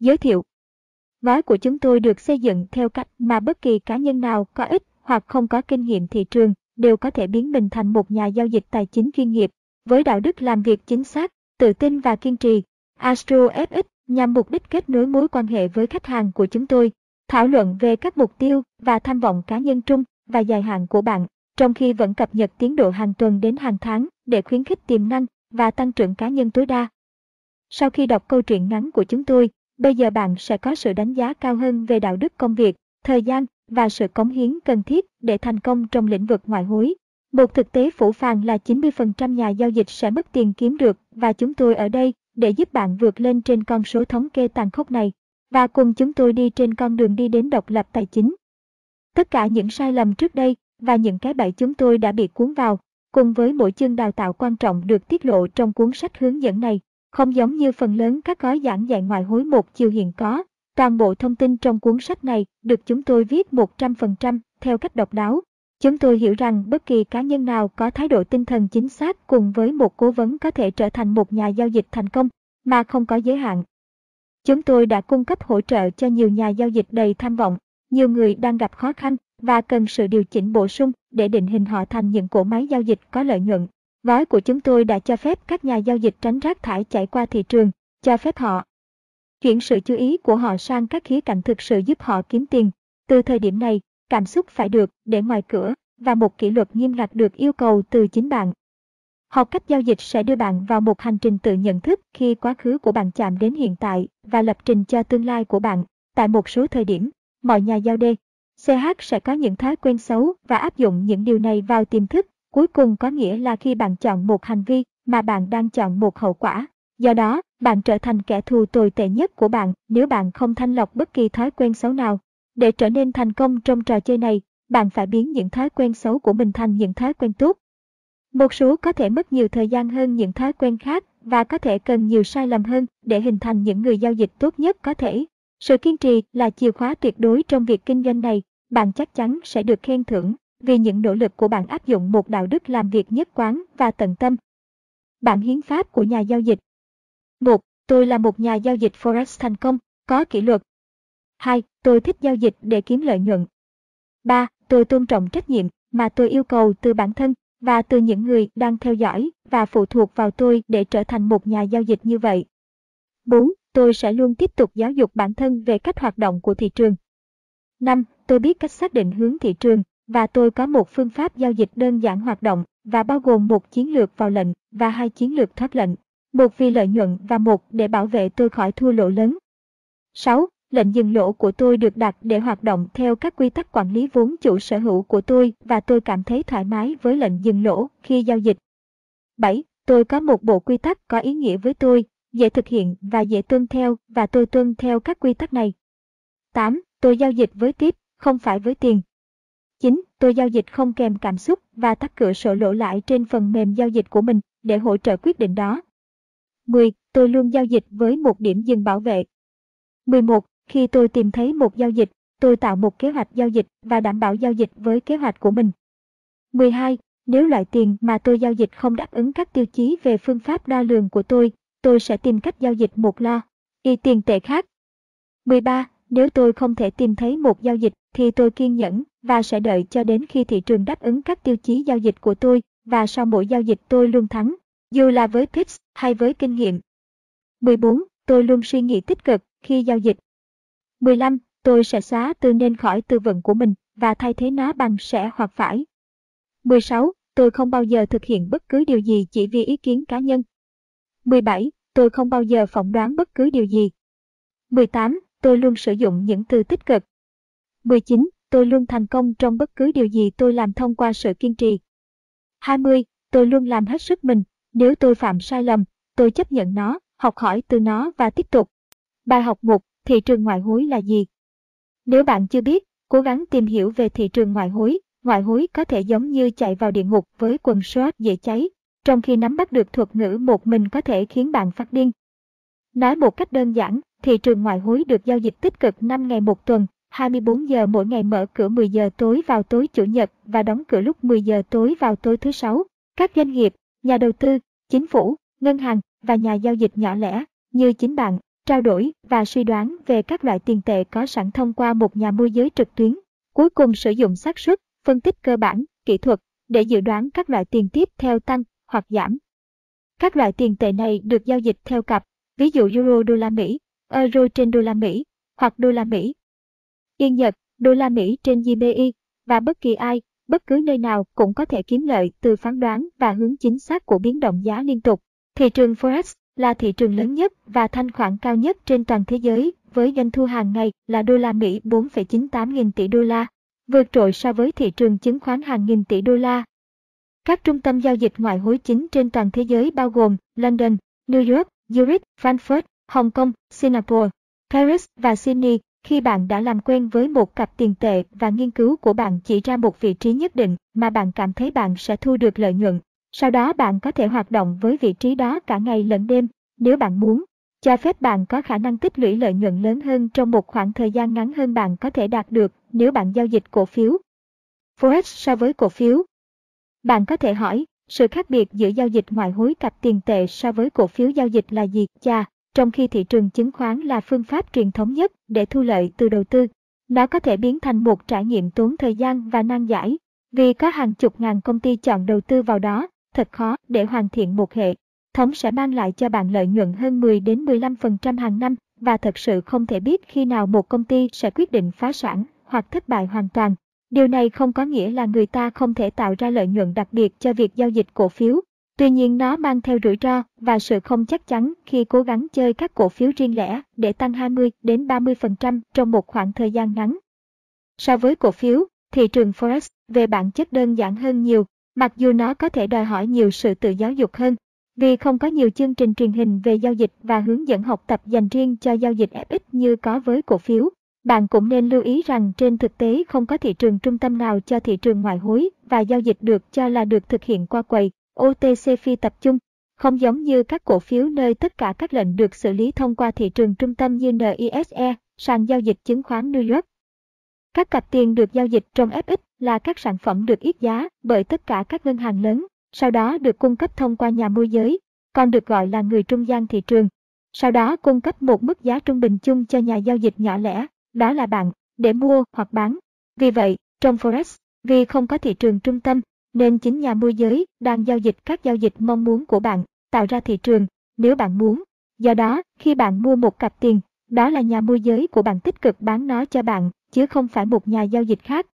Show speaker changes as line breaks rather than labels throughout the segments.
Giới thiệu Gói của chúng tôi được xây dựng theo cách mà bất kỳ cá nhân nào có ít hoặc không có kinh nghiệm thị trường đều có thể biến mình thành một nhà giao dịch tài chính chuyên nghiệp với đạo đức làm việc chính xác, tự tin và kiên trì. Astro FX nhằm mục đích kết nối mối quan hệ với khách hàng của chúng tôi, thảo luận về các mục tiêu và tham vọng cá nhân trung và dài hạn của bạn, trong khi vẫn cập nhật tiến độ hàng tuần đến hàng tháng để khuyến khích tiềm năng và tăng trưởng cá nhân tối đa. Sau khi đọc câu chuyện ngắn của chúng tôi, bây giờ bạn sẽ có sự đánh giá cao hơn về đạo đức công việc, thời gian và sự cống hiến cần thiết để thành công trong lĩnh vực ngoại hối. Một thực tế phủ phàng là 90% nhà giao dịch sẽ mất tiền kiếm được và chúng tôi ở đây để giúp bạn vượt lên trên con số thống kê tàn khốc này và cùng chúng tôi đi trên con đường đi đến độc lập tài chính. Tất cả những sai lầm trước đây và những cái bẫy chúng tôi đã bị cuốn vào, cùng với mỗi chương đào tạo quan trọng được tiết lộ trong cuốn sách hướng dẫn này, không giống như phần lớn các gói giảng dạy ngoại hối một chiều hiện có. Toàn bộ thông tin trong cuốn sách này được chúng tôi viết 100% theo cách độc đáo. Chúng tôi hiểu rằng bất kỳ cá nhân nào có thái độ tinh thần chính xác cùng với một cố vấn có thể trở thành một nhà giao dịch thành công mà không có giới hạn. Chúng tôi đã cung cấp hỗ trợ cho nhiều nhà giao dịch đầy tham vọng, nhiều người đang gặp khó khăn và cần sự điều chỉnh bổ sung để định hình họ thành những cỗ máy giao dịch có lợi nhuận. Gói của chúng tôi đã cho phép các nhà giao dịch tránh rác thải chạy qua thị trường, cho phép họ chuyển sự chú ý của họ sang các khía cạnh thực sự giúp họ kiếm tiền. Từ thời điểm này, cảm xúc phải được để ngoài cửa và một kỷ luật nghiêm ngặt được yêu cầu từ chính bạn. Học cách giao dịch sẽ đưa bạn vào một hành trình tự nhận thức khi quá khứ của bạn chạm đến hiện tại và lập trình cho tương lai của bạn. Tại một số thời điểm, mọi nhà giao đê, CH sẽ có những thói quen xấu và áp dụng những điều này vào tiềm thức. Cuối cùng có nghĩa là khi bạn chọn một hành vi mà bạn đang chọn một hậu quả. Do đó, bạn trở thành kẻ thù tồi tệ nhất của bạn nếu bạn không thanh lọc bất kỳ thói quen xấu nào. Để trở nên thành công trong trò chơi này, bạn phải biến những thói quen xấu của mình thành những thói quen tốt. Một số có thể mất nhiều thời gian hơn những thói quen khác và có thể cần nhiều sai lầm hơn để hình thành những người giao dịch tốt nhất có thể. Sự kiên trì là chìa khóa tuyệt đối trong việc kinh doanh này, bạn chắc chắn sẽ được khen thưởng vì những nỗ lực của bạn áp dụng một đạo đức làm việc nhất quán và tận tâm. Bản hiến pháp của nhà giao dịch 1. Tôi là một nhà giao dịch Forex thành công, có kỷ luật. 2. Tôi thích giao dịch để kiếm lợi nhuận. 3. Tôi tôn trọng trách nhiệm mà tôi yêu cầu từ bản thân và từ những người đang theo dõi và phụ thuộc vào tôi để trở thành một nhà giao dịch như vậy. 4. Tôi sẽ luôn tiếp tục giáo dục bản thân về cách hoạt động của thị trường. 5. Tôi biết cách xác định hướng thị trường và tôi có một phương pháp giao dịch đơn giản hoạt động và bao gồm một chiến lược vào lệnh và hai chiến lược thoát lệnh, một vì lợi nhuận và một để bảo vệ tôi khỏi thua lỗ lớn. 6. Lệnh dừng lỗ của tôi được đặt để hoạt động theo các quy tắc quản lý vốn chủ sở hữu của tôi và tôi cảm thấy thoải mái với lệnh dừng lỗ khi giao dịch. 7. Tôi có một bộ quy tắc có ý nghĩa với tôi, dễ thực hiện và dễ tuân theo và tôi tuân theo các quy tắc này. 8. Tôi giao dịch với tiếp, không phải với tiền. 9. Tôi giao dịch không kèm cảm xúc và tắt cửa sổ lỗ lãi trên phần mềm giao dịch của mình để hỗ trợ quyết định đó. 10. Tôi luôn giao dịch với một điểm dừng bảo vệ. 11. Khi tôi tìm thấy một giao dịch, tôi tạo một kế hoạch giao dịch và đảm bảo giao dịch với kế hoạch của mình. 12. Nếu loại tiền mà tôi giao dịch không đáp ứng các tiêu chí về phương pháp đo lường của tôi, tôi sẽ tìm cách giao dịch một lo, y tiền tệ khác. 13. Nếu tôi không thể tìm thấy một giao dịch thì tôi kiên nhẫn và sẽ đợi cho đến khi thị trường đáp ứng các tiêu chí giao dịch của tôi và sau mỗi giao dịch tôi luôn thắng, dù là với pitch hay với kinh nghiệm. 14. Tôi luôn suy nghĩ tích cực khi giao dịch. 15. Tôi sẽ xóa từ nên khỏi từ vựng của mình và thay thế nó bằng sẽ hoặc phải. 16. Tôi không bao giờ thực hiện bất cứ điều gì chỉ vì ý kiến cá nhân. 17. Tôi không bao giờ phỏng đoán bất cứ điều gì. 18 tôi luôn sử dụng những từ tích cực. 19. Tôi luôn thành công trong bất cứ điều gì tôi làm thông qua sự kiên trì. 20. Tôi luôn làm hết sức mình, nếu tôi phạm sai lầm, tôi chấp nhận nó, học hỏi từ nó và tiếp tục. Bài học 1. Thị trường ngoại hối là gì? Nếu bạn chưa biết, cố gắng tìm hiểu về thị trường ngoại hối. Ngoại hối có thể giống như chạy vào địa ngục với quần short dễ cháy, trong khi nắm bắt được thuật ngữ một mình có thể khiến bạn phát điên. Nói một cách đơn giản, thị trường ngoại hối được giao dịch tích cực 5 ngày một tuần, 24 giờ mỗi ngày mở cửa 10 giờ tối vào tối Chủ nhật và đóng cửa lúc 10 giờ tối vào tối thứ Sáu. Các doanh nghiệp, nhà đầu tư, chính phủ, ngân hàng và nhà giao dịch nhỏ lẻ như chính bạn trao đổi và suy đoán về các loại tiền tệ có sẵn thông qua một nhà môi giới trực tuyến. Cuối cùng sử dụng xác suất, phân tích cơ bản, kỹ thuật để dự đoán các loại tiền tiếp theo tăng hoặc giảm. Các loại tiền tệ này được giao dịch theo cặp, ví dụ euro đô la Mỹ, euro trên đô la Mỹ hoặc đô la Mỹ. Yên Nhật, đô la Mỹ trên GBI, và bất kỳ ai, bất cứ nơi nào cũng có thể kiếm lợi từ phán đoán và hướng chính xác của biến động giá liên tục. Thị trường Forex là thị trường lớn nhất và thanh khoản cao nhất trên toàn thế giới với doanh thu hàng ngày là đô la Mỹ 4,98 nghìn tỷ đô la, vượt trội so với thị trường chứng khoán hàng nghìn tỷ đô la. Các trung tâm giao dịch ngoại hối chính trên toàn thế giới bao gồm London, New York, Zurich, Frankfurt, Hong Kong, Singapore, Paris và Sydney. Khi bạn đã làm quen với một cặp tiền tệ và nghiên cứu của bạn chỉ ra một vị trí nhất định mà bạn cảm thấy bạn sẽ thu được lợi nhuận, sau đó bạn có thể hoạt động với vị trí đó cả ngày lẫn đêm, nếu bạn muốn, cho phép bạn có khả năng tích lũy lợi nhuận lớn hơn trong một khoảng thời gian ngắn hơn bạn có thể đạt được nếu bạn giao dịch cổ phiếu. Forex so với cổ phiếu Bạn có thể hỏi, sự khác biệt giữa giao dịch ngoại hối cặp tiền tệ so với cổ phiếu giao dịch là gì? cha trong khi thị trường chứng khoán là phương pháp truyền thống nhất để thu lợi từ đầu tư, nó có thể biến thành một trải nghiệm tốn thời gian và nan giải, vì có hàng chục ngàn công ty chọn đầu tư vào đó thật khó để hoàn thiện một hệ thống sẽ mang lại cho bạn lợi nhuận hơn 10 đến 15% hàng năm và thật sự không thể biết khi nào một công ty sẽ quyết định phá sản hoặc thất bại hoàn toàn. Điều này không có nghĩa là người ta không thể tạo ra lợi nhuận đặc biệt cho việc giao dịch cổ phiếu. Tuy nhiên nó mang theo rủi ro và sự không chắc chắn khi cố gắng chơi các cổ phiếu riêng lẻ để tăng 20 đến 30% trong một khoảng thời gian ngắn. So với cổ phiếu, thị trường Forex về bản chất đơn giản hơn nhiều Mặc dù nó có thể đòi hỏi nhiều sự tự giáo dục hơn, vì không có nhiều chương trình truyền hình về giao dịch và hướng dẫn học tập dành riêng cho giao dịch FX như có với cổ phiếu. Bạn cũng nên lưu ý rằng trên thực tế không có thị trường trung tâm nào cho thị trường ngoại hối và giao dịch được cho là được thực hiện qua quầy OTC phi tập trung, không giống như các cổ phiếu nơi tất cả các lệnh được xử lý thông qua thị trường trung tâm như NISE, sàn giao dịch chứng khoán New York. Các cặp tiền được giao dịch trong FX là các sản phẩm được yết giá bởi tất cả các ngân hàng lớn, sau đó được cung cấp thông qua nhà môi giới, còn được gọi là người trung gian thị trường. Sau đó cung cấp một mức giá trung bình chung cho nhà giao dịch nhỏ lẻ, đó là bạn, để mua hoặc bán. Vì vậy, trong Forex, vì không có thị trường trung tâm, nên chính nhà môi giới đang giao dịch các giao dịch mong muốn của bạn, tạo ra thị trường, nếu bạn muốn. Do đó, khi bạn mua một cặp tiền, đó là nhà môi giới của bạn tích cực bán nó cho bạn, chứ không phải một nhà giao dịch khác.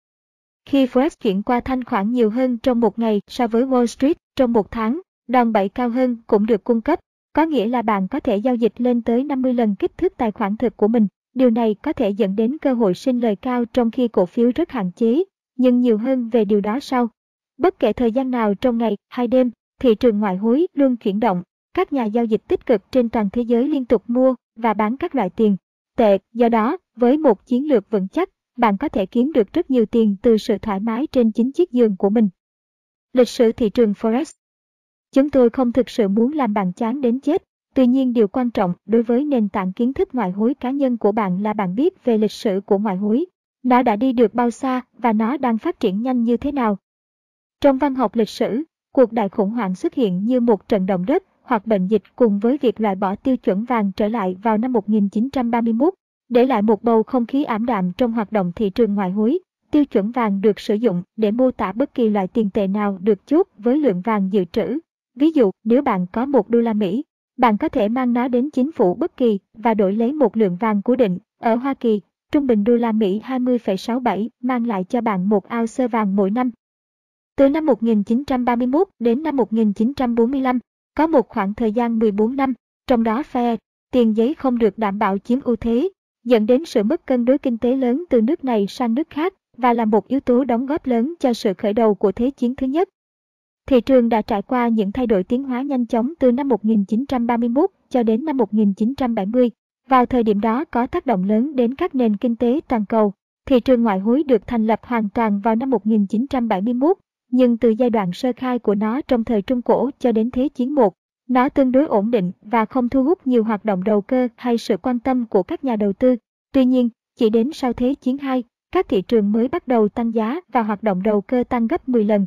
Khi Forex chuyển qua thanh khoản nhiều hơn trong một ngày so với Wall Street trong một tháng, đòn bẩy cao hơn cũng được cung cấp, có nghĩa là bạn có thể giao dịch lên tới 50 lần kích thước tài khoản thực của mình. Điều này có thể dẫn đến cơ hội sinh lời cao trong khi cổ phiếu rất hạn chế, nhưng nhiều hơn về điều đó sau. Bất kể thời gian nào trong ngày hay đêm, thị trường ngoại hối luôn chuyển động. Các nhà giao dịch tích cực trên toàn thế giới liên tục mua và bán các loại tiền tệ. Do đó, với một chiến lược vững chắc, bạn có thể kiếm được rất nhiều tiền từ sự thoải mái trên chính chiếc giường của mình. Lịch sử thị trường Forex Chúng tôi không thực sự muốn làm bạn chán đến chết, tuy nhiên điều quan trọng đối với nền tảng kiến thức ngoại hối cá nhân của bạn là bạn biết về lịch sử của ngoại hối. Nó đã đi được bao xa và nó đang phát triển nhanh như thế nào. Trong văn học lịch sử, cuộc đại khủng hoảng xuất hiện như một trận động đất hoặc bệnh dịch cùng với việc loại bỏ tiêu chuẩn vàng trở lại vào năm 1931 để lại một bầu không khí ảm đạm trong hoạt động thị trường ngoại hối. Tiêu chuẩn vàng được sử dụng để mô tả bất kỳ loại tiền tệ nào được chốt với lượng vàng dự trữ. Ví dụ, nếu bạn có một đô la Mỹ, bạn có thể mang nó đến chính phủ bất kỳ và đổi lấy một lượng vàng cố định. Ở Hoa Kỳ, trung bình đô la Mỹ 20,67 mang lại cho bạn một ounce vàng mỗi năm. Từ năm 1931 đến năm 1945, có một khoảng thời gian 14 năm, trong đó phe tiền giấy không được đảm bảo chiếm ưu thế, dẫn đến sự mất cân đối kinh tế lớn từ nước này sang nước khác và là một yếu tố đóng góp lớn cho sự khởi đầu của Thế chiến thứ nhất. Thị trường đã trải qua những thay đổi tiến hóa nhanh chóng từ năm 1931 cho đến năm 1970. Vào thời điểm đó có tác động lớn đến các nền kinh tế toàn cầu. Thị trường ngoại hối được thành lập hoàn toàn vào năm 1971, nhưng từ giai đoạn sơ khai của nó trong thời Trung Cổ cho đến Thế chiến I, nó tương đối ổn định và không thu hút nhiều hoạt động đầu cơ hay sự quan tâm của các nhà đầu tư. Tuy nhiên, chỉ đến sau Thế chiến II, các thị trường mới bắt đầu tăng giá và hoạt động đầu cơ tăng gấp 10 lần.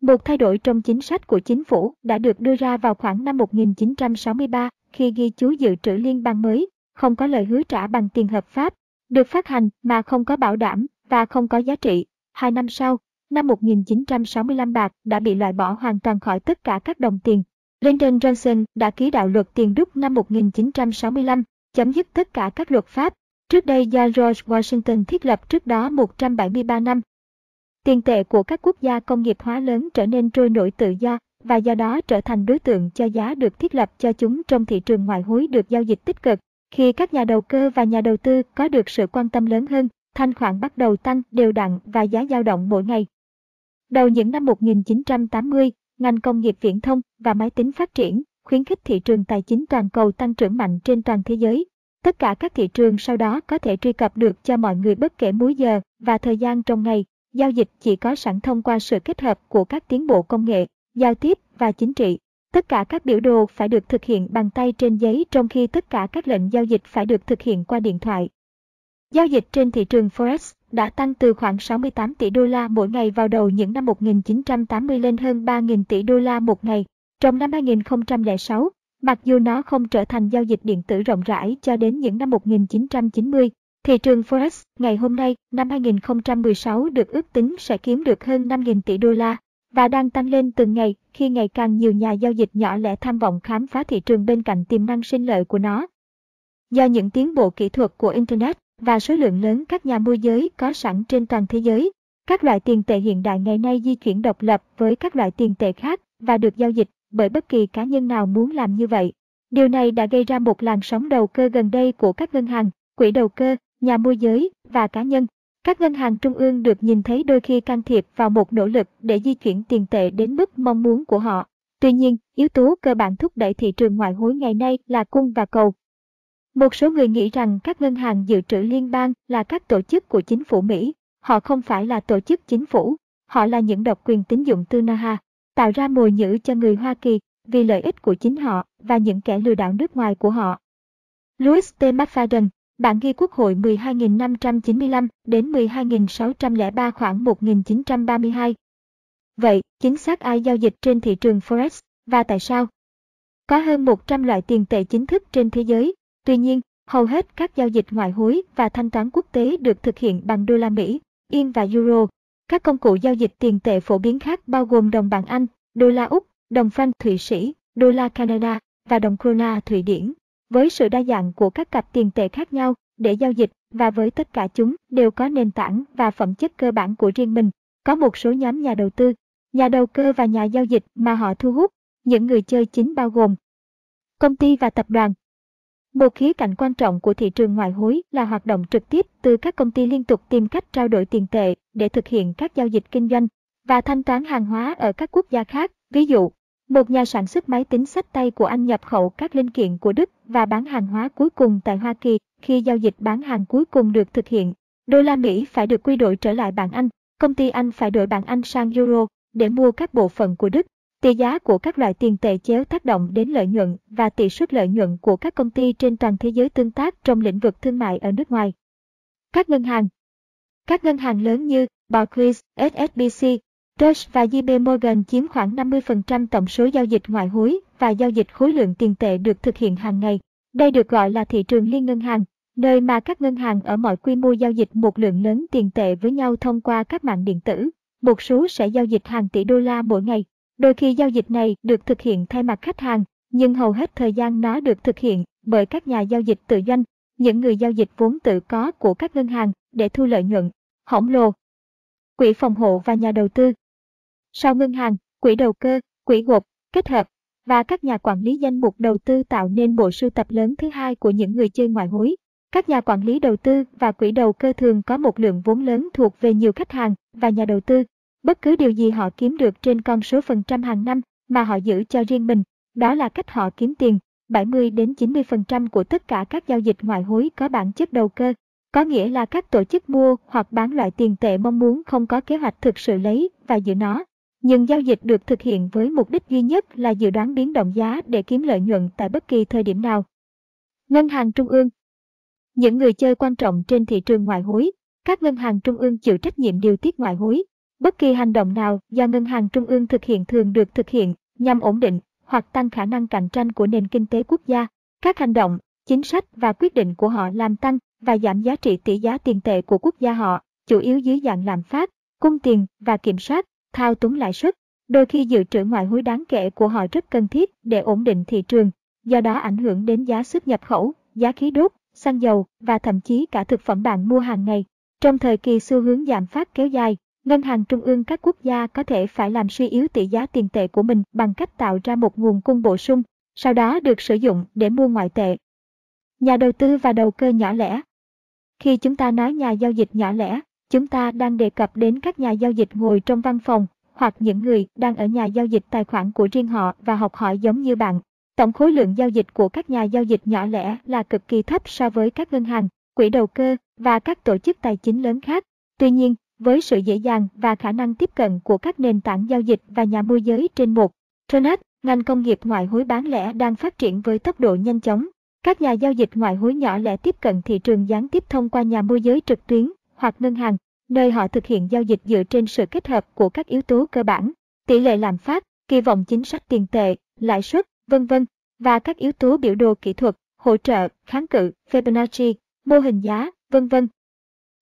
Một thay đổi trong chính sách của chính phủ đã được đưa ra vào khoảng năm 1963 khi ghi chú dự trữ liên bang mới, không có lời hứa trả bằng tiền hợp pháp, được phát hành mà không có bảo đảm và không có giá trị. Hai năm sau, năm 1965 bạc đã bị loại bỏ hoàn toàn khỏi tất cả các đồng tiền. Lyndon Johnson đã ký đạo luật tiền đúc năm 1965, chấm dứt tất cả các luật pháp. Trước đây do George Washington thiết lập trước đó 173 năm. Tiền tệ của các quốc gia công nghiệp hóa lớn trở nên trôi nổi tự do và do đó trở thành đối tượng cho giá được thiết lập cho chúng trong thị trường ngoại hối được giao dịch tích cực. Khi các nhà đầu cơ và nhà đầu tư có được sự quan tâm lớn hơn, thanh khoản bắt đầu tăng đều đặn và giá dao động mỗi ngày. Đầu những năm 1980, ngành công nghiệp viễn thông và máy tính phát triển, khuyến khích thị trường tài chính toàn cầu tăng trưởng mạnh trên toàn thế giới. Tất cả các thị trường sau đó có thể truy cập được cho mọi người bất kể múi giờ và thời gian trong ngày. Giao dịch chỉ có sẵn thông qua sự kết hợp của các tiến bộ công nghệ, giao tiếp và chính trị. Tất cả các biểu đồ phải được thực hiện bằng tay trên giấy trong khi tất cả các lệnh giao dịch phải được thực hiện qua điện thoại. Giao dịch trên thị trường Forex đã tăng từ khoảng 68 tỷ đô la mỗi ngày vào đầu những năm 1980 lên hơn 3.000 tỷ đô la một ngày. Trong năm 2006, mặc dù nó không trở thành giao dịch điện tử rộng rãi cho đến những năm 1990, thị trường Forex ngày hôm nay, năm 2016 được ước tính sẽ kiếm được hơn 5.000 tỷ đô la và đang tăng lên từng ngày khi ngày càng nhiều nhà giao dịch nhỏ lẻ tham vọng khám phá thị trường bên cạnh tiềm năng sinh lợi của nó. Do những tiến bộ kỹ thuật của Internet và số lượng lớn các nhà môi giới có sẵn trên toàn thế giới, các loại tiền tệ hiện đại ngày nay di chuyển độc lập với các loại tiền tệ khác và được giao dịch bởi bất kỳ cá nhân nào muốn làm như vậy. Điều này đã gây ra một làn sóng đầu cơ gần đây của các ngân hàng, quỹ đầu cơ, nhà môi giới và cá nhân các ngân hàng trung ương được nhìn thấy đôi khi can thiệp vào một nỗ lực để di chuyển tiền tệ đến mức mong muốn của họ. Tuy nhiên, yếu tố cơ bản thúc đẩy thị trường ngoại hối ngày nay là cung và cầu. Một số người nghĩ rằng các ngân hàng dự trữ liên bang là các tổ chức của chính phủ Mỹ. Họ không phải là tổ chức chính phủ, họ là những độc quyền tín dụng tư Naha, tạo ra mồi nhữ cho người Hoa Kỳ vì lợi ích của chính họ và những kẻ lừa đảo nước ngoài của họ. Louis T. McFadden, Bản ghi Quốc hội 12.595 đến 12.603 khoảng 1932. Vậy, chính xác ai giao dịch trên thị trường Forex và tại sao? Có hơn 100 loại tiền tệ chính thức trên thế giới, tuy nhiên, hầu hết các giao dịch ngoại hối và thanh toán quốc tế được thực hiện bằng đô la Mỹ, Yên và Euro. Các công cụ giao dịch tiền tệ phổ biến khác bao gồm đồng bảng Anh, đô la Úc, đồng franc Thụy Sĩ, đô la Canada và đồng krona Thụy Điển. Với sự đa dạng của các cặp tiền tệ khác nhau để giao dịch và với tất cả chúng đều có nền tảng và phẩm chất cơ bản của riêng mình, có một số nhóm nhà đầu tư, nhà đầu cơ và nhà giao dịch mà họ thu hút, những người chơi chính bao gồm công ty và tập đoàn. Một khía cạnh quan trọng của thị trường ngoại hối là hoạt động trực tiếp từ các công ty liên tục tìm cách trao đổi tiền tệ để thực hiện các giao dịch kinh doanh và thanh toán hàng hóa ở các quốc gia khác. Ví dụ, một nhà sản xuất máy tính sách tay của Anh nhập khẩu các linh kiện của Đức và bán hàng hóa cuối cùng tại Hoa Kỳ. Khi giao dịch bán hàng cuối cùng được thực hiện, đô la Mỹ phải được quy đổi trở lại bảng Anh. Công ty Anh phải đổi bảng Anh sang euro để mua các bộ phận của Đức. Tỷ giá của các loại tiền tệ chéo tác động đến lợi nhuận và tỷ suất lợi nhuận của các công ty trên toàn thế giới tương tác trong lĩnh vực thương mại ở nước ngoài. Các ngân hàng Các ngân hàng lớn như Barclays, SSBC, Deutsche và JP Morgan chiếm khoảng 50% tổng số giao dịch ngoại hối và giao dịch khối lượng tiền tệ được thực hiện hàng ngày. Đây được gọi là thị trường liên ngân hàng, nơi mà các ngân hàng ở mọi quy mô giao dịch một lượng lớn tiền tệ với nhau thông qua các mạng điện tử. Một số sẽ giao dịch hàng tỷ đô la mỗi ngày. Đôi khi giao dịch này được thực hiện thay mặt khách hàng, nhưng hầu hết thời gian nó được thực hiện bởi các nhà giao dịch tự doanh, những người giao dịch vốn tự có của các ngân hàng để thu lợi nhuận. Khổng lồ, quỹ phòng hộ và nhà đầu tư sau ngân hàng, quỹ đầu cơ, quỹ gộp, kết hợp và các nhà quản lý danh mục đầu tư tạo nên bộ sưu tập lớn thứ hai của những người chơi ngoại hối. Các nhà quản lý đầu tư và quỹ đầu cơ thường có một lượng vốn lớn thuộc về nhiều khách hàng và nhà đầu tư. Bất cứ điều gì họ kiếm được trên con số phần trăm hàng năm mà họ giữ cho riêng mình, đó là cách họ kiếm tiền. 70 đến 90% của tất cả các giao dịch ngoại hối có bản chất đầu cơ, có nghĩa là các tổ chức mua hoặc bán loại tiền tệ mong muốn không có kế hoạch thực sự lấy và giữ nó nhưng giao dịch được thực hiện với mục đích duy nhất là dự đoán biến động giá để kiếm lợi nhuận tại bất kỳ thời điểm nào. Ngân hàng Trung ương Những người chơi quan trọng trên thị trường ngoại hối, các ngân hàng trung ương chịu trách nhiệm điều tiết ngoại hối. Bất kỳ hành động nào do ngân hàng trung ương thực hiện thường được thực hiện nhằm ổn định hoặc tăng khả năng cạnh tranh của nền kinh tế quốc gia Các hành động, chính sách và quyết định của họ làm tăng và giảm giá trị tỷ giá tiền tệ của quốc gia họ, chủ yếu dưới dạng lạm phát, cung tiền và kiểm soát, thao túng lãi suất. Đôi khi dự trữ ngoại hối đáng kể của họ rất cần thiết để ổn định thị trường, do đó ảnh hưởng đến giá xuất nhập khẩu, giá khí đốt, xăng dầu và thậm chí cả thực phẩm bạn mua hàng ngày. Trong thời kỳ xu hướng giảm phát kéo dài, ngân hàng trung ương các quốc gia có thể phải làm suy yếu tỷ giá tiền tệ của mình bằng cách tạo ra một nguồn cung bổ sung, sau đó được sử dụng để mua ngoại tệ. Nhà đầu tư và đầu cơ nhỏ lẻ Khi chúng ta nói nhà giao dịch nhỏ lẻ, chúng ta đang đề cập đến các nhà giao dịch ngồi trong văn phòng hoặc những người đang ở nhà giao dịch tài khoản của riêng họ và học hỏi giống như bạn. Tổng khối lượng giao dịch của các nhà giao dịch nhỏ lẻ là cực kỳ thấp so với các ngân hàng, quỹ đầu cơ và các tổ chức tài chính lớn khác. Tuy nhiên, với sự dễ dàng và khả năng tiếp cận của các nền tảng giao dịch và nhà môi giới trên một Internet, ngành công nghiệp ngoại hối bán lẻ đang phát triển với tốc độ nhanh chóng. Các nhà giao dịch ngoại hối nhỏ lẻ tiếp cận thị trường gián tiếp thông qua nhà môi giới trực tuyến hoặc ngân hàng, nơi họ thực hiện giao dịch dựa trên sự kết hợp của các yếu tố cơ bản, tỷ lệ lạm phát, kỳ vọng chính sách tiền tệ, lãi suất, vân vân và các yếu tố biểu đồ kỹ thuật, hỗ trợ, kháng cự, Fibonacci, mô hình giá, vân vân.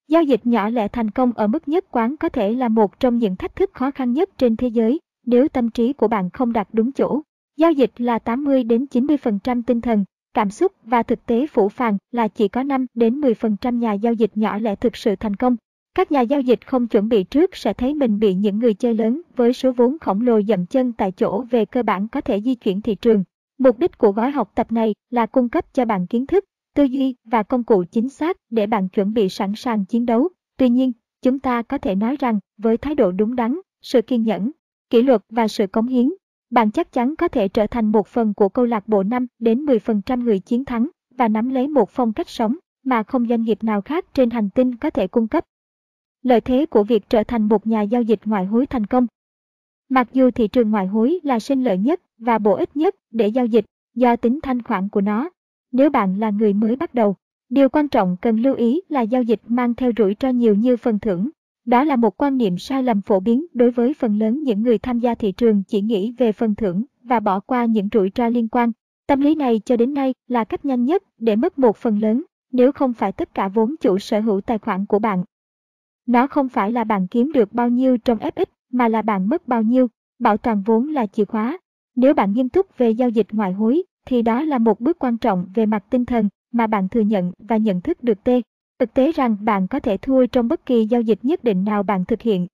Giao dịch nhỏ lẻ thành công ở mức nhất quán có thể là một trong những thách thức khó khăn nhất trên thế giới nếu tâm trí của bạn không đặt đúng chỗ. Giao dịch là 80 đến 90% tinh thần, cảm xúc và thực tế phủ phàng là chỉ có 5 đến 10% nhà giao dịch nhỏ lẻ thực sự thành công. Các nhà giao dịch không chuẩn bị trước sẽ thấy mình bị những người chơi lớn với số vốn khổng lồ dậm chân tại chỗ về cơ bản có thể di chuyển thị trường. Mục đích của gói học tập này là cung cấp cho bạn kiến thức, tư duy và công cụ chính xác để bạn chuẩn bị sẵn sàng chiến đấu. Tuy nhiên, chúng ta có thể nói rằng với thái độ đúng đắn, sự kiên nhẫn, kỷ luật và sự cống hiến, bạn chắc chắn có thể trở thành một phần của câu lạc bộ 5 đến 10% người chiến thắng và nắm lấy một phong cách sống mà không doanh nghiệp nào khác trên hành tinh có thể cung cấp. Lợi thế của việc trở thành một nhà giao dịch ngoại hối thành công Mặc dù thị trường ngoại hối là sinh lợi nhất và bổ ích nhất để giao dịch do tính thanh khoản của nó, nếu bạn là người mới bắt đầu, điều quan trọng cần lưu ý là giao dịch mang theo rủi ro nhiều như phần thưởng. Đó là một quan niệm sai lầm phổ biến đối với phần lớn những người tham gia thị trường chỉ nghĩ về phần thưởng và bỏ qua những rủi ro liên quan. Tâm lý này cho đến nay là cách nhanh nhất để mất một phần lớn, nếu không phải tất cả vốn chủ sở hữu tài khoản của bạn. Nó không phải là bạn kiếm được bao nhiêu trong FX mà là bạn mất bao nhiêu, bảo toàn vốn là chìa khóa. Nếu bạn nghiêm túc về giao dịch ngoại hối, thì đó là một bước quan trọng về mặt tinh thần mà bạn thừa nhận và nhận thức được T. Thực tế rằng bạn có thể thua trong bất kỳ giao dịch nhất định nào bạn thực hiện.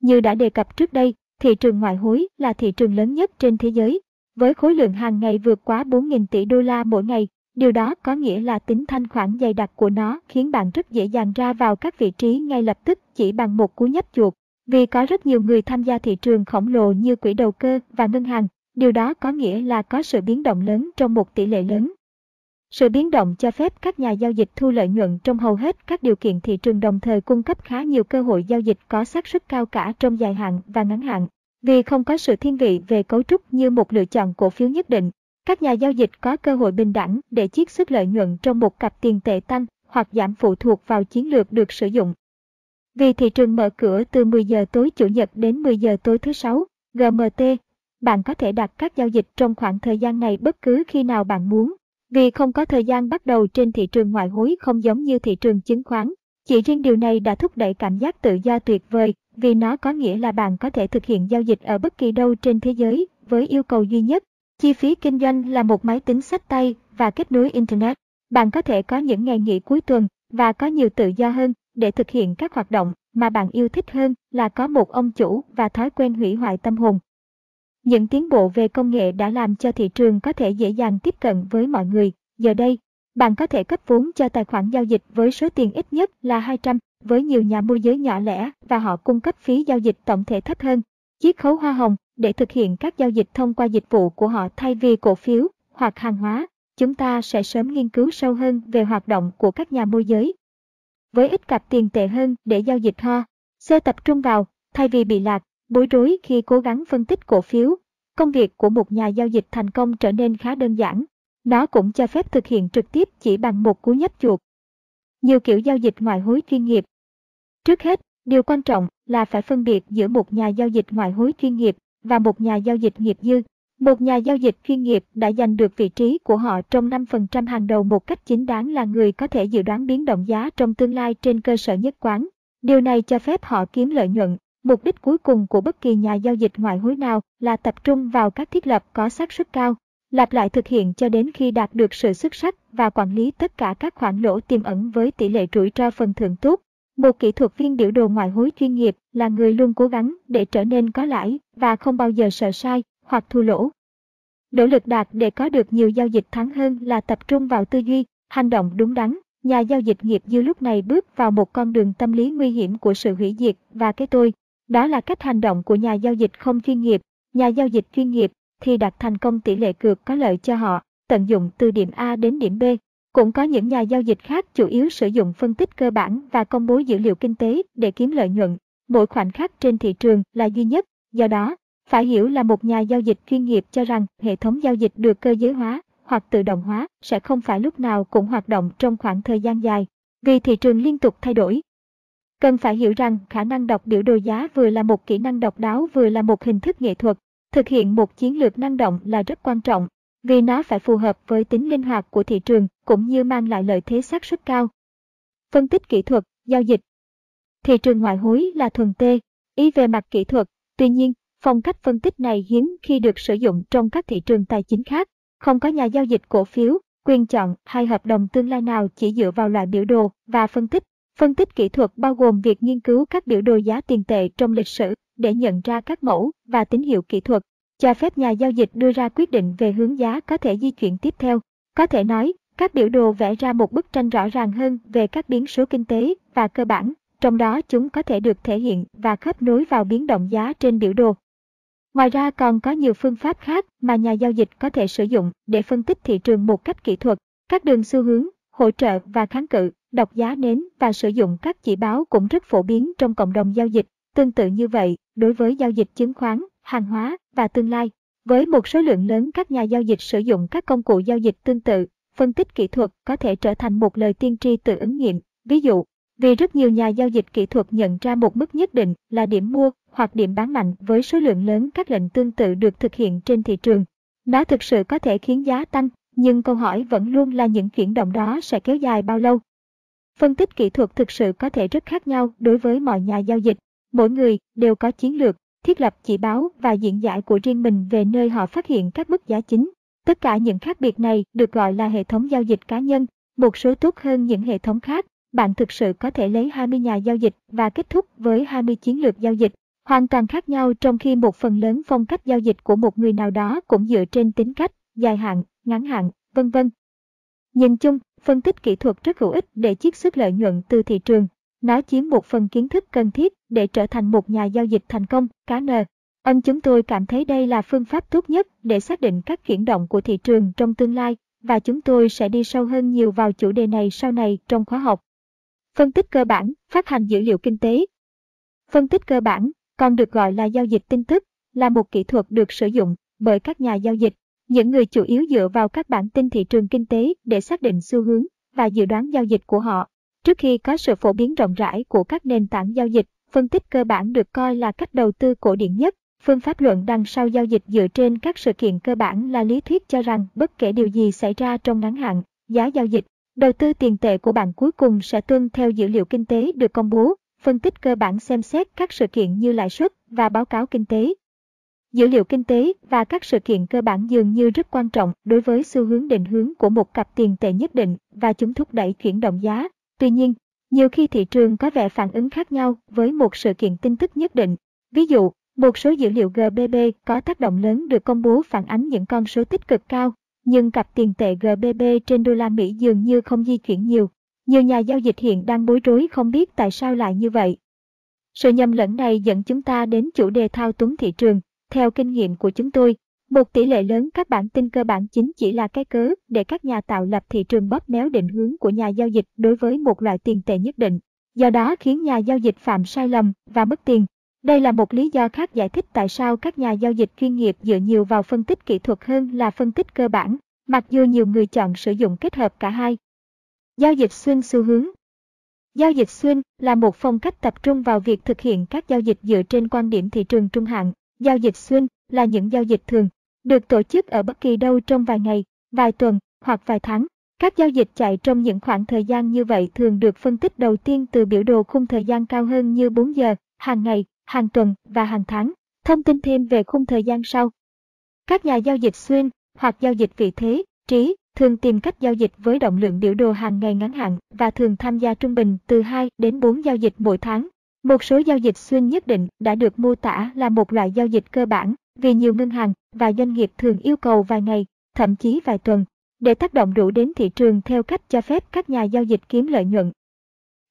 Như đã đề cập trước đây, thị trường ngoại hối là thị trường lớn nhất trên thế giới, với khối lượng hàng ngày vượt quá 4.000 tỷ đô la mỗi ngày. Điều đó có nghĩa là tính thanh khoản dày đặc của nó khiến bạn rất dễ dàng ra vào các vị trí ngay lập tức chỉ bằng một cú nhấp chuột. Vì có rất nhiều người tham gia thị trường khổng lồ như quỹ đầu cơ và ngân hàng, điều đó có nghĩa là có sự biến động lớn trong một tỷ lệ lớn. Sự biến động cho phép các nhà giao dịch thu lợi nhuận trong hầu hết các điều kiện thị trường đồng thời cung cấp khá nhiều cơ hội giao dịch có xác suất cao cả trong dài hạn và ngắn hạn. Vì không có sự thiên vị về cấu trúc như một lựa chọn cổ phiếu nhất định, các nhà giao dịch có cơ hội bình đẳng để chiết xuất lợi nhuận trong một cặp tiền tệ tăng hoặc giảm phụ thuộc vào chiến lược được sử dụng. Vì thị trường mở cửa từ 10 giờ tối Chủ nhật đến 10 giờ tối thứ Sáu, GMT, bạn có thể đặt các giao dịch trong khoảng thời gian này bất cứ khi nào bạn muốn. Vì không có thời gian bắt đầu trên thị trường ngoại hối không giống như thị trường chứng khoán. Chỉ riêng điều này đã thúc đẩy cảm giác tự do tuyệt vời, vì nó có nghĩa là bạn có thể thực hiện giao dịch ở bất kỳ đâu trên thế giới với yêu cầu duy nhất. Chi phí kinh doanh là một máy tính sách tay và kết nối Internet. Bạn có thể có những ngày nghỉ cuối tuần và có nhiều tự do hơn để thực hiện các hoạt động mà bạn yêu thích hơn là có một ông chủ và thói quen hủy hoại tâm hồn. Những tiến bộ về công nghệ đã làm cho thị trường có thể dễ dàng tiếp cận với mọi người. Giờ đây, bạn có thể cấp vốn cho tài khoản giao dịch với số tiền ít nhất là 200 với nhiều nhà môi giới nhỏ lẻ và họ cung cấp phí giao dịch tổng thể thấp hơn. Chiết khấu hoa hồng để thực hiện các giao dịch thông qua dịch vụ của họ thay vì cổ phiếu hoặc hàng hóa. Chúng ta sẽ sớm nghiên cứu sâu hơn về hoạt động của các nhà môi giới với ít cặp tiền tệ hơn để giao dịch ho. C tập trung vào, thay vì bị lạc, bối rối khi cố gắng phân tích cổ phiếu. Công việc của một nhà giao dịch thành công trở nên khá đơn giản. Nó cũng cho phép thực hiện trực tiếp chỉ bằng một cú nhấp chuột. Nhiều kiểu giao dịch ngoại hối chuyên nghiệp. Trước hết, điều quan trọng là phải phân biệt giữa một nhà giao dịch ngoại hối chuyên nghiệp và một nhà giao dịch nghiệp dư. Một nhà giao dịch chuyên nghiệp đã giành được vị trí của họ trong 5% hàng đầu một cách chính đáng là người có thể dự đoán biến động giá trong tương lai trên cơ sở nhất quán. Điều này cho phép họ kiếm lợi nhuận. Mục đích cuối cùng của bất kỳ nhà giao dịch ngoại hối nào là tập trung vào các thiết lập có xác suất cao, lặp lại thực hiện cho đến khi đạt được sự xuất sắc và quản lý tất cả các khoản lỗ tiềm ẩn với tỷ lệ rủi ro phần thưởng tốt. Một kỹ thuật viên biểu đồ ngoại hối chuyên nghiệp là người luôn cố gắng để trở nên có lãi và không bao giờ sợ sai hoặc thua lỗ. Nỗ lực đạt để có được nhiều giao dịch thắng hơn là tập trung vào tư duy, hành động đúng đắn. Nhà giao dịch nghiệp dư lúc này bước vào một con đường tâm lý nguy hiểm của sự hủy diệt và cái tôi. Đó là cách hành động của nhà giao dịch không chuyên nghiệp. Nhà giao dịch chuyên nghiệp thì đạt thành công tỷ lệ cược có lợi cho họ, tận dụng từ điểm A đến điểm B. Cũng có những nhà giao dịch khác chủ yếu sử dụng phân tích cơ bản và công bố dữ liệu kinh tế để kiếm lợi nhuận. Mỗi khoảnh khắc trên thị trường là duy nhất, do đó, phải hiểu là một nhà giao dịch chuyên nghiệp cho rằng hệ thống giao dịch được cơ giới hóa hoặc tự động hóa sẽ không phải lúc nào cũng hoạt động trong khoảng thời gian dài, vì thị trường liên tục thay đổi. Cần phải hiểu rằng khả năng đọc biểu đồ giá vừa là một kỹ năng độc đáo vừa là một hình thức nghệ thuật. Thực hiện một chiến lược năng động là rất quan trọng, vì nó phải phù hợp với tính linh hoạt của thị trường cũng như mang lại lợi thế xác suất cao. Phân tích kỹ thuật, giao dịch Thị trường ngoại hối là thuần tê, ý về mặt kỹ thuật, tuy nhiên, phong cách phân tích này hiếm khi được sử dụng trong các thị trường tài chính khác. Không có nhà giao dịch cổ phiếu, quyền chọn hay hợp đồng tương lai nào chỉ dựa vào loại biểu đồ và phân tích. Phân tích kỹ thuật bao gồm việc nghiên cứu các biểu đồ giá tiền tệ trong lịch sử để nhận ra các mẫu và tín hiệu kỹ thuật, cho phép nhà giao dịch đưa ra quyết định về hướng giá có thể di chuyển tiếp theo. Có thể nói, các biểu đồ vẽ ra một bức tranh rõ ràng hơn về các biến số kinh tế và cơ bản, trong đó chúng có thể được thể hiện và khớp nối vào biến động giá trên biểu đồ. Ngoài ra còn có nhiều phương pháp khác mà nhà giao dịch có thể sử dụng để phân tích thị trường một cách kỹ thuật, các đường xu hướng, hỗ trợ và kháng cự, đọc giá nến và sử dụng các chỉ báo cũng rất phổ biến trong cộng đồng giao dịch. Tương tự như vậy, đối với giao dịch chứng khoán, hàng hóa và tương lai, với một số lượng lớn các nhà giao dịch sử dụng các công cụ giao dịch tương tự, phân tích kỹ thuật có thể trở thành một lời tiên tri tự ứng nghiệm. Ví dụ, vì rất nhiều nhà giao dịch kỹ thuật nhận ra một mức nhất định là điểm mua hoặc điểm bán mạnh với số lượng lớn các lệnh tương tự được thực hiện trên thị trường. Nó thực sự có thể khiến giá tăng, nhưng câu hỏi vẫn luôn là những chuyển động đó sẽ kéo dài bao lâu. Phân tích kỹ thuật thực sự có thể rất khác nhau đối với mọi nhà giao dịch. Mỗi người đều có chiến lược, thiết lập chỉ báo và diễn giải của riêng mình về nơi họ phát hiện các mức giá chính. Tất cả những khác biệt này được gọi là hệ thống giao dịch cá nhân, một số tốt hơn những hệ thống khác. Bạn thực sự có thể lấy 20 nhà giao dịch và kết thúc với 20 chiến lược giao dịch hoàn toàn khác nhau trong khi một phần lớn phong cách giao dịch của một người nào đó cũng dựa trên tính cách, dài hạn, ngắn hạn, vân vân. Nhìn chung, phân tích kỹ thuật rất hữu ích để chiết xuất lợi nhuận từ thị trường. Nó chiếm một phần kiến thức cần thiết để trở thành một nhà giao dịch thành công, cá nờ. ông chúng tôi cảm thấy đây là phương pháp tốt nhất để xác định các chuyển động của thị trường trong tương lai và chúng tôi sẽ đi sâu hơn nhiều vào chủ đề này sau này trong khóa học. Phân tích cơ bản, phát hành dữ liệu kinh tế. Phân tích cơ bản còn được gọi là giao dịch tin tức, là một kỹ thuật được sử dụng bởi các nhà giao dịch, những người chủ yếu dựa vào các bản tin thị trường kinh tế để xác định xu hướng và dự đoán giao dịch của họ. Trước khi có sự phổ biến rộng rãi của các nền tảng giao dịch, phân tích cơ bản được coi là cách đầu tư cổ điển nhất. Phương pháp luận đằng sau giao dịch dựa trên các sự kiện cơ bản là lý thuyết cho rằng bất kể điều gì xảy ra trong ngắn hạn, giá giao dịch, đầu tư tiền tệ của bạn cuối cùng sẽ tuân theo dữ liệu kinh tế được công bố phân tích cơ bản xem xét các sự kiện như lãi suất và báo cáo kinh tế. Dữ liệu kinh tế và các sự kiện cơ bản dường như rất quan trọng đối với xu hướng định hướng của một cặp tiền tệ nhất định và chúng thúc đẩy chuyển động giá. Tuy nhiên, nhiều khi thị trường có vẻ phản ứng khác nhau với một sự kiện tin tức nhất định. Ví dụ, một số dữ liệu GBP có tác động lớn được công bố phản ánh những con số tích cực cao, nhưng cặp tiền tệ GBP trên đô la Mỹ dường như không di chuyển nhiều. Nhiều nhà giao dịch hiện đang bối rối không biết tại sao lại như vậy. Sự nhầm lẫn này dẫn chúng ta đến chủ đề thao túng thị trường. Theo kinh nghiệm của chúng tôi, một tỷ lệ lớn các bản tin cơ bản chính chỉ là cái cớ để các nhà tạo lập thị trường bóp méo định hướng của nhà giao dịch đối với một loại tiền tệ nhất định, do đó khiến nhà giao dịch phạm sai lầm và mất tiền. Đây là một lý do khác giải thích tại sao các nhà giao dịch chuyên nghiệp dựa nhiều vào phân tích kỹ thuật hơn là phân tích cơ bản, mặc dù nhiều người chọn sử dụng kết hợp cả hai. Giao dịch xuyên xu hướng Giao dịch xuyên là một phong cách tập trung vào việc thực hiện các giao dịch dựa trên quan điểm thị trường trung hạn. Giao dịch xuyên là những giao dịch thường được tổ chức ở bất kỳ đâu trong vài ngày, vài tuần hoặc vài tháng. Các giao dịch chạy trong những khoảng thời gian như vậy thường được phân tích đầu tiên từ biểu đồ khung thời gian cao hơn như 4 giờ, hàng ngày, hàng tuần và hàng tháng. Thông tin thêm về khung thời gian sau. Các nhà giao dịch xuyên hoặc giao dịch vị thế, trí thường tìm cách giao dịch với động lượng biểu đồ hàng ngày ngắn hạn và thường tham gia trung bình từ 2 đến 4 giao dịch mỗi tháng. Một số giao dịch xuyên nhất định đã được mô tả là một loại giao dịch cơ bản vì nhiều ngân hàng và doanh nghiệp thường yêu cầu vài ngày, thậm chí vài tuần, để tác động đủ đến thị trường theo cách cho phép các nhà giao dịch kiếm lợi nhuận.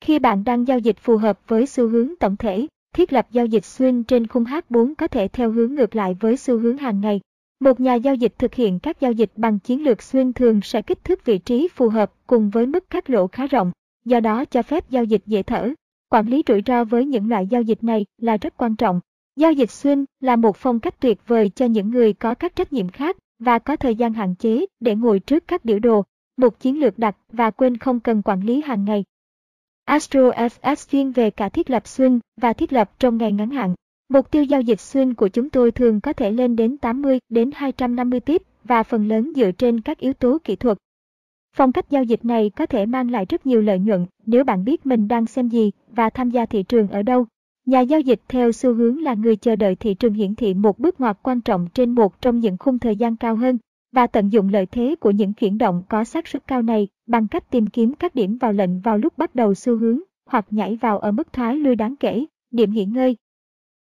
Khi bạn đang giao dịch phù hợp với xu hướng tổng thể, thiết lập giao dịch xuyên trên khung H4 có thể theo hướng ngược lại với xu hướng hàng ngày. Một nhà giao dịch thực hiện các giao dịch bằng chiến lược xuyên thường sẽ kích thước vị trí phù hợp cùng với mức cắt lỗ khá rộng, do đó cho phép giao dịch dễ thở. Quản lý rủi ro với những loại giao dịch này là rất quan trọng. Giao dịch xuyên là một phong cách tuyệt vời cho những người có các trách nhiệm khác và có thời gian hạn chế để ngồi trước các biểu đồ, một chiến lược đặt và quên không cần quản lý hàng ngày. Astro FX chuyên về cả thiết lập xuyên và thiết lập trong ngày ngắn hạn. Mục tiêu giao dịch xuyên của chúng tôi thường có thể lên đến 80 đến 250 tiếp và phần lớn dựa trên các yếu tố kỹ thuật. Phong cách giao dịch này có thể mang lại rất nhiều lợi nhuận nếu bạn biết mình đang xem gì và tham gia thị trường ở đâu. Nhà giao dịch theo xu hướng là người chờ đợi thị trường hiển thị một bước ngoặt quan trọng trên một trong những khung thời gian cao hơn và tận dụng lợi thế của những chuyển động có xác suất cao này bằng cách tìm kiếm các điểm vào lệnh vào lúc bắt đầu xu hướng hoặc nhảy vào ở mức thoái lui đáng kể, điểm nghỉ ngơi.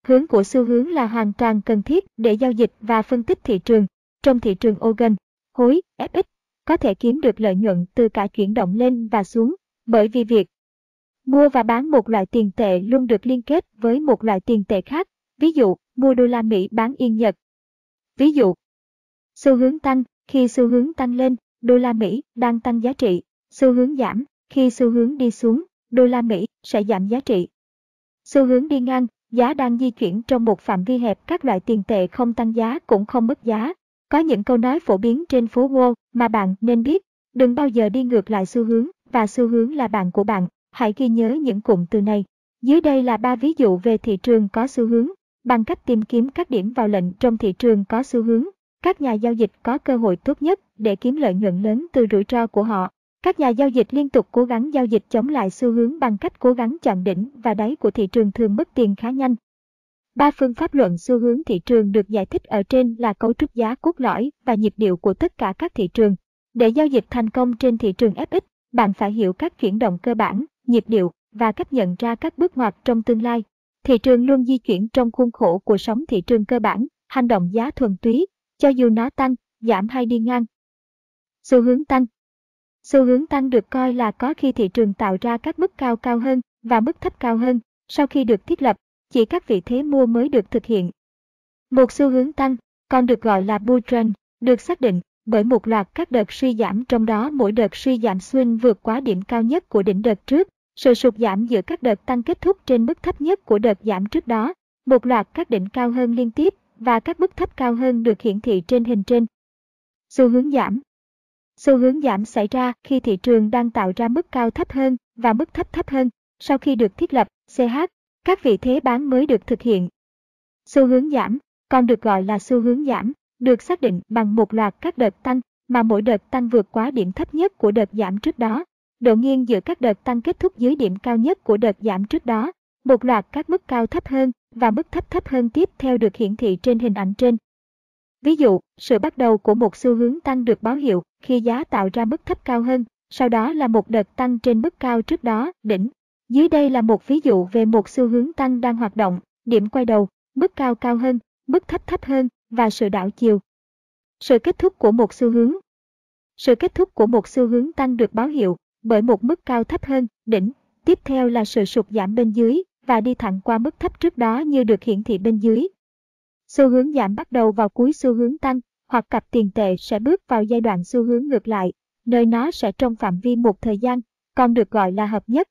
Hướng của xu hướng là hoàn toàn cần thiết để giao dịch và phân tích thị trường. Trong thị trường Ogan, hối, FX có thể kiếm được lợi nhuận từ cả chuyển động lên và xuống, bởi vì việc mua và bán một loại tiền tệ luôn được liên kết với một loại tiền tệ khác, ví dụ mua đô la Mỹ bán yên Nhật. Ví dụ, xu hướng tăng, khi xu hướng tăng lên, đô la Mỹ đang tăng giá trị, xu hướng giảm, khi xu hướng đi xuống, đô la Mỹ sẽ giảm giá trị. Xu hướng đi ngang, giá đang di chuyển trong một phạm vi hẹp các loại tiền tệ không tăng giá cũng không mất giá. Có những câu nói phổ biến trên phố Wall mà bạn nên biết, đừng bao giờ đi ngược lại xu hướng và xu hướng là bạn của bạn. Hãy ghi nhớ những cụm từ này. Dưới đây là ba ví dụ về thị trường có xu hướng. Bằng cách tìm kiếm các điểm vào lệnh trong thị trường có xu hướng, các nhà giao dịch có cơ hội tốt nhất để kiếm lợi nhuận lớn từ rủi ro của họ. Các nhà giao dịch liên tục cố gắng giao dịch chống lại xu hướng bằng cách cố gắng chạm đỉnh và đáy của thị trường thường mất tiền khá nhanh. Ba phương pháp luận xu hướng thị trường được giải thích ở trên là cấu trúc giá cốt lõi và nhịp điệu của tất cả các thị trường. Để giao dịch thành công trên thị trường FX, bạn phải hiểu các chuyển động cơ bản, nhịp điệu và cách nhận ra các bước ngoặt trong tương lai. Thị trường luôn di chuyển trong khuôn khổ của sóng thị trường cơ bản, hành động giá thuần túy, cho dù nó tăng, giảm hay đi ngang. Xu hướng tăng Xu hướng tăng được coi là có khi thị trường tạo ra các mức cao cao hơn và mức thấp cao hơn sau khi được thiết lập, chỉ các vị thế mua mới được thực hiện. Một xu hướng tăng, còn được gọi là bull trend, được xác định bởi một loạt các đợt suy giảm. Trong đó mỗi đợt suy giảm xuyên vượt quá điểm cao nhất của đỉnh đợt trước, sự sụt giảm giữa các đợt tăng kết thúc trên mức thấp nhất của đợt giảm trước đó, một loạt các đỉnh cao hơn liên tiếp và các mức thấp cao hơn được hiển thị trên hình trên. Xu hướng giảm. Xu hướng giảm xảy ra khi thị trường đang tạo ra mức cao thấp hơn và mức thấp thấp hơn. Sau khi được thiết lập CH, các vị thế bán mới được thực hiện. Xu hướng giảm, còn được gọi là xu hướng giảm, được xác định bằng một loạt các đợt tăng mà mỗi đợt tăng vượt quá điểm thấp nhất của đợt giảm trước đó. Độ nghiêng giữa các đợt tăng kết thúc dưới điểm cao nhất của đợt giảm trước đó. Một loạt các mức cao thấp hơn và mức thấp thấp hơn tiếp theo được hiển thị trên hình ảnh trên. Ví dụ, sự bắt đầu của một xu hướng tăng được báo hiệu khi giá tạo ra mức thấp cao hơn, sau đó là một đợt tăng trên mức cao trước đó, đỉnh. Dưới đây là một ví dụ về một xu hướng tăng đang hoạt động, điểm quay đầu, mức cao cao hơn, mức thấp thấp hơn và sự đảo chiều. Sự kết thúc của một xu hướng Sự kết thúc của một xu hướng tăng được báo hiệu bởi một mức cao thấp hơn, đỉnh. Tiếp theo là sự sụt giảm bên dưới và đi thẳng qua mức thấp trước đó như được hiển thị bên dưới. Xu hướng giảm bắt đầu vào cuối xu hướng tăng, hoặc cặp tiền tệ sẽ bước vào giai đoạn xu hướng ngược lại, nơi nó sẽ trong phạm vi một thời gian, còn được gọi là hợp nhất.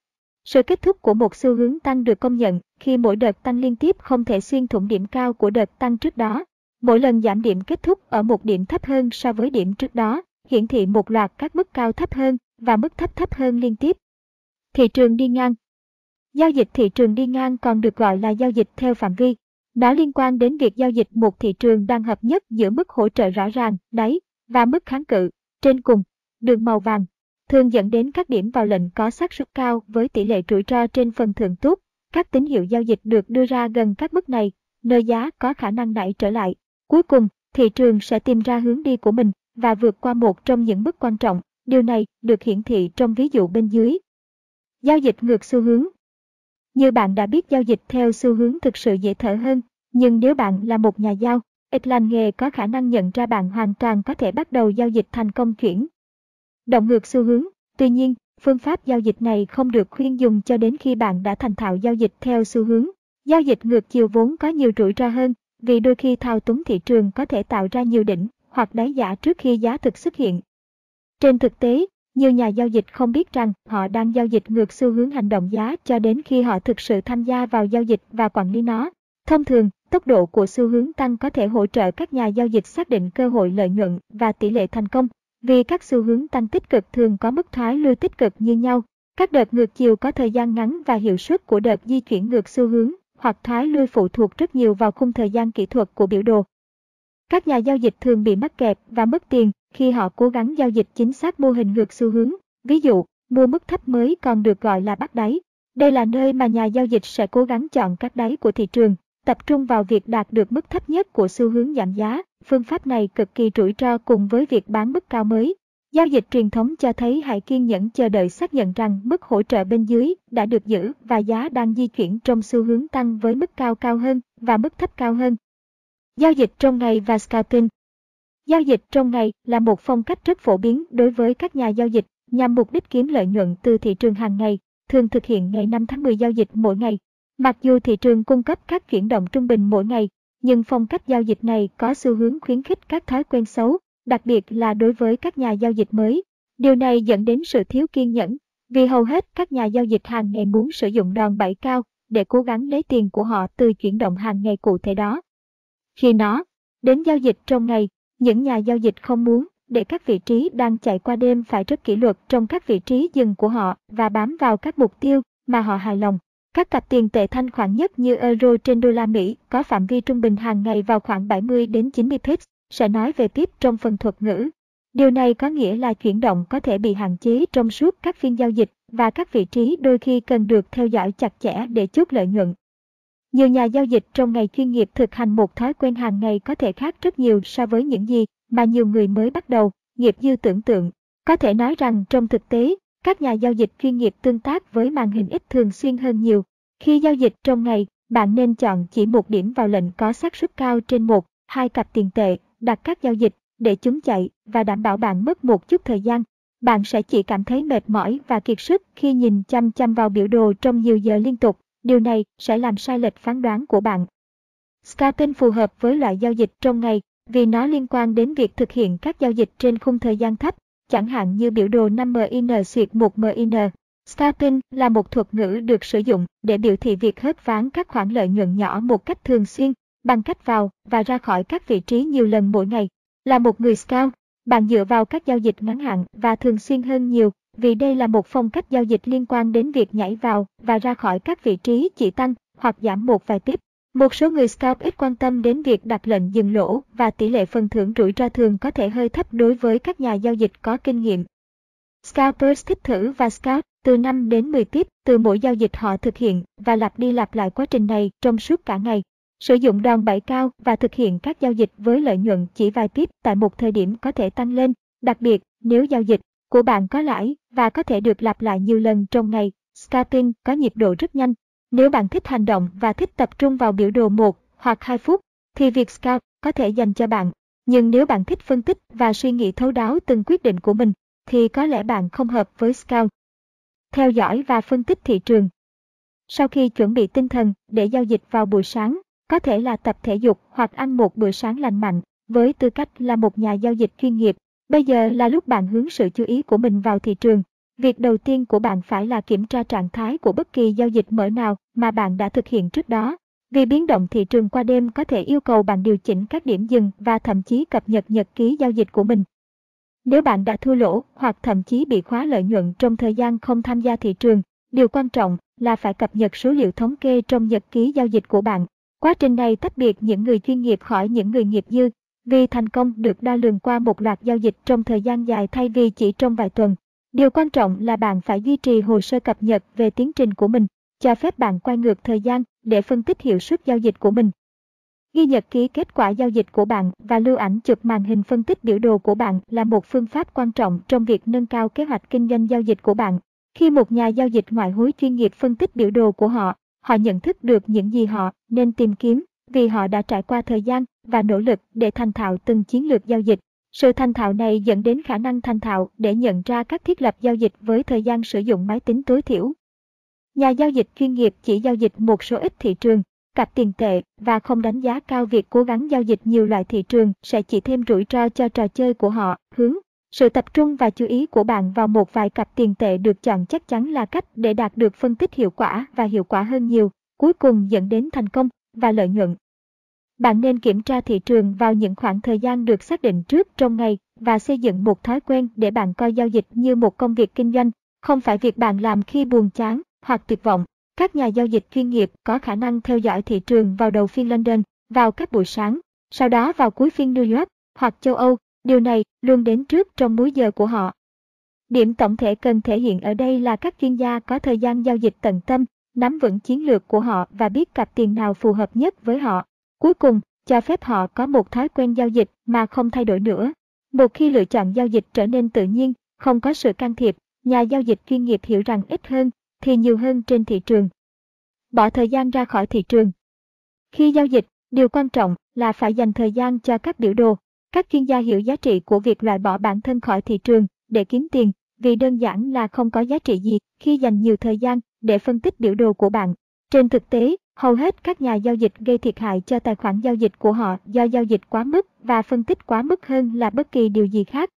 Sự kết thúc của một xu hướng tăng được công nhận khi mỗi đợt tăng liên tiếp không thể xuyên thủng điểm cao của đợt tăng trước đó. Mỗi lần giảm điểm kết thúc ở một điểm thấp hơn so với điểm trước đó, hiển thị một loạt các mức cao thấp hơn và mức thấp thấp hơn liên tiếp. Thị trường đi ngang Giao dịch thị trường đi ngang còn được gọi là giao dịch theo phạm vi. Nó liên quan đến việc giao dịch một thị trường đang hợp nhất giữa mức hỗ trợ rõ ràng, đáy, và mức kháng cự, trên cùng, đường màu vàng, thường dẫn đến các điểm vào lệnh có xác suất cao với tỷ lệ rủi ro trên phần thưởng tốt. Các tín hiệu giao dịch được đưa ra gần các mức này, nơi giá có khả năng nảy trở lại. Cuối cùng, thị trường sẽ tìm ra hướng đi của mình và vượt qua một trong những mức quan trọng. Điều này được hiển thị trong ví dụ bên dưới. Giao dịch ngược xu hướng Như bạn đã biết giao dịch theo xu hướng thực sự dễ thở hơn, nhưng nếu bạn là một nhà giao, ít lành nghề có khả năng nhận ra bạn hoàn toàn có thể bắt đầu giao dịch thành công chuyển. Động ngược xu hướng, tuy nhiên, phương pháp giao dịch này không được khuyên dùng cho đến khi bạn đã thành thạo giao dịch theo xu hướng. Giao dịch ngược chiều vốn có nhiều rủi ro hơn, vì đôi khi thao túng thị trường có thể tạo ra nhiều đỉnh hoặc đáy giả trước khi giá thực xuất hiện. Trên thực tế, nhiều nhà giao dịch không biết rằng họ đang giao dịch ngược xu hướng hành động giá cho đến khi họ thực sự tham gia vào giao dịch và quản lý nó. Thông thường, tốc độ của xu hướng tăng có thể hỗ trợ các nhà giao dịch xác định cơ hội lợi nhuận và tỷ lệ thành công, vì các xu hướng tăng tích cực thường có mức thoái lui tích cực như nhau. Các đợt ngược chiều có thời gian ngắn và hiệu suất của đợt di chuyển ngược xu hướng hoặc thoái lui phụ thuộc rất nhiều vào khung thời gian kỹ thuật của biểu đồ. Các nhà giao dịch thường bị mắc kẹt và mất tiền khi họ cố gắng giao dịch chính xác mô hình ngược xu hướng. Ví dụ, mua mức thấp mới còn được gọi là bắt đáy. Đây là nơi mà nhà giao dịch sẽ cố gắng chọn các đáy của thị trường, tập trung vào việc đạt được mức thấp nhất của xu hướng giảm giá. Phương pháp này cực kỳ rủi ro cùng với việc bán mức cao mới. Giao dịch truyền thống cho thấy hãy kiên nhẫn chờ đợi xác nhận rằng mức hỗ trợ bên dưới đã được giữ và giá đang di chuyển trong xu hướng tăng với mức cao cao hơn và mức thấp cao hơn. Giao dịch trong ngày và scalping Giao dịch trong ngày là một phong cách rất phổ biến đối với các nhà giao dịch nhằm mục đích kiếm lợi nhuận từ thị trường hàng ngày, thường thực hiện ngày 5 tháng 10 giao dịch mỗi ngày. Mặc dù thị trường cung cấp các chuyển động trung bình mỗi ngày, nhưng phong cách giao dịch này có xu hướng khuyến khích các thói quen xấu, đặc biệt là đối với các nhà giao dịch mới. Điều này dẫn đến sự thiếu kiên nhẫn, vì hầu hết các nhà giao dịch hàng ngày muốn sử dụng đòn bẩy cao để cố gắng lấy tiền của họ từ chuyển động hàng ngày cụ thể đó. Khi nó đến giao dịch trong ngày, những nhà giao dịch không muốn để các vị trí đang chạy qua đêm phải rất kỷ luật trong các vị trí dừng của họ và bám vào các mục tiêu mà họ hài lòng. Các cặp tiền tệ thanh khoản nhất như euro trên đô la Mỹ có phạm vi trung bình hàng ngày vào khoảng 70 đến 90 pips, sẽ nói về pip trong phần thuật ngữ. Điều này có nghĩa là chuyển động có thể bị hạn chế trong suốt các phiên giao dịch và các vị trí đôi khi cần được theo dõi chặt chẽ để chốt lợi nhuận. Nhiều nhà giao dịch trong ngày chuyên nghiệp thực hành một thói quen hàng ngày có thể khác rất nhiều so với những gì mà nhiều người mới bắt đầu, nghiệp dư tưởng tượng. Có thể nói rằng trong thực tế, các nhà giao dịch chuyên nghiệp tương tác với màn hình ít thường xuyên hơn nhiều. Khi giao dịch trong ngày, bạn nên chọn chỉ một điểm vào lệnh có xác suất cao trên một, hai cặp tiền tệ, đặt các giao dịch để chúng chạy và đảm bảo bạn mất một chút thời gian. Bạn sẽ chỉ cảm thấy mệt mỏi và kiệt sức khi nhìn chăm chăm vào biểu đồ trong nhiều giờ liên tục. Điều này sẽ làm sai lệch phán đoán của bạn. Scalping phù hợp với loại giao dịch trong ngày vì nó liên quan đến việc thực hiện các giao dịch trên khung thời gian thấp, chẳng hạn như biểu đồ 5MIN xuyệt 1MIN. Scalping là một thuật ngữ được sử dụng để biểu thị việc hớt ván các khoản lợi nhuận nhỏ một cách thường xuyên, bằng cách vào và ra khỏi các vị trí nhiều lần mỗi ngày. Là một người scout, bạn dựa vào các giao dịch ngắn hạn và thường xuyên hơn nhiều vì đây là một phong cách giao dịch liên quan đến việc nhảy vào và ra khỏi các vị trí chỉ tăng hoặc giảm một vài tiếp. Một số người scalp ít quan tâm đến việc đặt lệnh dừng lỗ và tỷ lệ phần thưởng rủi ro thường có thể hơi thấp đối với các nhà giao dịch có kinh nghiệm. Scalpers thích thử và scout từ 5 đến 10 tiếp từ mỗi giao dịch họ thực hiện và lặp đi lặp lại quá trình này trong suốt cả ngày. Sử dụng đòn bẩy cao và thực hiện các giao dịch với lợi nhuận chỉ vài pip tại một thời điểm có thể tăng lên, đặc biệt nếu giao dịch của bạn có lãi và có thể được lặp lại nhiều lần trong ngày. Scalping có nhịp độ rất nhanh. Nếu bạn thích hành động và thích tập trung vào biểu đồ 1 hoặc 2 phút, thì việc scalp có thể dành cho bạn. Nhưng nếu bạn thích phân tích và suy nghĩ thấu đáo từng quyết định của mình, thì có lẽ bạn không hợp với scalp. Theo dõi và phân tích thị trường. Sau khi chuẩn bị tinh thần để giao dịch vào buổi sáng, có thể là tập thể dục hoặc ăn một bữa sáng lành mạnh, với tư cách là một nhà giao dịch chuyên nghiệp Bây giờ là lúc bạn hướng sự chú ý của mình vào thị trường. Việc đầu tiên của bạn phải là kiểm tra trạng thái của bất kỳ giao dịch mở nào mà bạn đã thực hiện trước đó. Vì biến động thị trường qua đêm có thể yêu cầu bạn điều chỉnh các điểm dừng và thậm chí cập nhật nhật ký giao dịch của mình. Nếu bạn đã thua lỗ hoặc thậm chí bị khóa lợi nhuận trong thời gian không tham gia thị trường, điều quan trọng là phải cập nhật số liệu thống kê trong nhật ký giao dịch của bạn. Quá trình này tách biệt những người chuyên nghiệp khỏi những người nghiệp dư, vì thành công được đo lường qua một loạt giao dịch trong thời gian dài thay vì chỉ trong vài tuần. Điều quan trọng là bạn phải duy trì hồ sơ cập nhật về tiến trình của mình, cho phép bạn quay ngược thời gian để phân tích hiệu suất giao dịch của mình. Ghi nhật ký kết quả giao dịch của bạn và lưu ảnh chụp màn hình phân tích biểu đồ của bạn là một phương pháp quan trọng trong việc nâng cao kế hoạch kinh doanh giao dịch của bạn. Khi một nhà giao dịch ngoại hối chuyên nghiệp phân tích biểu đồ của họ, họ nhận thức được những gì họ nên tìm kiếm vì họ đã trải qua thời gian và nỗ lực để thành thạo từng chiến lược giao dịch. Sự thành thạo này dẫn đến khả năng thành thạo để nhận ra các thiết lập giao dịch với thời gian sử dụng máy tính tối thiểu. Nhà giao dịch chuyên nghiệp chỉ giao dịch một số ít thị trường, cặp tiền tệ và không đánh giá cao việc cố gắng giao dịch nhiều loại thị trường sẽ chỉ thêm rủi ro cho trò chơi của họ. Hướng sự tập trung và chú ý của bạn vào một vài cặp tiền tệ được chọn chắc chắn là cách để đạt được phân tích hiệu quả và hiệu quả hơn nhiều, cuối cùng dẫn đến thành công và lợi nhuận. Bạn nên kiểm tra thị trường vào những khoảng thời gian được xác định trước trong ngày và xây dựng một thói quen để bạn coi giao dịch như một công việc kinh doanh, không phải việc bạn làm khi buồn chán hoặc tuyệt vọng. Các nhà giao dịch chuyên nghiệp có khả năng theo dõi thị trường vào đầu phiên London, vào các buổi sáng, sau đó vào cuối phiên New York hoặc châu Âu. Điều này luôn đến trước trong múi giờ của họ. Điểm tổng thể cần thể hiện ở đây là các chuyên gia có thời gian giao dịch tận tâm, nắm vững chiến lược của họ và biết cặp tiền nào phù hợp nhất với họ. Cuối cùng, cho phép họ có một thói quen giao dịch mà không thay đổi nữa. Một khi lựa chọn giao dịch trở nên tự nhiên, không có sự can thiệp, nhà giao dịch chuyên nghiệp hiểu rằng ít hơn thì nhiều hơn trên thị trường. Bỏ thời gian ra khỏi thị trường. Khi giao dịch, điều quan trọng là phải dành thời gian cho các biểu đồ. Các chuyên gia hiểu giá trị của việc loại bỏ bản thân khỏi thị trường để kiếm tiền, vì đơn giản là không có giá trị gì khi dành nhiều thời gian để phân tích biểu đồ của bạn. Trên thực tế, hầu hết các nhà giao dịch gây thiệt hại cho tài khoản giao dịch của họ do giao dịch quá mức và phân tích quá mức hơn là bất kỳ điều gì khác.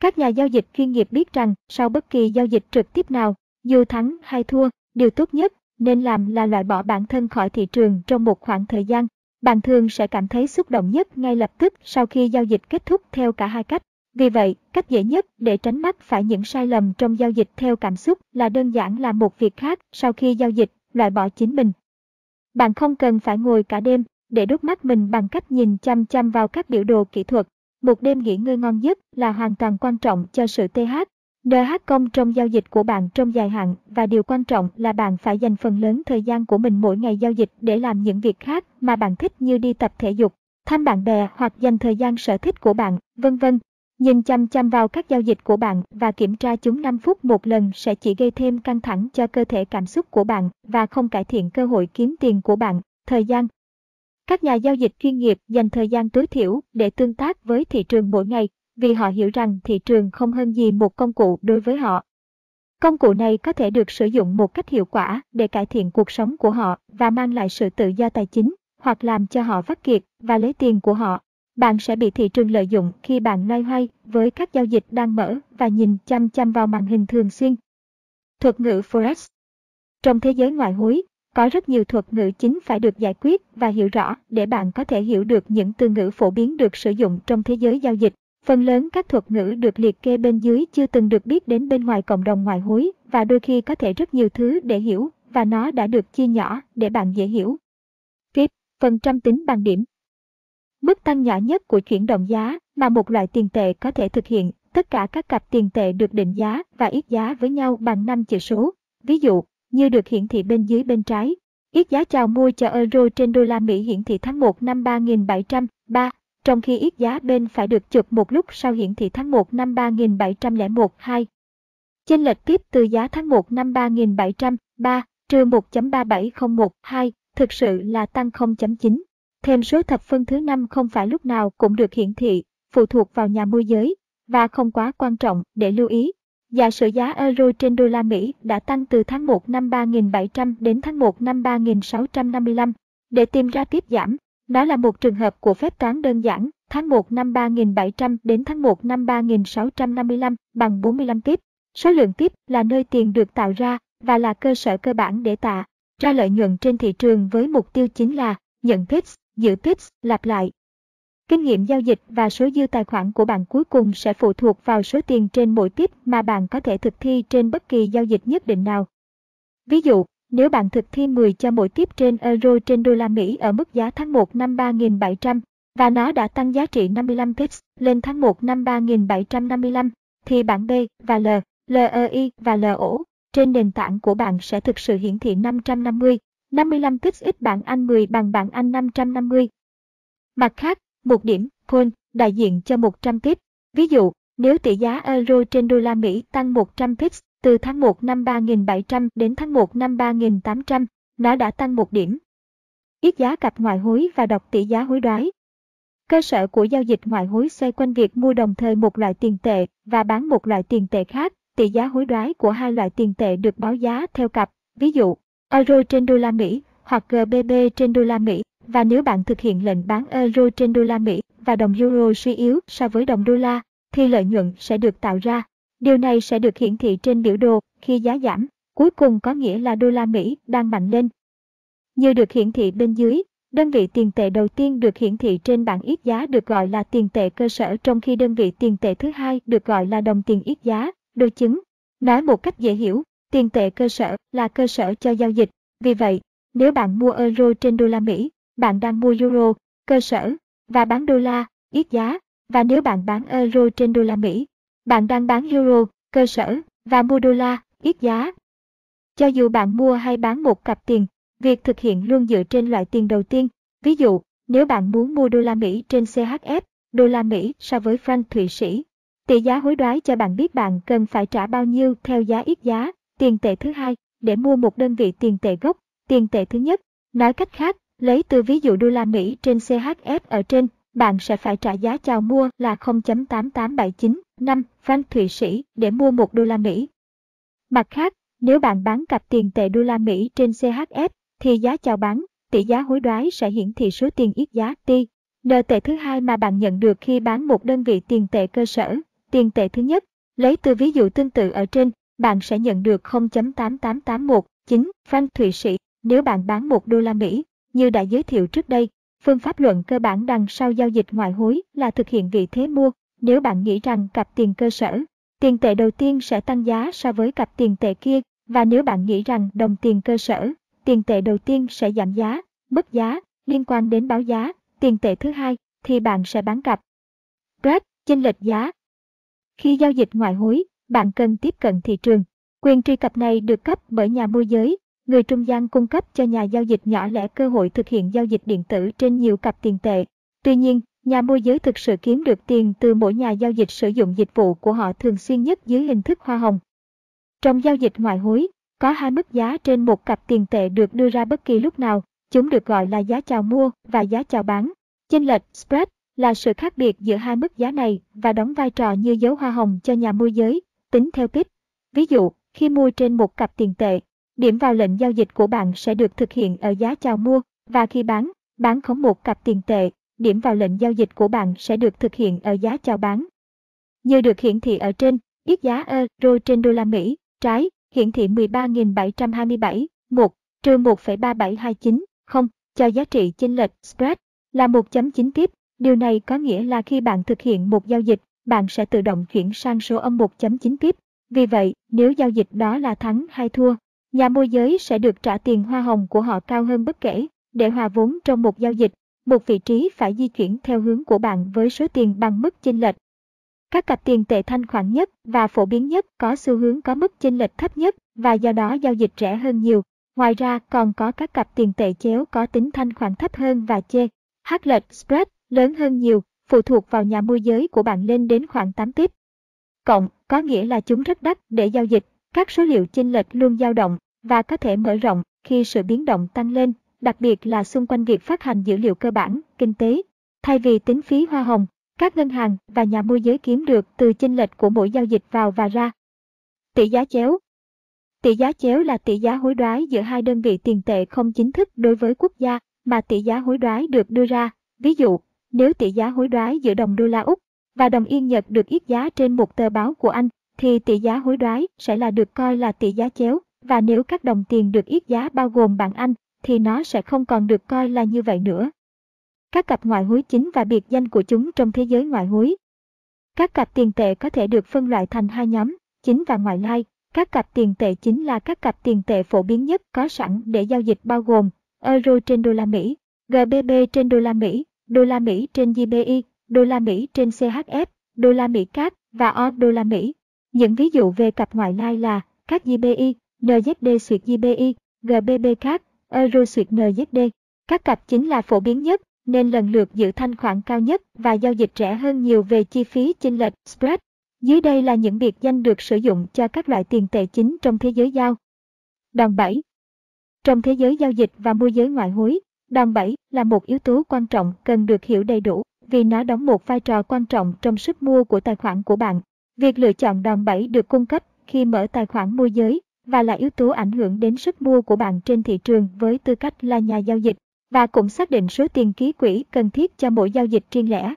Các nhà giao dịch chuyên nghiệp biết rằng sau bất kỳ giao dịch trực tiếp nào, dù thắng hay thua, điều tốt nhất nên làm là loại bỏ bản thân khỏi thị trường trong một khoảng thời gian. Bạn thường sẽ cảm thấy xúc động nhất ngay lập tức sau khi giao dịch kết thúc theo cả hai cách. Vì vậy, cách dễ nhất để tránh mắc phải những sai lầm trong giao dịch theo cảm xúc là đơn giản làm một việc khác sau khi giao dịch, loại bỏ chính mình. Bạn không cần phải ngồi cả đêm để đốt mắt mình bằng cách nhìn chăm chăm vào các biểu đồ kỹ thuật. Một đêm nghỉ ngơi ngon giấc là hoàn toàn quan trọng cho sự TH NH công trong giao dịch của bạn trong dài hạn và điều quan trọng là bạn phải dành phần lớn thời gian của mình mỗi ngày giao dịch để làm những việc khác mà bạn thích như đi tập thể dục, thăm bạn bè hoặc dành thời gian sở thích của bạn, vân vân. Nhìn chăm chăm vào các giao dịch của bạn và kiểm tra chúng 5 phút một lần sẽ chỉ gây thêm căng thẳng cho cơ thể cảm xúc của bạn và không cải thiện cơ hội kiếm tiền của bạn. Thời gian Các nhà giao dịch chuyên nghiệp dành thời gian tối thiểu để tương tác với thị trường mỗi ngày vì họ hiểu rằng thị trường không hơn gì một công cụ đối với họ. Công cụ này có thể được sử dụng một cách hiệu quả để cải thiện cuộc sống của họ và mang lại sự tự do tài chính, hoặc làm cho họ vắt kiệt và lấy tiền của họ. Bạn sẽ bị thị trường lợi dụng khi bạn loay hoay với các giao dịch đang mở và nhìn chăm chăm vào màn hình thường xuyên. Thuật ngữ Forex Trong thế giới ngoại hối, có rất nhiều thuật ngữ chính phải được giải quyết và hiểu rõ để bạn có thể hiểu được những từ ngữ phổ biến được sử dụng trong thế giới giao dịch. Phần lớn các thuật ngữ được liệt kê bên dưới chưa từng được biết đến bên ngoài cộng đồng ngoại hối và đôi khi có thể rất nhiều thứ để hiểu và nó đã được chia nhỏ để bạn dễ hiểu. Tiếp, phần trăm tính bằng điểm. Mức tăng nhỏ nhất của chuyển động giá mà một loại tiền tệ có thể thực hiện, tất cả các cặp tiền tệ được định giá và ít giá với nhau bằng 5 chữ số. Ví dụ, như được hiển thị bên dưới bên trái, ít giá chào mua cho euro trên đô la Mỹ hiển thị tháng 1 năm 3703, trong khi ít giá bên phải được chụp một lúc sau hiển thị tháng 1 năm 3701 2. Chênh lệch tiếp từ giá tháng 1 năm 3703 trừ 1.37012 thực sự là tăng 0.9. Thêm số thập phân thứ năm không phải lúc nào cũng được hiển thị, phụ thuộc vào nhà môi giới và không quá quan trọng để lưu ý. Giả sử giá euro trên đô la Mỹ đã tăng từ tháng 1 năm 3700 đến tháng 1 năm 3655. Để tìm ra tiếp giảm, nó là một trường hợp của phép toán đơn giản, tháng 1 năm 3700 đến tháng 1 năm 3655 bằng 45 tiếp. Số lượng tiếp là nơi tiền được tạo ra và là cơ sở cơ bản để tạo ra lợi nhuận trên thị trường với mục tiêu chính là nhận tips giữ pips, lặp lại. Kinh nghiệm giao dịch và số dư tài khoản của bạn cuối cùng sẽ phụ thuộc vào số tiền trên mỗi tiếp mà bạn có thể thực thi trên bất kỳ giao dịch nhất định nào. Ví dụ, nếu bạn thực thi 10 cho mỗi tiếp trên euro trên đô la Mỹ ở mức giá tháng 1 năm 3.700 và nó đã tăng giá trị 55 pips lên tháng 1 năm 3.755, thì bảng B và L, LEI và LO trên nền tảng của bạn sẽ thực sự hiển thị 550, 55 pips ít bảng Anh 10 bằng bảng Anh 550. Mặt khác, một điểm, point, đại diện cho 100 pips. Ví dụ, nếu tỷ giá euro trên đô la Mỹ tăng 100 pips từ tháng 1 năm 3.700 đến tháng 1 năm 3.800, nó đã tăng một điểm. Yết giá cặp ngoại hối và đọc tỷ giá hối đoái. Cơ sở của giao dịch ngoại hối xoay quanh việc mua đồng thời một loại tiền tệ và bán một loại tiền tệ khác. Tỷ giá hối đoái của hai loại tiền tệ được báo giá theo cặp, ví dụ, euro trên đô la Mỹ hoặc GBP trên đô la Mỹ và nếu bạn thực hiện lệnh bán euro trên đô la Mỹ và đồng euro suy yếu so với đồng đô la, thì lợi nhuận sẽ được tạo ra. Điều này sẽ được hiển thị trên biểu đồ khi giá giảm, cuối cùng có nghĩa là đô la Mỹ đang mạnh lên. Như được hiển thị bên dưới, đơn vị tiền tệ đầu tiên được hiển thị trên bảng ít giá được gọi là tiền tệ cơ sở trong khi đơn vị tiền tệ thứ hai được gọi là đồng tiền ít giá, đối chứng. Nói một cách dễ hiểu, tiền tệ cơ sở là cơ sở cho giao dịch. Vì vậy, nếu bạn mua euro trên đô la Mỹ, bạn đang mua euro, cơ sở, và bán đô la, ít giá, và nếu bạn bán euro trên đô la Mỹ, bạn đang bán euro, cơ sở, và mua đô la, ít giá. Cho dù bạn mua hay bán một cặp tiền, việc thực hiện luôn dựa trên loại tiền đầu tiên. Ví dụ, nếu bạn muốn mua đô la Mỹ trên CHF, đô la Mỹ so với franc Thụy Sĩ, tỷ giá hối đoái cho bạn biết bạn cần phải trả bao nhiêu theo giá ít giá, tiền tệ thứ hai, để mua một đơn vị tiền tệ gốc, tiền tệ thứ nhất. Nói cách khác, lấy từ ví dụ đô la Mỹ trên CHF ở trên, bạn sẽ phải trả giá chào mua là 0.8879 franc Thụy Sĩ để mua một đô la Mỹ. Mặt khác, nếu bạn bán cặp tiền tệ đô la Mỹ trên CHF, thì giá chào bán, tỷ giá hối đoái sẽ hiển thị số tiền yết giá T. N tệ thứ hai mà bạn nhận được khi bán một đơn vị tiền tệ cơ sở, tiền tệ thứ nhất, lấy từ ví dụ tương tự ở trên, bạn sẽ nhận được 0.88819 franc Thụy Sĩ nếu bạn bán một đô la Mỹ, như đã giới thiệu trước đây. Phương pháp luận cơ bản đằng sau giao dịch ngoại hối là thực hiện vị thế mua. Nếu bạn nghĩ rằng cặp tiền cơ sở, tiền tệ đầu tiên sẽ tăng giá so với cặp tiền tệ kia, và nếu bạn nghĩ rằng đồng tiền cơ sở, tiền tệ đầu tiên sẽ giảm giá, mất giá, liên quan đến báo giá, tiền tệ thứ hai, thì bạn sẽ bán cặp. Brad, chênh lệch giá. Khi giao dịch ngoại hối, bạn cần tiếp cận thị trường. Quyền truy cập này được cấp bởi nhà môi giới, người trung gian cung cấp cho nhà giao dịch nhỏ lẻ cơ hội thực hiện giao dịch điện tử trên nhiều cặp tiền tệ. Tuy nhiên, nhà môi giới thực sự kiếm được tiền từ mỗi nhà giao dịch sử dụng dịch vụ của họ thường xuyên nhất dưới hình thức hoa hồng. Trong giao dịch ngoại hối, có hai mức giá trên một cặp tiền tệ được đưa ra bất kỳ lúc nào, chúng được gọi là giá chào mua và giá chào bán. Chênh lệch spread là sự khác biệt giữa hai mức giá này và đóng vai trò như dấu hoa hồng cho nhà môi giới, tính theo pip. Ví dụ, khi mua trên một cặp tiền tệ, điểm vào lệnh giao dịch của bạn sẽ được thực hiện ở giá chào mua và khi bán, bán khống một cặp tiền tệ, điểm vào lệnh giao dịch của bạn sẽ được thực hiện ở giá chào bán. Như được hiển thị ở trên, ít giá euro trên đô la Mỹ, trái, hiển thị 13.727, 1, trừ 1,3729, 0, cho giá trị chênh lệch spread là 1.9 tiếp. Điều này có nghĩa là khi bạn thực hiện một giao dịch, bạn sẽ tự động chuyển sang số âm 1.9 pip. Vì vậy, nếu giao dịch đó là thắng hay thua, nhà môi giới sẽ được trả tiền hoa hồng của họ cao hơn bất kể. Để hòa vốn trong một giao dịch, một vị trí phải di chuyển theo hướng của bạn với số tiền bằng mức chênh lệch. Các cặp tiền tệ thanh khoản nhất và phổ biến nhất có xu hướng có mức chênh lệch thấp nhất và do đó giao dịch rẻ hơn nhiều. Ngoài ra còn có các cặp tiền tệ chéo có tính thanh khoản thấp hơn và chê. H lệch spread lớn hơn nhiều, phụ thuộc vào nhà môi giới của bạn lên đến khoảng 8 pip. Cộng có nghĩa là chúng rất đắt để giao dịch. Các số liệu chênh lệch luôn dao động và có thể mở rộng khi sự biến động tăng lên, đặc biệt là xung quanh việc phát hành dữ liệu cơ bản, kinh tế. Thay vì tính phí hoa hồng, các ngân hàng và nhà môi giới kiếm được từ chênh lệch của mỗi giao dịch vào và ra. Tỷ giá chéo Tỷ giá chéo là tỷ giá hối đoái giữa hai đơn vị tiền tệ không chính thức đối với quốc gia mà tỷ giá hối đoái được đưa ra. Ví dụ, nếu tỷ giá hối đoái giữa đồng đô la Úc và đồng yên Nhật được yết giá trên một tờ báo của Anh, thì tỷ giá hối đoái sẽ là được coi là tỷ giá chéo, và nếu các đồng tiền được yết giá bao gồm bảng Anh, thì nó sẽ không còn được coi là như vậy nữa. Các cặp ngoại hối chính và biệt danh của chúng trong thế giới ngoại hối. Các cặp tiền tệ có thể được phân loại thành hai nhóm, chính và ngoại lai. Các cặp tiền tệ chính là các cặp tiền tệ phổ biến nhất có sẵn để giao dịch bao gồm euro trên đô la Mỹ, GBP trên đô la Mỹ, đô la Mỹ trên JPY, đô la Mỹ trên CHF, đô la Mỹ CAD và O đô la Mỹ. Những ví dụ về cặp ngoại lai là các JPY, NZD suyệt JPY, GBP CAD, Euro suyệt NZD. Các cặp chính là phổ biến nhất nên lần lượt giữ thanh khoản cao nhất và giao dịch rẻ hơn nhiều về chi phí chênh lệch spread. Dưới đây là những biệt danh được sử dụng cho các loại tiền tệ chính trong thế giới giao. Đòn bẩy Trong thế giới giao dịch và môi giới ngoại hối, đòn bẩy là một yếu tố quan trọng cần được hiểu đầy đủ vì nó đóng một vai trò quan trọng trong sức mua của tài khoản của bạn. Việc lựa chọn đòn bẩy được cung cấp khi mở tài khoản môi giới và là yếu tố ảnh hưởng đến sức mua của bạn trên thị trường với tư cách là nhà giao dịch và cũng xác định số tiền ký quỹ cần thiết cho mỗi giao dịch riêng lẻ.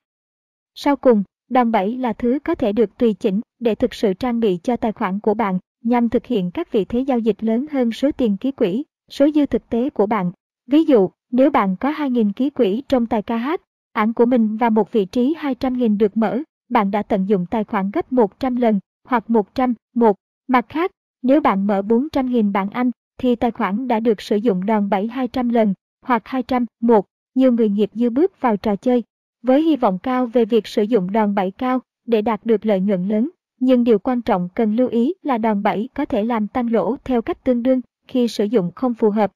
Sau cùng, đòn bẩy là thứ có thể được tùy chỉnh để thực sự trang bị cho tài khoản của bạn nhằm thực hiện các vị thế giao dịch lớn hơn số tiền ký quỹ, số dư thực tế của bạn. Ví dụ, nếu bạn có 2.000 ký quỹ trong tài KH, ảng của mình và một vị trí 200.000 được mở, bạn đã tận dụng tài khoản gấp 100 lần hoặc 100, một. Mặt khác, nếu bạn mở 400.000 bảng Anh, thì tài khoản đã được sử dụng đòn bẩy 200 lần hoặc 200, một. Nhiều người nghiệp dư bước vào trò chơi với hy vọng cao về việc sử dụng đòn bẩy cao để đạt được lợi nhuận lớn. Nhưng điều quan trọng cần lưu ý là đòn bẩy có thể làm tăng lỗ theo cách tương đương khi sử dụng không phù hợp.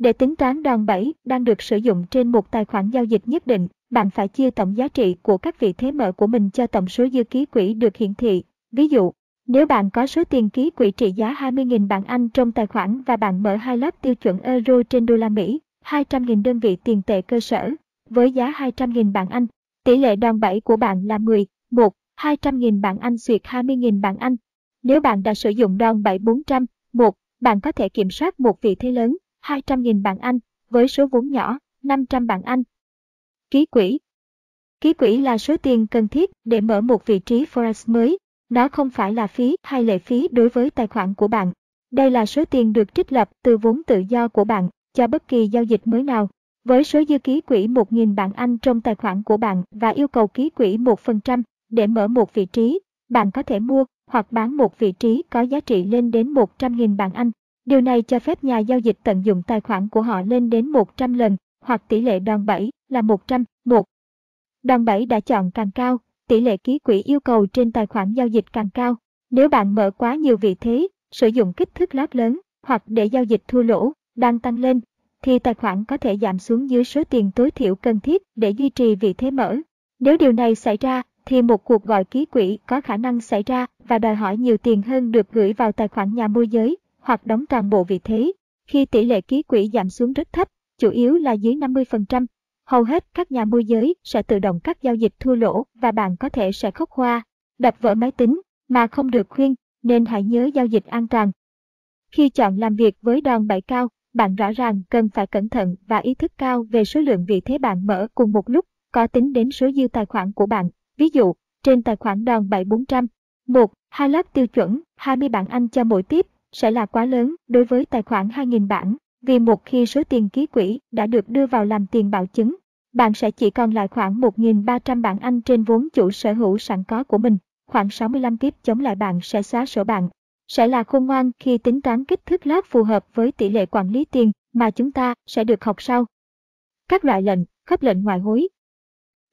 Để tính toán đòn bẩy đang được sử dụng trên một tài khoản giao dịch nhất định, bạn phải chia tổng giá trị của các vị thế mở của mình cho tổng số dư ký quỹ được hiển thị. Ví dụ, nếu bạn có số tiền ký quỹ trị giá 20.000 bảng Anh trong tài khoản và bạn mở hai lớp tiêu chuẩn euro trên đô la Mỹ, 200.000 đơn vị tiền tệ cơ sở, với giá 200.000 bảng Anh, tỷ lệ đòn bẩy của bạn là 10, 1, 200.000 bảng Anh xuyệt 20.000 bảng Anh. Nếu bạn đã sử dụng đòn bẩy 400, 1, bạn có thể kiểm soát một vị thế lớn, 200.000 bảng Anh, với số vốn nhỏ, 500 bảng Anh. Ký quỹ Ký quỹ là số tiền cần thiết để mở một vị trí Forex mới. Nó không phải là phí hay lệ phí đối với tài khoản của bạn. Đây là số tiền được trích lập từ vốn tự do của bạn cho bất kỳ giao dịch mới nào. Với số dư ký quỹ 1.000 bảng Anh trong tài khoản của bạn và yêu cầu ký quỹ 1% để mở một vị trí, bạn có thể mua hoặc bán một vị trí có giá trị lên đến 100.000 bảng Anh. Điều này cho phép nhà giao dịch tận dụng tài khoản của họ lên đến 100 lần hoặc tỷ lệ đòn bẩy là 100, 1. Đòn bẩy đã chọn càng cao, tỷ lệ ký quỹ yêu cầu trên tài khoản giao dịch càng cao. Nếu bạn mở quá nhiều vị thế, sử dụng kích thước lót lớn hoặc để giao dịch thua lỗ đang tăng lên, thì tài khoản có thể giảm xuống dưới số tiền tối thiểu cần thiết để duy trì vị thế mở. Nếu điều này xảy ra, thì một cuộc gọi ký quỹ có khả năng xảy ra và đòi hỏi nhiều tiền hơn được gửi vào tài khoản nhà môi giới hoặc đóng toàn bộ vị thế. Khi tỷ lệ ký quỹ giảm xuống rất thấp, chủ yếu là dưới 50%, hầu hết các nhà môi giới sẽ tự động cắt giao dịch thua lỗ và bạn có thể sẽ khóc hoa, đập vỡ máy tính mà không được khuyên, nên hãy nhớ giao dịch an toàn. Khi chọn làm việc với đòn bẩy cao, bạn rõ ràng cần phải cẩn thận và ý thức cao về số lượng vị thế bạn mở cùng một lúc, có tính đến số dư tài khoản của bạn. Ví dụ, trên tài khoản đòn 7400, một, hai lớp tiêu chuẩn, 20 bảng Anh cho mỗi tiếp sẽ là quá lớn đối với tài khoản 2.000 bảng, vì một khi số tiền ký quỹ đã được đưa vào làm tiền bảo chứng, bạn sẽ chỉ còn lại khoảng 1.300 bảng Anh trên vốn chủ sở hữu sẵn có của mình. Khoảng 65 tiếp chống lại bạn sẽ xóa sổ bạn sẽ là khôn ngoan khi tính toán kích thước lót phù hợp với tỷ lệ quản lý tiền mà chúng ta sẽ được học sau. Các loại lệnh, khớp lệnh ngoại hối.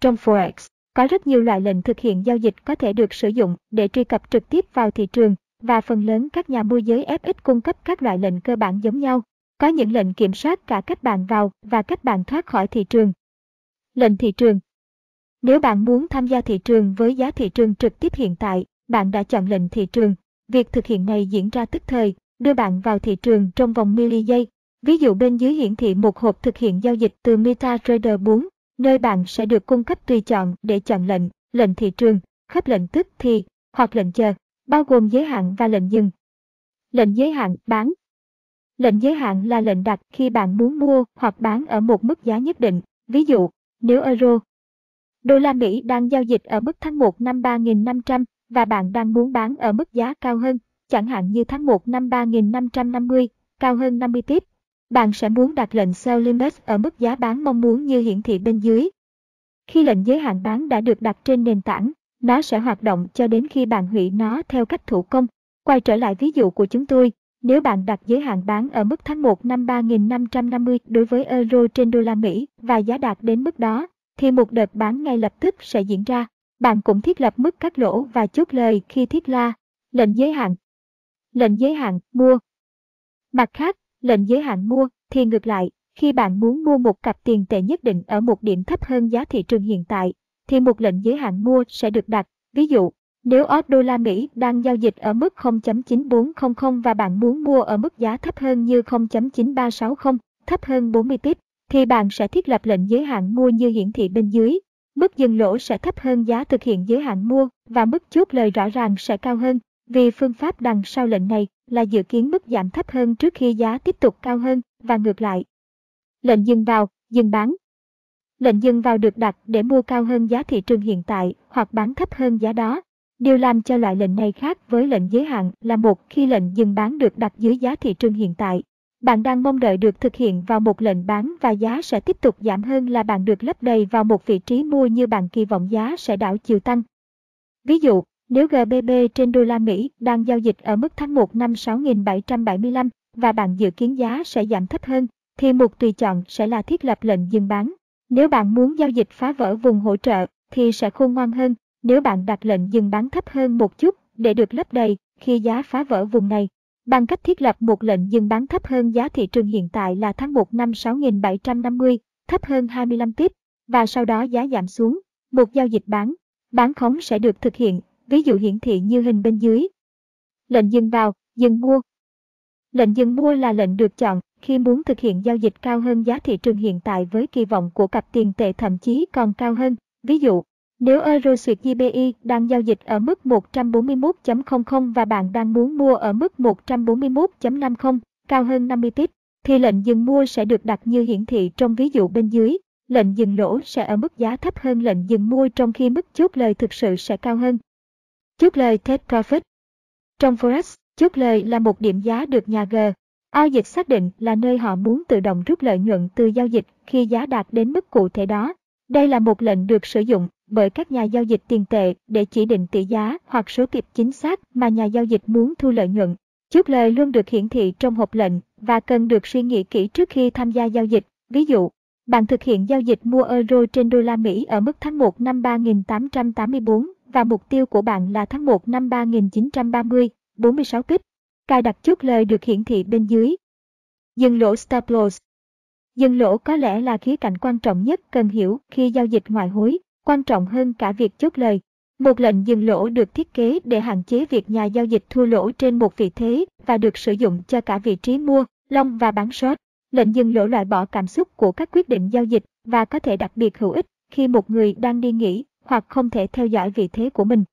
Trong Forex, có rất nhiều loại lệnh thực hiện giao dịch có thể được sử dụng để truy cập trực tiếp vào thị trường và phần lớn các nhà môi giới FX cung cấp các loại lệnh cơ bản giống nhau. Có những lệnh kiểm soát cả cách bạn vào và cách bạn thoát khỏi thị trường. Lệnh thị trường Nếu bạn muốn tham gia thị trường với giá thị trường trực tiếp hiện tại, bạn đã chọn lệnh thị trường Việc thực hiện này diễn ra tức thời, đưa bạn vào thị trường trong vòng mili giây. Ví dụ bên dưới hiển thị một hộp thực hiện giao dịch từ MetaTrader 4, nơi bạn sẽ được cung cấp tùy chọn để chọn lệnh, lệnh thị trường, khớp lệnh tức thì, hoặc lệnh chờ, bao gồm giới hạn và lệnh dừng. Lệnh giới hạn bán Lệnh giới hạn là lệnh đặt khi bạn muốn mua hoặc bán ở một mức giá nhất định. Ví dụ, nếu euro, đô la Mỹ đang giao dịch ở mức tháng 1 năm 3.500, và bạn đang muốn bán ở mức giá cao hơn, chẳng hạn như tháng 1 năm 3550, cao hơn 50 tiếp. Bạn sẽ muốn đặt lệnh sell limit ở mức giá bán mong muốn như hiển thị bên dưới. Khi lệnh giới hạn bán đã được đặt trên nền tảng, nó sẽ hoạt động cho đến khi bạn hủy nó theo cách thủ công. Quay trở lại ví dụ của chúng tôi, nếu bạn đặt giới hạn bán ở mức tháng 1 năm 3.550 đối với euro trên đô la Mỹ và giá đạt đến mức đó, thì một đợt bán ngay lập tức sẽ diễn ra. Bạn cũng thiết lập mức cắt lỗ và chốt lời khi thiết la, lệnh giới hạn. Lệnh giới hạn mua. Mặt khác, lệnh giới hạn mua thì ngược lại, khi bạn muốn mua một cặp tiền tệ nhất định ở một điểm thấp hơn giá thị trường hiện tại, thì một lệnh giới hạn mua sẽ được đặt. Ví dụ, nếu OT đô la Mỹ đang giao dịch ở mức 0.9400 và bạn muốn mua ở mức giá thấp hơn như 0.9360, thấp hơn 40 pip, thì bạn sẽ thiết lập lệnh giới hạn mua như hiển thị bên dưới. Mức dừng lỗ sẽ thấp hơn giá thực hiện giới hạn mua và mức chốt lời rõ ràng sẽ cao hơn, vì phương pháp đằng sau lệnh này là dự kiến mức giảm thấp hơn trước khi giá tiếp tục cao hơn và ngược lại. Lệnh dừng vào, dừng bán. Lệnh dừng vào được đặt để mua cao hơn giá thị trường hiện tại hoặc bán thấp hơn giá đó. Điều làm cho loại lệnh này khác với lệnh giới hạn là một khi lệnh dừng bán được đặt dưới giá thị trường hiện tại. Bạn đang mong đợi được thực hiện vào một lệnh bán và giá sẽ tiếp tục giảm hơn là bạn được lấp đầy vào một vị trí mua như bạn kỳ vọng giá sẽ đảo chiều tăng. Ví dụ, nếu GBP trên đô la Mỹ đang giao dịch ở mức tháng 1 năm 6.775 và bạn dự kiến giá sẽ giảm thấp hơn, thì một tùy chọn sẽ là thiết lập lệnh dừng bán. Nếu bạn muốn giao dịch phá vỡ vùng hỗ trợ thì sẽ khôn ngoan hơn nếu bạn đặt lệnh dừng bán thấp hơn một chút để được lấp đầy khi giá phá vỡ vùng này. Bằng cách thiết lập một lệnh dừng bán thấp hơn giá thị trường hiện tại là tháng 1 năm 6.750, thấp hơn 25 pip, và sau đó giá giảm xuống, một giao dịch bán, bán khống sẽ được thực hiện, ví dụ hiển thị như hình bên dưới. Lệnh dừng vào, dừng mua. Lệnh dừng mua là lệnh được chọn khi muốn thực hiện giao dịch cao hơn giá thị trường hiện tại với kỳ vọng của cặp tiền tệ thậm chí còn cao hơn. Ví dụ, nếu Euro Suyệt GBI đang giao dịch ở mức 141.00 và bạn đang muốn mua ở mức 141.50, cao hơn 50 pip, thì lệnh dừng mua sẽ được đặt như hiển thị trong ví dụ bên dưới. Lệnh dừng lỗ sẽ ở mức giá thấp hơn lệnh dừng mua trong khi mức chốt lời thực sự sẽ cao hơn. Chốt lời Take Profit Trong Forex, chốt lời là một điểm giá được nhà G. Ao dịch xác định là nơi họ muốn tự động rút lợi nhuận từ giao dịch khi giá đạt đến mức cụ thể đó. Đây là một lệnh được sử dụng bởi các nhà giao dịch tiền tệ để chỉ định tỷ giá hoặc số kịp chính xác mà nhà giao dịch muốn thu lợi nhuận. Chốt lời luôn được hiển thị trong hộp lệnh và cần được suy nghĩ kỹ trước khi tham gia giao dịch. Ví dụ, bạn thực hiện giao dịch mua euro trên đô la Mỹ ở mức tháng 1 năm 3884 và mục tiêu của bạn là tháng 1 năm 3930, 46 kích, Cài đặt chốt lời được hiển thị bên dưới. Dừng lỗ stop loss Dừng lỗ có lẽ là khía cạnh quan trọng nhất cần hiểu khi giao dịch ngoại hối quan trọng hơn cả việc chốt lời. Một lệnh dừng lỗ được thiết kế để hạn chế việc nhà giao dịch thua lỗ trên một vị thế và được sử dụng cho cả vị trí mua, long và bán short. Lệnh dừng lỗ loại bỏ cảm xúc của các quyết định giao dịch và có thể đặc biệt hữu ích khi một người đang đi nghỉ hoặc không thể theo dõi vị thế của mình.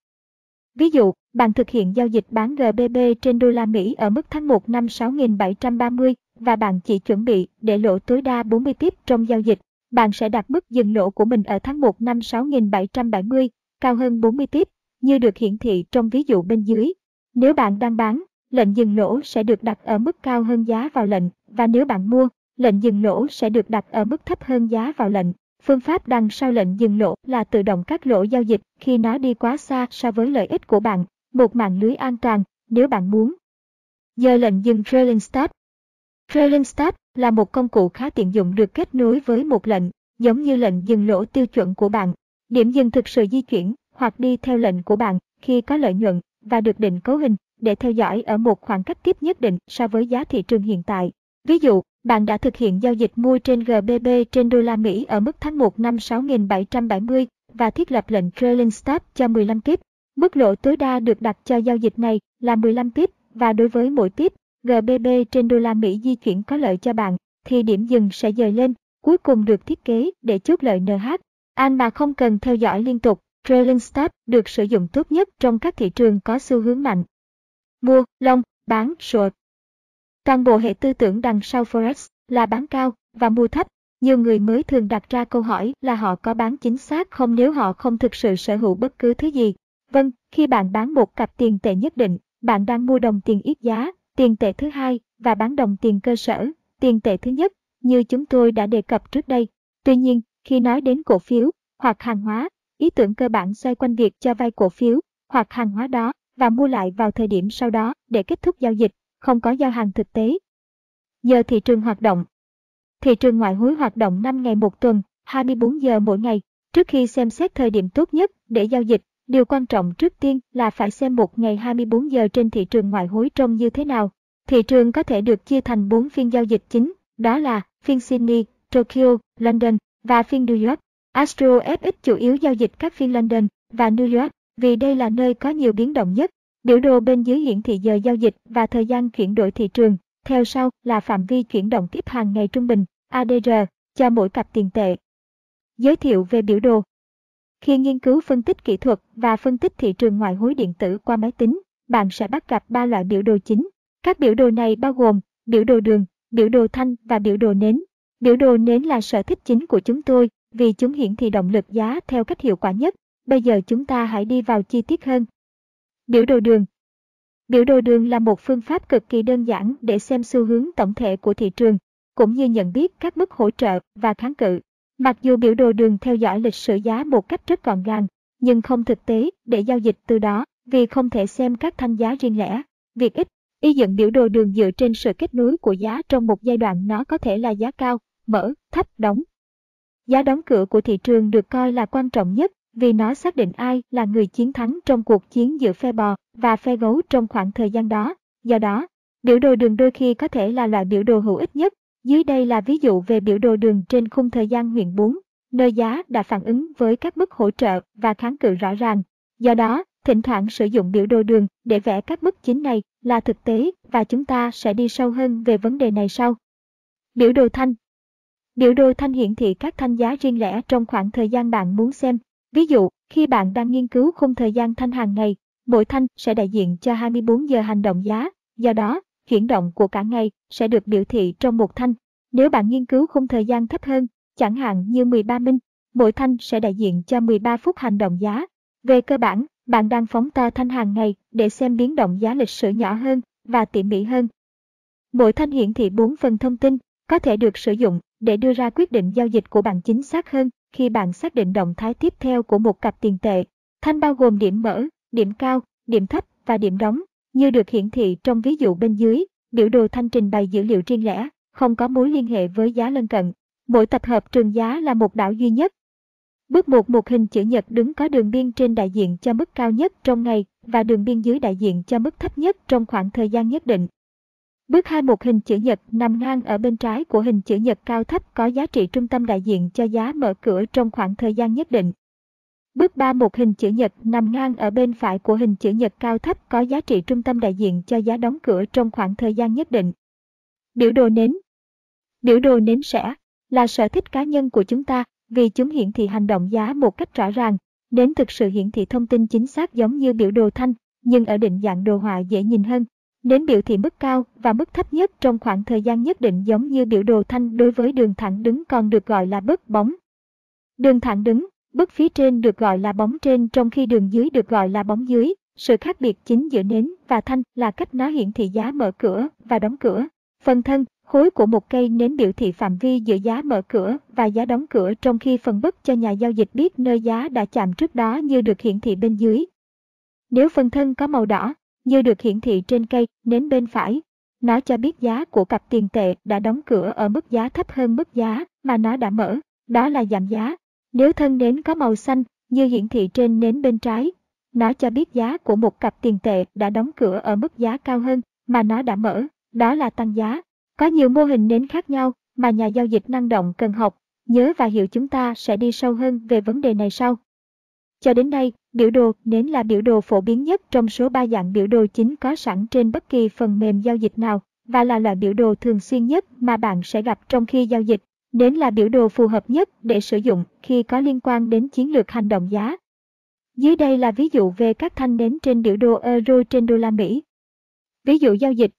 Ví dụ, bạn thực hiện giao dịch bán GBP trên đô la Mỹ ở mức tháng 1 năm 6.730 và bạn chỉ chuẩn bị để lỗ tối đa 40 pip trong giao dịch bạn sẽ đặt mức dừng lỗ của mình ở tháng 1 năm 6770, cao hơn 40 pip, như được hiển thị trong ví dụ bên dưới. Nếu bạn đang bán, lệnh dừng lỗ sẽ được đặt ở mức cao hơn giá vào lệnh, và nếu bạn mua, lệnh dừng lỗ sẽ được đặt ở mức thấp hơn giá vào lệnh. Phương pháp đằng sau lệnh dừng lỗ là tự động cắt lỗ giao dịch khi nó đi quá xa so với lợi ích của bạn, một mạng lưới an toàn, nếu bạn muốn. Giờ lệnh dừng trailing stop. Trailing stop là một công cụ khá tiện dụng được kết nối với một lệnh, giống như lệnh dừng lỗ tiêu chuẩn của bạn. Điểm dừng thực sự di chuyển hoặc đi theo lệnh của bạn khi có lợi nhuận và được định cấu hình để theo dõi ở một khoảng cách tiếp nhất định so với giá thị trường hiện tại. Ví dụ, bạn đã thực hiện giao dịch mua trên GBP trên đô la Mỹ ở mức tháng 1 năm 6.770 và thiết lập lệnh trailing stop cho 15 pip. Mức lỗ tối đa được đặt cho giao dịch này là 15 pip và đối với mỗi pip, GBP trên đô la Mỹ di chuyển có lợi cho bạn, thì điểm dừng sẽ dời lên, cuối cùng được thiết kế để chốt lợi NH. An mà không cần theo dõi liên tục, trailing stop được sử dụng tốt nhất trong các thị trường có xu hướng mạnh. Mua, long, bán, short. Toàn bộ hệ tư tưởng đằng sau Forex là bán cao và mua thấp. Nhiều người mới thường đặt ra câu hỏi là họ có bán chính xác không nếu họ không thực sự sở hữu bất cứ thứ gì. Vâng, khi bạn bán một cặp tiền tệ nhất định, bạn đang mua đồng tiền ít giá, tiền tệ thứ hai và bán đồng tiền cơ sở, tiền tệ thứ nhất, như chúng tôi đã đề cập trước đây. Tuy nhiên, khi nói đến cổ phiếu hoặc hàng hóa, ý tưởng cơ bản xoay quanh việc cho vay cổ phiếu hoặc hàng hóa đó và mua lại vào thời điểm sau đó để kết thúc giao dịch, không có giao hàng thực tế. Giờ thị trường hoạt động Thị trường ngoại hối hoạt động 5 ngày một tuần, 24 giờ mỗi ngày. Trước khi xem xét thời điểm tốt nhất để giao dịch, điều quan trọng trước tiên là phải xem một ngày 24 giờ trên thị trường ngoại hối trông như thế nào. Thị trường có thể được chia thành 4 phiên giao dịch chính, đó là phiên Sydney, Tokyo, London và phiên New York. Astro FX chủ yếu giao dịch các phiên London và New York vì đây là nơi có nhiều biến động nhất. Biểu đồ bên dưới hiển thị giờ giao dịch và thời gian chuyển đổi thị trường. Theo sau là phạm vi chuyển động tiếp hàng ngày trung bình, ADR, cho mỗi cặp tiền tệ. Giới thiệu về biểu đồ Khi nghiên cứu phân tích kỹ thuật và phân tích thị trường ngoại hối điện tử qua máy tính, bạn sẽ bắt gặp ba loại biểu đồ chính. Các biểu đồ này bao gồm biểu đồ đường, biểu đồ thanh và biểu đồ nến. Biểu đồ nến là sở thích chính của chúng tôi vì chúng hiển thị động lực giá theo cách hiệu quả nhất. Bây giờ chúng ta hãy đi vào chi tiết hơn. Biểu đồ đường Biểu đồ đường là một phương pháp cực kỳ đơn giản để xem xu hướng tổng thể của thị trường, cũng như nhận biết các mức hỗ trợ và kháng cự. Mặc dù biểu đồ đường theo dõi lịch sử giá một cách rất gọn gàng, nhưng không thực tế để giao dịch từ đó vì không thể xem các thanh giá riêng lẻ. Việc ít, y dựng biểu đồ đường dựa trên sự kết nối của giá trong một giai đoạn nó có thể là giá cao, mở, thấp, đóng. Giá đóng cửa của thị trường được coi là quan trọng nhất vì nó xác định ai là người chiến thắng trong cuộc chiến giữa phe bò và phe gấu trong khoảng thời gian đó. Do đó, biểu đồ đường đôi khi có thể là loại biểu đồ hữu ích nhất. Dưới đây là ví dụ về biểu đồ đường trên khung thời gian huyện 4, nơi giá đã phản ứng với các mức hỗ trợ và kháng cự rõ ràng. Do đó, thỉnh thoảng sử dụng biểu đồ đường để vẽ các mức chính này là thực tế và chúng ta sẽ đi sâu hơn về vấn đề này sau. Biểu đồ thanh Biểu đồ thanh hiển thị các thanh giá riêng lẻ trong khoảng thời gian bạn muốn xem. Ví dụ, khi bạn đang nghiên cứu khung thời gian thanh hàng ngày, mỗi thanh sẽ đại diện cho 24 giờ hành động giá, do đó, chuyển động của cả ngày sẽ được biểu thị trong một thanh. Nếu bạn nghiên cứu khung thời gian thấp hơn, chẳng hạn như 13 minh, mỗi thanh sẽ đại diện cho 13 phút hành động giá. Về cơ bản, bạn đang phóng to thanh hàng ngày để xem biến động giá lịch sử nhỏ hơn và tỉ mỉ hơn. Mỗi thanh hiển thị 4 phần thông tin có thể được sử dụng để đưa ra quyết định giao dịch của bạn chính xác hơn khi bạn xác định động thái tiếp theo của một cặp tiền tệ. Thanh bao gồm điểm mở, điểm cao, điểm thấp và điểm đóng, như được hiển thị trong ví dụ bên dưới, biểu đồ thanh trình bày dữ liệu riêng lẻ, không có mối liên hệ với giá lân cận. Mỗi tập hợp trường giá là một đảo duy nhất. Bước 1 một hình chữ nhật đứng có đường biên trên đại diện cho mức cao nhất trong ngày và đường biên dưới đại diện cho mức thấp nhất trong khoảng thời gian nhất định. Bước 2 một hình chữ nhật nằm ngang ở bên trái của hình chữ nhật cao thấp có giá trị trung tâm đại diện cho giá mở cửa trong khoảng thời gian nhất định. Bước 3 một hình chữ nhật nằm ngang ở bên phải của hình chữ nhật cao thấp có giá trị trung tâm đại diện cho giá đóng cửa trong khoảng thời gian nhất định. Biểu đồ nến Biểu đồ nến sẽ là sở thích cá nhân của chúng ta vì chúng hiển thị hành động giá một cách rõ ràng. Nến thực sự hiển thị thông tin chính xác giống như biểu đồ thanh, nhưng ở định dạng đồ họa dễ nhìn hơn. Nến biểu thị mức cao và mức thấp nhất trong khoảng thời gian nhất định giống như biểu đồ thanh đối với đường thẳng đứng còn được gọi là bớt bóng. Đường thẳng đứng, bức phía trên được gọi là bóng trên trong khi đường dưới được gọi là bóng dưới. Sự khác biệt chính giữa nến và thanh là cách nó hiển thị giá mở cửa và đóng cửa. Phần thân, khối của một cây nến biểu thị phạm vi giữa giá mở cửa và giá đóng cửa trong khi phần bức cho nhà giao dịch biết nơi giá đã chạm trước đó như được hiển thị bên dưới. Nếu phần thân có màu đỏ, như được hiển thị trên cây nến bên phải. Nó cho biết giá của cặp tiền tệ đã đóng cửa ở mức giá thấp hơn mức giá mà nó đã mở, đó là giảm giá. Nếu thân nến có màu xanh như hiển thị trên nến bên trái, nó cho biết giá của một cặp tiền tệ đã đóng cửa ở mức giá cao hơn mà nó đã mở, đó là tăng giá. Có nhiều mô hình nến khác nhau mà nhà giao dịch năng động cần học, nhớ và hiểu chúng ta sẽ đi sâu hơn về vấn đề này sau. Cho đến nay, biểu đồ nến là biểu đồ phổ biến nhất trong số 3 dạng biểu đồ chính có sẵn trên bất kỳ phần mềm giao dịch nào và là loại biểu đồ thường xuyên nhất mà bạn sẽ gặp trong khi giao dịch. Nến là biểu đồ phù hợp nhất để sử dụng khi có liên quan đến chiến lược hành động giá. Dưới đây là ví dụ về các thanh nến trên biểu đồ euro trên đô la Mỹ. Ví dụ giao dịch.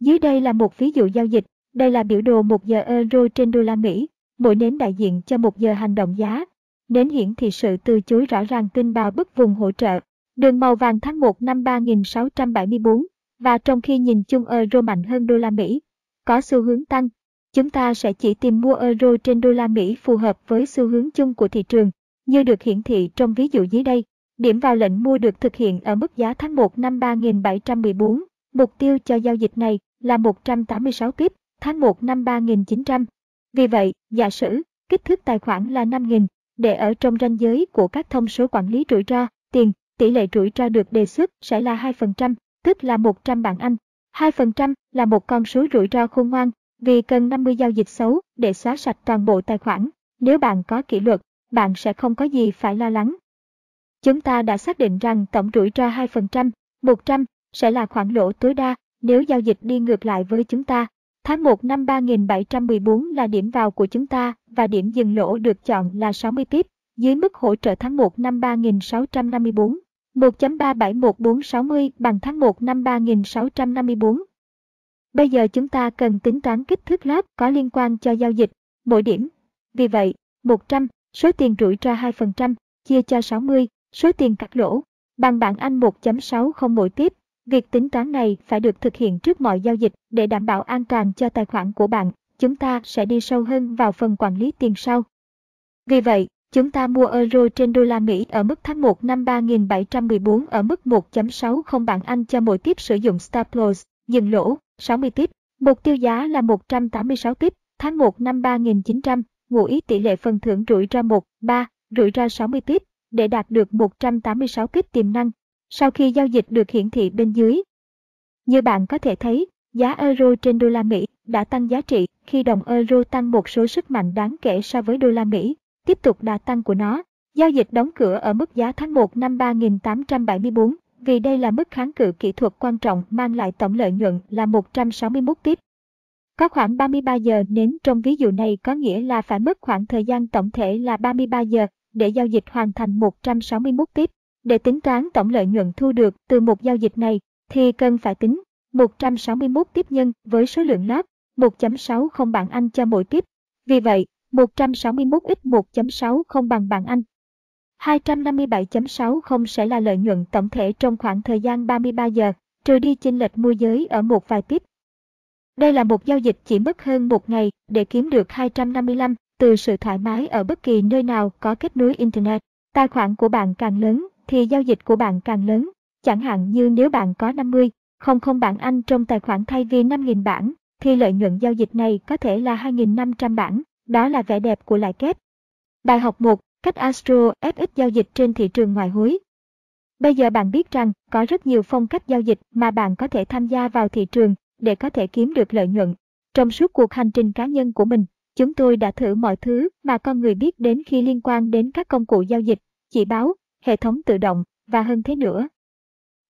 Dưới đây là một ví dụ giao dịch. Đây là biểu đồ 1 giờ euro trên đô la Mỹ. Mỗi nến đại diện cho một giờ hành động giá Đến hiển thị sự từ chối rõ ràng tin bà bức vùng hỗ trợ. Đường màu vàng tháng 1 năm 3674 và trong khi nhìn chung euro mạnh hơn đô la Mỹ, có xu hướng tăng, chúng ta sẽ chỉ tìm mua euro trên đô la Mỹ phù hợp với xu hướng chung của thị trường, như được hiển thị trong ví dụ dưới đây. Điểm vào lệnh mua được thực hiện ở mức giá tháng 1 năm 3714. Mục tiêu cho giao dịch này là 186 pip tháng 1 năm 3900. Vì vậy, giả sử kích thước tài khoản là 5.000 để ở trong ranh giới của các thông số quản lý rủi ro, tiền, tỷ lệ rủi ro được đề xuất sẽ là 2%, tức là 100 bảng Anh. 2% là một con số rủi ro khôn ngoan vì cần 50 giao dịch xấu để xóa sạch toàn bộ tài khoản. Nếu bạn có kỷ luật, bạn sẽ không có gì phải lo lắng. Chúng ta đã xác định rằng tổng rủi ro 2%, 100 sẽ là khoản lỗ tối đa nếu giao dịch đi ngược lại với chúng ta. Tháng 1 năm 3714 là điểm vào của chúng ta và điểm dừng lỗ được chọn là 60 pip, dưới mức hỗ trợ tháng 1 năm 3654. 1.371460 bằng tháng 1 năm 3654. Bây giờ chúng ta cần tính toán kích thước lót có liên quan cho giao dịch, mỗi điểm. Vì vậy, 100, số tiền rủi ro 2%, chia cho 60, số tiền cắt lỗ, bằng bảng Anh 1.60 mỗi tiếp. Việc tính toán này phải được thực hiện trước mọi giao dịch để đảm bảo an toàn cho tài khoản của bạn. Chúng ta sẽ đi sâu hơn vào phần quản lý tiền sau. Vì vậy, chúng ta mua euro trên đô la Mỹ ở mức tháng 1 năm 3714 ở mức 1.60 bảng Anh cho mỗi tiếp sử dụng stop loss, dừng lỗ, 60 tiếp. Mục tiêu giá là 186 tiếp, tháng 1 năm 3900, ngụ ý tỷ lệ phần thưởng rủi ro 1, 3, rủi ro 60 tiếp, để đạt được 186 tiếp tiềm năng, sau khi giao dịch được hiển thị bên dưới. Như bạn có thể thấy, giá euro trên đô la Mỹ đã tăng giá trị khi đồng euro tăng một số sức mạnh đáng kể so với đô la Mỹ, tiếp tục đà tăng của nó. Giao dịch đóng cửa ở mức giá tháng 1 năm 3874, vì đây là mức kháng cự kỹ thuật quan trọng mang lại tổng lợi nhuận là 161 tiếp. Có khoảng 33 giờ nến trong ví dụ này có nghĩa là phải mất khoảng thời gian tổng thể là 33 giờ để giao dịch hoàn thành 161 tiếp. Để tính toán tổng lợi nhuận thu được từ một giao dịch này thì cần phải tính 161 tiếp nhân với số lượng lớp 1.60 bảng Anh cho mỗi tiếp. Vì vậy, 161 x 1.60 bằng bảng Anh. 257.60 sẽ là lợi nhuận tổng thể trong khoảng thời gian 33 giờ, trừ đi chênh lệch mua giới ở một vài tiếp. Đây là một giao dịch chỉ mất hơn một ngày để kiếm được 255 từ sự thoải mái ở bất kỳ nơi nào có kết nối Internet. Tài khoản của bạn càng lớn thì giao dịch của bạn càng lớn. Chẳng hạn như nếu bạn có 50, không không bảng Anh trong tài khoản thay vì 5.000 bảng, thì lợi nhuận giao dịch này có thể là 2.500 bảng. Đó là vẻ đẹp của lãi kép. Bài học 1. Cách Astro FX giao dịch trên thị trường ngoại hối. Bây giờ bạn biết rằng có rất nhiều phong cách giao dịch mà bạn có thể tham gia vào thị trường để có thể kiếm được lợi nhuận. Trong suốt cuộc hành trình cá nhân của mình, chúng tôi đã thử mọi thứ mà con người biết đến khi liên quan đến các công cụ giao dịch, chỉ báo, hệ thống tự động và hơn thế nữa.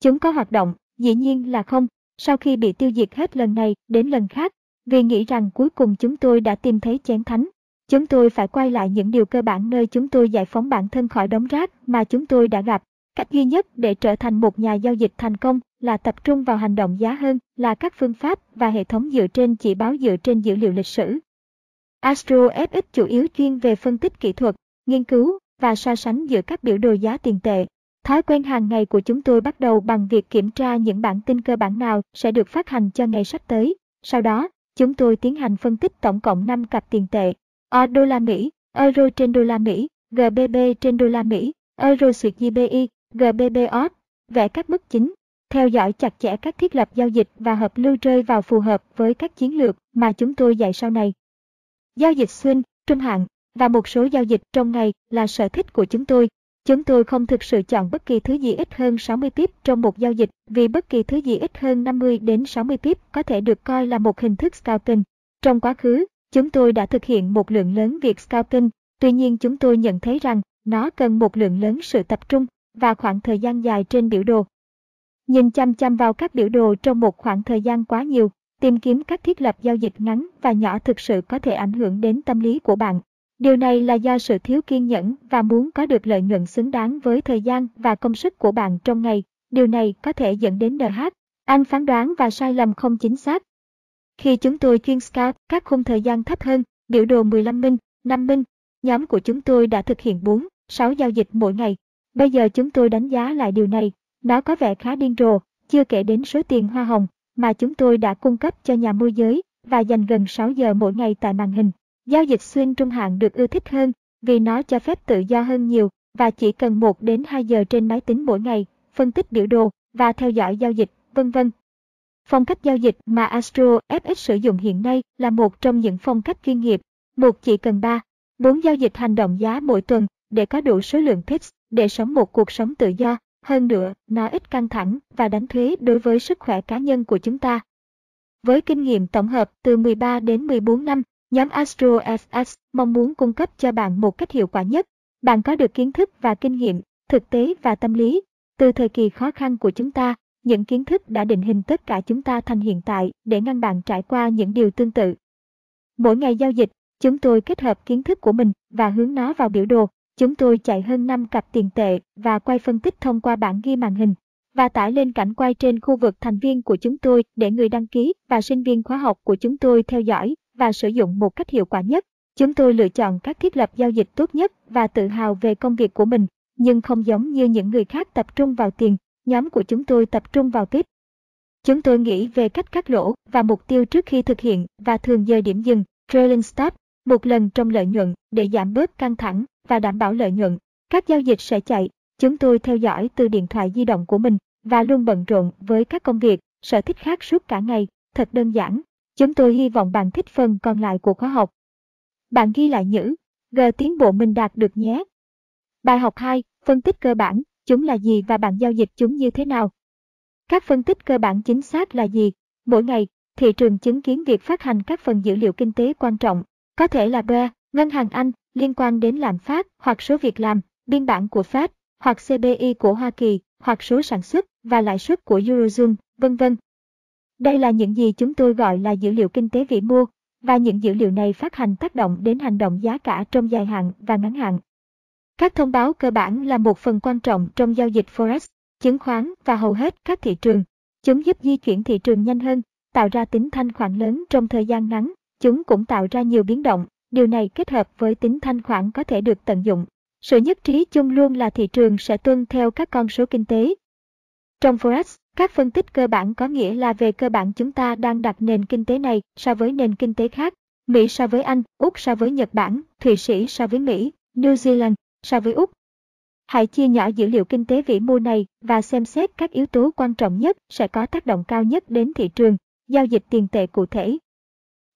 Chúng có hoạt động, dĩ nhiên là không, sau khi bị tiêu diệt hết lần này đến lần khác, vì nghĩ rằng cuối cùng chúng tôi đã tìm thấy chén thánh. Chúng tôi phải quay lại những điều cơ bản nơi chúng tôi giải phóng bản thân khỏi đống rác mà chúng tôi đã gặp. Cách duy nhất để trở thành một nhà giao dịch thành công là tập trung vào hành động giá hơn là các phương pháp và hệ thống dựa trên chỉ báo dựa trên dữ liệu lịch sử. Astro FX chủ yếu chuyên về phân tích kỹ thuật, nghiên cứu và so sánh giữa các biểu đồ giá tiền tệ. Thói quen hàng ngày của chúng tôi bắt đầu bằng việc kiểm tra những bản tin cơ bản nào sẽ được phát hành cho ngày sắp tới. Sau đó, chúng tôi tiến hành phân tích tổng cộng 5 cặp tiền tệ, O đô la Mỹ, Euro trên đô la Mỹ, GBP trên đô la Mỹ, Euro suyệt GBI, GBP OT, vẽ các mức chính, theo dõi chặt chẽ các thiết lập giao dịch và hợp lưu rơi vào phù hợp với các chiến lược mà chúng tôi dạy sau này. Giao dịch xuyên, trung hạn và một số giao dịch trong ngày là sở thích của chúng tôi. Chúng tôi không thực sự chọn bất kỳ thứ gì ít hơn 60 pip trong một giao dịch vì bất kỳ thứ gì ít hơn 50 đến 60 pip có thể được coi là một hình thức scalping. Trong quá khứ, chúng tôi đã thực hiện một lượng lớn việc scalping, tuy nhiên chúng tôi nhận thấy rằng nó cần một lượng lớn sự tập trung và khoảng thời gian dài trên biểu đồ. Nhìn chăm chăm vào các biểu đồ trong một khoảng thời gian quá nhiều, tìm kiếm các thiết lập giao dịch ngắn và nhỏ thực sự có thể ảnh hưởng đến tâm lý của bạn. Điều này là do sự thiếu kiên nhẫn và muốn có được lợi nhuận xứng đáng với thời gian và công sức của bạn trong ngày. Điều này có thể dẫn đến NH. Anh phán đoán và sai lầm không chính xác. Khi chúng tôi chuyên scout các khung thời gian thấp hơn, biểu đồ 15 minh, 5 minh, nhóm của chúng tôi đã thực hiện 4, 6 giao dịch mỗi ngày. Bây giờ chúng tôi đánh giá lại điều này. Nó có vẻ khá điên rồ, chưa kể đến số tiền hoa hồng mà chúng tôi đã cung cấp cho nhà môi giới và dành gần 6 giờ mỗi ngày tại màn hình. Giao dịch xuyên trung hạn được ưa thích hơn vì nó cho phép tự do hơn nhiều và chỉ cần 1 đến 2 giờ trên máy tính mỗi ngày, phân tích biểu đồ và theo dõi giao dịch, vân vân. Phong cách giao dịch mà Astro FX sử dụng hiện nay là một trong những phong cách chuyên nghiệp. Một chỉ cần 3, 4 giao dịch hành động giá mỗi tuần để có đủ số lượng pips để sống một cuộc sống tự do. Hơn nữa, nó ít căng thẳng và đánh thuế đối với sức khỏe cá nhân của chúng ta. Với kinh nghiệm tổng hợp từ 13 đến 14 năm, nhóm Astro FX mong muốn cung cấp cho bạn một cách hiệu quả nhất. Bạn có được kiến thức và kinh nghiệm, thực tế và tâm lý từ thời kỳ khó khăn của chúng ta những kiến thức đã định hình tất cả chúng ta thành hiện tại để ngăn bạn trải qua những điều tương tự. Mỗi ngày giao dịch, chúng tôi kết hợp kiến thức của mình và hướng nó vào biểu đồ. Chúng tôi chạy hơn 5 cặp tiền tệ và quay phân tích thông qua bản ghi màn hình và tải lên cảnh quay trên khu vực thành viên của chúng tôi để người đăng ký và sinh viên khóa học của chúng tôi theo dõi và sử dụng một cách hiệu quả nhất. Chúng tôi lựa chọn các thiết lập giao dịch tốt nhất và tự hào về công việc của mình, nhưng không giống như những người khác tập trung vào tiền nhóm của chúng tôi tập trung vào tiếp. Chúng tôi nghĩ về cách cắt lỗ và mục tiêu trước khi thực hiện và thường dời điểm dừng, trailing stop, một lần trong lợi nhuận để giảm bớt căng thẳng và đảm bảo lợi nhuận. Các giao dịch sẽ chạy, chúng tôi theo dõi từ điện thoại di động của mình và luôn bận rộn với các công việc, sở thích khác suốt cả ngày, thật đơn giản. Chúng tôi hy vọng bạn thích phần còn lại của khóa học. Bạn ghi lại những G tiến bộ mình đạt được nhé. Bài học 2, phân tích cơ bản, chúng là gì và bạn giao dịch chúng như thế nào. Các phân tích cơ bản chính xác là gì? Mỗi ngày, thị trường chứng kiến việc phát hành các phần dữ liệu kinh tế quan trọng, có thể là BE, Ngân hàng Anh, liên quan đến lạm phát hoặc số việc làm, biên bản của Fed, hoặc CPI của Hoa Kỳ, hoặc số sản xuất và lãi suất của Eurozone, vân vân. Đây là những gì chúng tôi gọi là dữ liệu kinh tế vĩ mô, và những dữ liệu này phát hành tác động đến hành động giá cả trong dài hạn và ngắn hạn. Các thông báo cơ bản là một phần quan trọng trong giao dịch Forex, chứng khoán và hầu hết các thị trường. Chúng giúp di chuyển thị trường nhanh hơn, tạo ra tính thanh khoản lớn trong thời gian ngắn. Chúng cũng tạo ra nhiều biến động. Điều này kết hợp với tính thanh khoản có thể được tận dụng. Sự nhất trí chung luôn là thị trường sẽ tuân theo các con số kinh tế. Trong Forex, các phân tích cơ bản có nghĩa là về cơ bản chúng ta đang đặt nền kinh tế này so với nền kinh tế khác. Mỹ so với Anh, Úc so với Nhật Bản, Thụy Sĩ so với Mỹ, New Zealand, so với Úc. Hãy chia nhỏ dữ liệu kinh tế vĩ mô này và xem xét các yếu tố quan trọng nhất sẽ có tác động cao nhất đến thị trường, giao dịch tiền tệ cụ thể.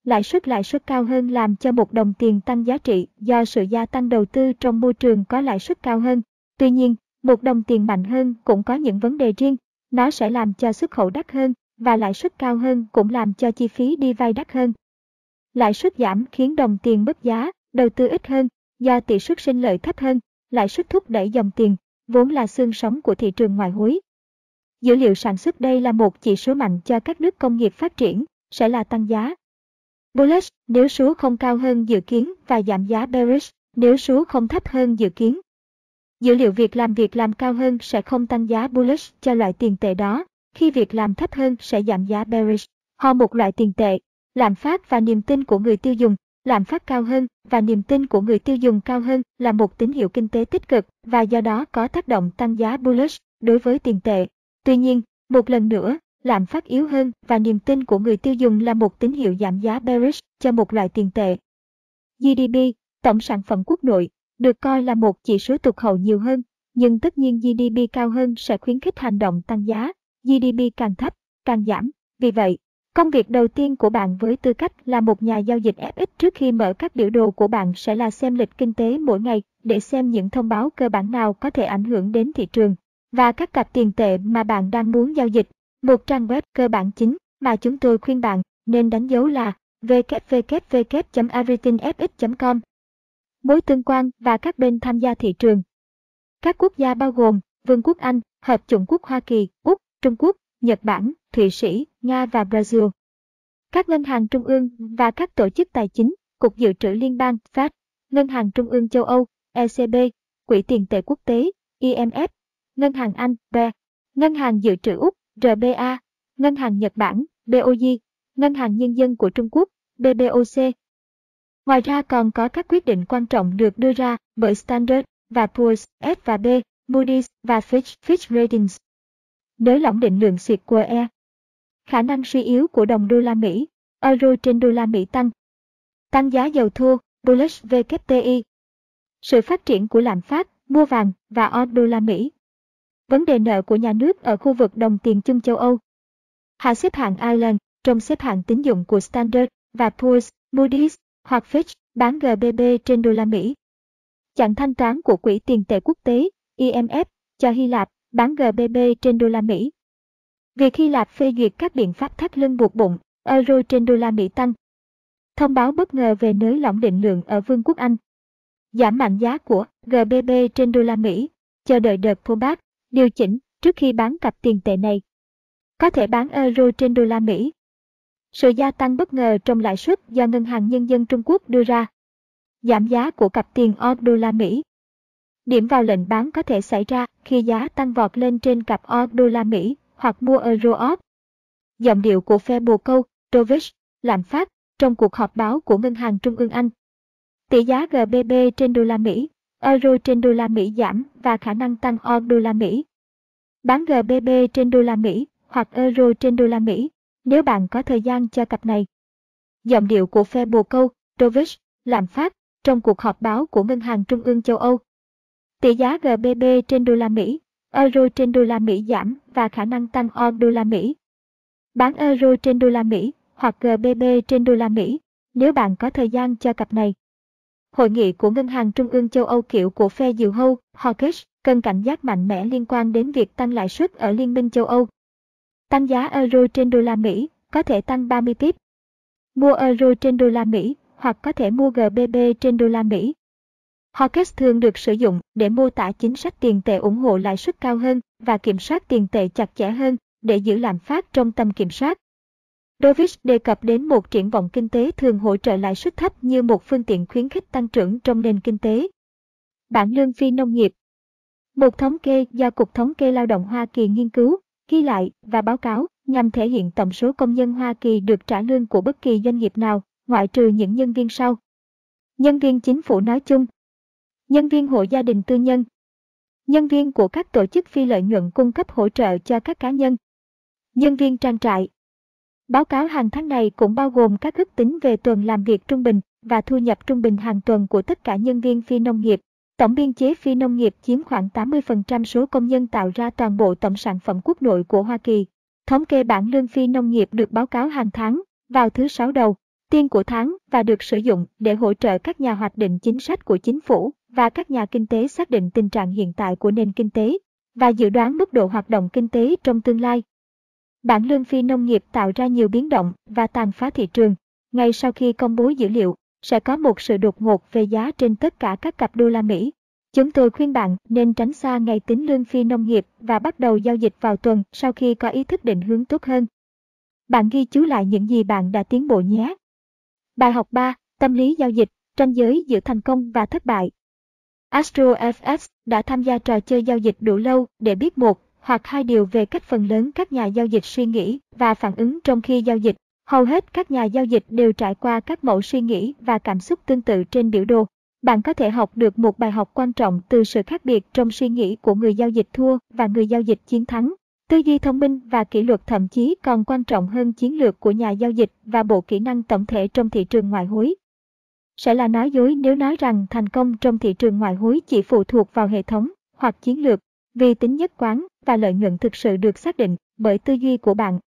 Lãi suất lãi suất cao hơn làm cho một đồng tiền tăng giá trị do sự gia tăng đầu tư trong môi trường có lãi suất cao hơn. Tuy nhiên, một đồng tiền mạnh hơn cũng có những vấn đề riêng, nó sẽ làm cho xuất khẩu đắt hơn và lãi suất cao hơn cũng làm cho chi phí đi vay đắt hơn. Lãi suất giảm khiến đồng tiền mất giá, đầu tư ít hơn Do tỷ suất sinh lợi thấp hơn, lãi suất thúc đẩy dòng tiền, vốn là xương sống của thị trường ngoại hối. Dữ liệu sản xuất đây là một chỉ số mạnh cho các nước công nghiệp phát triển, sẽ là tăng giá. Bullish nếu số không cao hơn dự kiến và giảm giá bearish nếu số không thấp hơn dự kiến. Dữ liệu việc làm việc làm cao hơn sẽ không tăng giá bullish cho loại tiền tệ đó, khi việc làm thấp hơn sẽ giảm giá bearish. Ho một loại tiền tệ, lạm phát và niềm tin của người tiêu dùng lạm phát cao hơn và niềm tin của người tiêu dùng cao hơn là một tín hiệu kinh tế tích cực và do đó có tác động tăng giá bullish đối với tiền tệ. Tuy nhiên, một lần nữa, lạm phát yếu hơn và niềm tin của người tiêu dùng là một tín hiệu giảm giá bearish cho một loại tiền tệ. GDP, tổng sản phẩm quốc nội, được coi là một chỉ số tụt hậu nhiều hơn, nhưng tất nhiên GDP cao hơn sẽ khuyến khích hành động tăng giá, GDP càng thấp, càng giảm. Vì vậy, Công việc đầu tiên của bạn với tư cách là một nhà giao dịch FX trước khi mở các biểu đồ của bạn sẽ là xem lịch kinh tế mỗi ngày để xem những thông báo cơ bản nào có thể ảnh hưởng đến thị trường và các cặp tiền tệ mà bạn đang muốn giao dịch. Một trang web cơ bản chính mà chúng tôi khuyên bạn nên đánh dấu là www.everythingfx.com. Mối tương quan và các bên tham gia thị trường. Các quốc gia bao gồm Vương quốc Anh, Hợp chủng quốc Hoa Kỳ, Úc, Trung Quốc, Nhật Bản, Thụy Sĩ, Nga và Brazil. Các ngân hàng trung ương và các tổ chức tài chính, Cục Dự trữ Liên bang Fed, Ngân hàng Trung ương châu Âu, ECB, Quỹ tiền tệ quốc tế, IMF, Ngân hàng Anh, BE, Ngân hàng Dự trữ Úc, RBA, Ngân hàng Nhật Bản, BOJ, Ngân hàng Nhân dân của Trung Quốc, BBOC. Ngoài ra còn có các quyết định quan trọng được đưa ra bởi Standard và Poor's, S và B, Moody's và Fitch, Fitch Ratings. Nới lỏng định lượng xịt của E. Khả năng suy yếu của đồng đô la Mỹ, euro trên đô la Mỹ tăng. Tăng giá dầu thô, bullish WTI. Sự phát triển của lạm phát, mua vàng và on đô la Mỹ. Vấn đề nợ của nhà nước ở khu vực đồng tiền chung châu Âu. Hạ xếp hạng Ireland trong xếp hạng tín dụng của Standard và Poor's, Moody's hoặc Fitch bán GBP trên đô la Mỹ. Chặn thanh toán của Quỹ tiền tệ quốc tế IMF cho Hy Lạp bán GBP trên đô la Mỹ. Việc Hy Lạp phê duyệt các biện pháp thắt lưng buộc bụng, euro trên đô la Mỹ tăng. Thông báo bất ngờ về nới lỏng định lượng ở Vương quốc Anh. Giảm mạnh giá của GBP trên đô la Mỹ, chờ đợi đợt pullback, điều chỉnh trước khi bán cặp tiền tệ này. Có thể bán euro trên đô la Mỹ. Sự gia tăng bất ngờ trong lãi suất do Ngân hàng Nhân dân Trung Quốc đưa ra. Giảm giá của cặp tiền AUD đô la Mỹ. Điểm vào lệnh bán có thể xảy ra khi giá tăng vọt lên trên cặp AUD đô la Mỹ hoặc mua euro AUD. Giọng điệu của phe bồ câu, Dovish, lạm phát trong cuộc họp báo của Ngân hàng Trung ương Anh. Tỷ giá GBP trên đô la Mỹ, euro trên đô la Mỹ giảm và khả năng tăng AUD đô la Mỹ. Bán GBP trên đô la Mỹ hoặc euro trên đô la Mỹ nếu bạn có thời gian cho cặp này. Giọng điệu của phe bồ câu, Dovish, lạm phát trong cuộc họp báo của Ngân hàng Trung ương châu Âu. Tỷ giá GBP trên đô la Mỹ, euro trên đô la Mỹ giảm và khả năng tăng on đô la Mỹ. Bán euro trên đô la Mỹ hoặc GBP trên đô la Mỹ nếu bạn có thời gian cho cặp này. Hội nghị của Ngân hàng Trung ương châu Âu kiểu của phe diều hâu, hawkish, cần cảnh giác mạnh mẽ liên quan đến việc tăng lãi suất ở Liên minh châu Âu. Tăng giá euro trên đô la Mỹ có thể tăng 30 pip. Mua euro trên đô la Mỹ hoặc có thể mua GBP trên đô la Mỹ. Hawkes thường được sử dụng để mô tả chính sách tiền tệ ủng hộ lãi suất cao hơn và kiểm soát tiền tệ chặt chẽ hơn để giữ lạm phát trong tầm kiểm soát. Dovis đề cập đến một triển vọng kinh tế thường hỗ trợ lãi suất thấp như một phương tiện khuyến khích tăng trưởng trong nền kinh tế. Bản lương phi nông nghiệp Một thống kê do Cục Thống kê Lao động Hoa Kỳ nghiên cứu, ghi lại và báo cáo nhằm thể hiện tổng số công nhân Hoa Kỳ được trả lương của bất kỳ doanh nghiệp nào, ngoại trừ những nhân viên sau. Nhân viên chính phủ nói chung Nhân viên hộ gia đình tư nhân Nhân viên của các tổ chức phi lợi nhuận cung cấp hỗ trợ cho các cá nhân Nhân viên trang trại Báo cáo hàng tháng này cũng bao gồm các ước tính về tuần làm việc trung bình và thu nhập trung bình hàng tuần của tất cả nhân viên phi nông nghiệp. Tổng biên chế phi nông nghiệp chiếm khoảng 80% số công nhân tạo ra toàn bộ tổng sản phẩm quốc nội của Hoa Kỳ. Thống kê bảng lương phi nông nghiệp được báo cáo hàng tháng, vào thứ sáu đầu, tiên của tháng và được sử dụng để hỗ trợ các nhà hoạch định chính sách của chính phủ và các nhà kinh tế xác định tình trạng hiện tại của nền kinh tế và dự đoán mức độ hoạt động kinh tế trong tương lai. Bản lương phi nông nghiệp tạo ra nhiều biến động và tàn phá thị trường. Ngay sau khi công bố dữ liệu, sẽ có một sự đột ngột về giá trên tất cả các cặp đô la Mỹ. Chúng tôi khuyên bạn nên tránh xa ngày tính lương phi nông nghiệp và bắt đầu giao dịch vào tuần sau khi có ý thức định hướng tốt hơn. Bạn ghi chú lại những gì bạn đã tiến bộ nhé. Bài học 3. Tâm lý giao dịch, tranh giới giữa thành công và thất bại. Astro FX đã tham gia trò chơi giao dịch đủ lâu để biết một hoặc hai điều về cách phần lớn các nhà giao dịch suy nghĩ và phản ứng trong khi giao dịch. Hầu hết các nhà giao dịch đều trải qua các mẫu suy nghĩ và cảm xúc tương tự trên biểu đồ. Bạn có thể học được một bài học quan trọng từ sự khác biệt trong suy nghĩ của người giao dịch thua và người giao dịch chiến thắng. Tư duy thông minh và kỷ luật thậm chí còn quan trọng hơn chiến lược của nhà giao dịch và bộ kỹ năng tổng thể trong thị trường ngoại hối. Sẽ là nói dối nếu nói rằng thành công trong thị trường ngoại hối chỉ phụ thuộc vào hệ thống hoặc chiến lược, vì tính nhất quán và lợi nhuận thực sự được xác định bởi tư duy của bạn.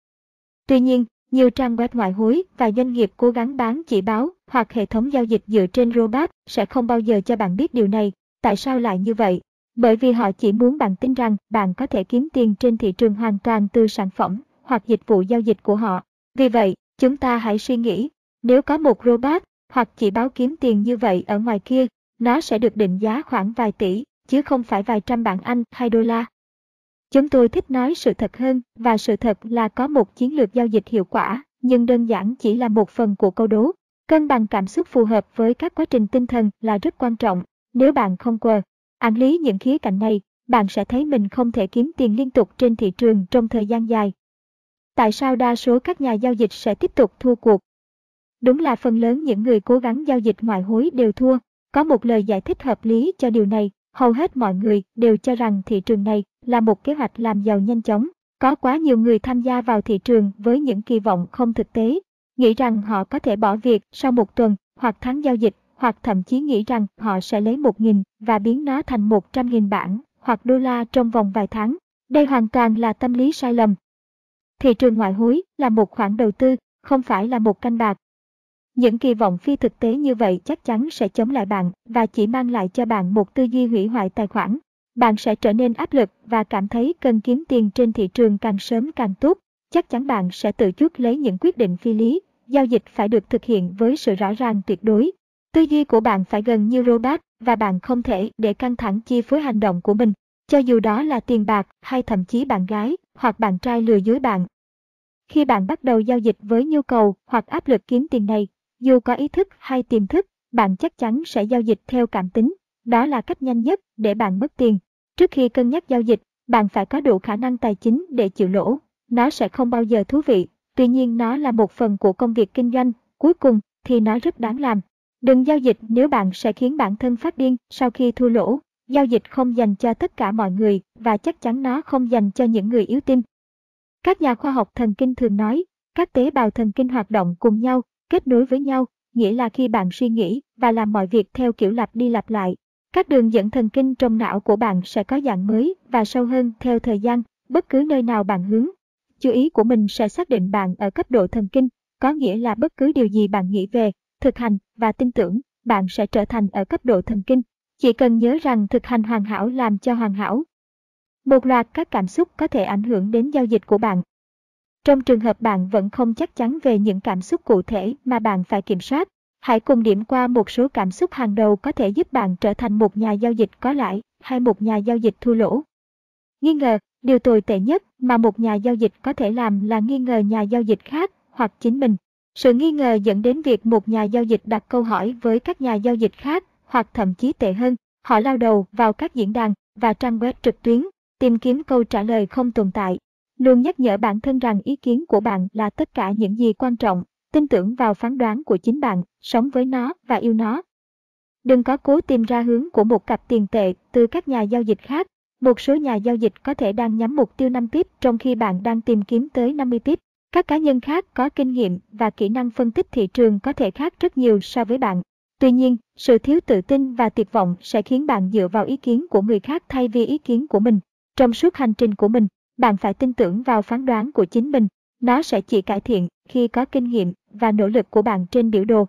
Tuy nhiên, nhiều trang web ngoại hối và doanh nghiệp cố gắng bán chỉ báo hoặc hệ thống giao dịch dựa trên robot sẽ không bao giờ cho bạn biết điều này. Tại sao lại như vậy? Bởi vì họ chỉ muốn bạn tin rằng bạn có thể kiếm tiền trên thị trường hoàn toàn từ sản phẩm hoặc dịch vụ giao dịch của họ. Vì vậy, chúng ta hãy suy nghĩ, nếu có một robot hoặc chỉ báo kiếm tiền như vậy ở ngoài kia, nó sẽ được định giá khoảng vài tỷ, chứ không phải vài trăm bảng Anh hay đô la. Chúng tôi thích nói sự thật hơn và sự thật là có một chiến lược giao dịch hiệu quả, nhưng đơn giản chỉ là một phần của câu đố. Cân bằng cảm xúc phù hợp với các quá trình tinh thần là rất quan trọng. Nếu bạn không quờ, án lý những khía cạnh này, bạn sẽ thấy mình không thể kiếm tiền liên tục trên thị trường trong thời gian dài. Tại sao đa số các nhà giao dịch sẽ tiếp tục thua cuộc? Đúng là phần lớn những người cố gắng giao dịch ngoại hối đều thua. Có một lời giải thích hợp lý cho điều này, hầu hết mọi người đều cho rằng thị trường này là một kế hoạch làm giàu nhanh chóng. Có quá nhiều người tham gia vào thị trường với những kỳ vọng không thực tế, nghĩ rằng họ có thể bỏ việc sau một tuần hoặc tháng giao dịch hoặc thậm chí nghĩ rằng họ sẽ lấy 1.000 và biến nó thành 100.000 bảng hoặc đô la trong vòng vài tháng. Đây hoàn toàn là tâm lý sai lầm. Thị trường ngoại hối là một khoản đầu tư, không phải là một canh bạc. Những kỳ vọng phi thực tế như vậy chắc chắn sẽ chống lại bạn và chỉ mang lại cho bạn một tư duy hủy hoại tài khoản. Bạn sẽ trở nên áp lực và cảm thấy cần kiếm tiền trên thị trường càng sớm càng tốt. Chắc chắn bạn sẽ tự chuốc lấy những quyết định phi lý. Giao dịch phải được thực hiện với sự rõ ràng tuyệt đối. Tư duy của bạn phải gần như robot và bạn không thể để căng thẳng chi phối hành động của mình, cho dù đó là tiền bạc hay thậm chí bạn gái hoặc bạn trai lừa dối bạn. Khi bạn bắt đầu giao dịch với nhu cầu hoặc áp lực kiếm tiền này, dù có ý thức hay tiềm thức, bạn chắc chắn sẽ giao dịch theo cảm tính. Đó là cách nhanh nhất để bạn mất tiền. Trước khi cân nhắc giao dịch, bạn phải có đủ khả năng tài chính để chịu lỗ. Nó sẽ không bao giờ thú vị, tuy nhiên nó là một phần của công việc kinh doanh. Cuối cùng thì nó rất đáng làm. Đừng giao dịch nếu bạn sẽ khiến bản thân phát điên sau khi thua lỗ. Giao dịch không dành cho tất cả mọi người và chắc chắn nó không dành cho những người yếu tim. Các nhà khoa học thần kinh thường nói, các tế bào thần kinh hoạt động cùng nhau Kết nối với nhau, nghĩa là khi bạn suy nghĩ và làm mọi việc theo kiểu lặp đi lặp lại, các đường dẫn thần kinh trong não của bạn sẽ có dạng mới và sâu hơn theo thời gian, bất cứ nơi nào bạn hướng. Chú ý của mình sẽ xác định bạn ở cấp độ thần kinh, có nghĩa là bất cứ điều gì bạn nghĩ về, thực hành và tin tưởng, bạn sẽ trở thành ở cấp độ thần kinh. Chỉ cần nhớ rằng thực hành hoàn hảo làm cho hoàn hảo. Một loạt các cảm xúc có thể ảnh hưởng đến giao dịch của bạn. Trong trường hợp bạn vẫn không chắc chắn về những cảm xúc cụ thể mà bạn phải kiểm soát, hãy cùng điểm qua một số cảm xúc hàng đầu có thể giúp bạn trở thành một nhà giao dịch có lãi hay một nhà giao dịch thua lỗ. Nghi ngờ, điều tồi tệ nhất mà một nhà giao dịch có thể làm là nghi ngờ nhà giao dịch khác hoặc chính mình. Sự nghi ngờ dẫn đến việc một nhà giao dịch đặt câu hỏi với các nhà giao dịch khác hoặc thậm chí tệ hơn, họ lao đầu vào các diễn đàn và trang web trực tuyến, tìm kiếm câu trả lời không tồn tại Luôn nhắc nhở bản thân rằng ý kiến của bạn là tất cả những gì quan trọng, tin tưởng vào phán đoán của chính bạn, sống với nó và yêu nó. Đừng có cố tìm ra hướng của một cặp tiền tệ từ các nhà giao dịch khác. Một số nhà giao dịch có thể đang nhắm mục tiêu 5 tiếp, trong khi bạn đang tìm kiếm tới 50 tiếp. Các cá nhân khác có kinh nghiệm và kỹ năng phân tích thị trường có thể khác rất nhiều so với bạn. Tuy nhiên, sự thiếu tự tin và tuyệt vọng sẽ khiến bạn dựa vào ý kiến của người khác thay vì ý kiến của mình. Trong suốt hành trình của mình, bạn phải tin tưởng vào phán đoán của chính mình. Nó sẽ chỉ cải thiện khi có kinh nghiệm và nỗ lực của bạn trên biểu đồ.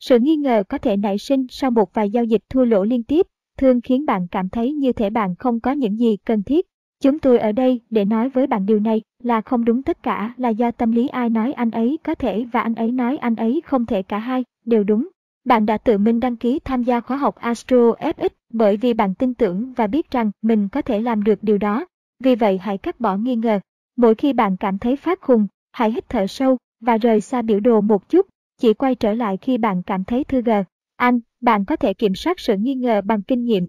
Sự nghi ngờ có thể nảy sinh sau một vài giao dịch thua lỗ liên tiếp, thường khiến bạn cảm thấy như thể bạn không có những gì cần thiết. Chúng tôi ở đây để nói với bạn điều này là không đúng tất cả là do tâm lý ai nói anh ấy có thể và anh ấy nói anh ấy không thể cả hai, đều đúng. Bạn đã tự mình đăng ký tham gia khóa học Astro FX bởi vì bạn tin tưởng và biết rằng mình có thể làm được điều đó. Vì vậy hãy cắt bỏ nghi ngờ. Mỗi khi bạn cảm thấy phát khùng, hãy hít thở sâu và rời xa biểu đồ một chút, chỉ quay trở lại khi bạn cảm thấy thư gờ. Anh, bạn có thể kiểm soát sự nghi ngờ bằng kinh nghiệm.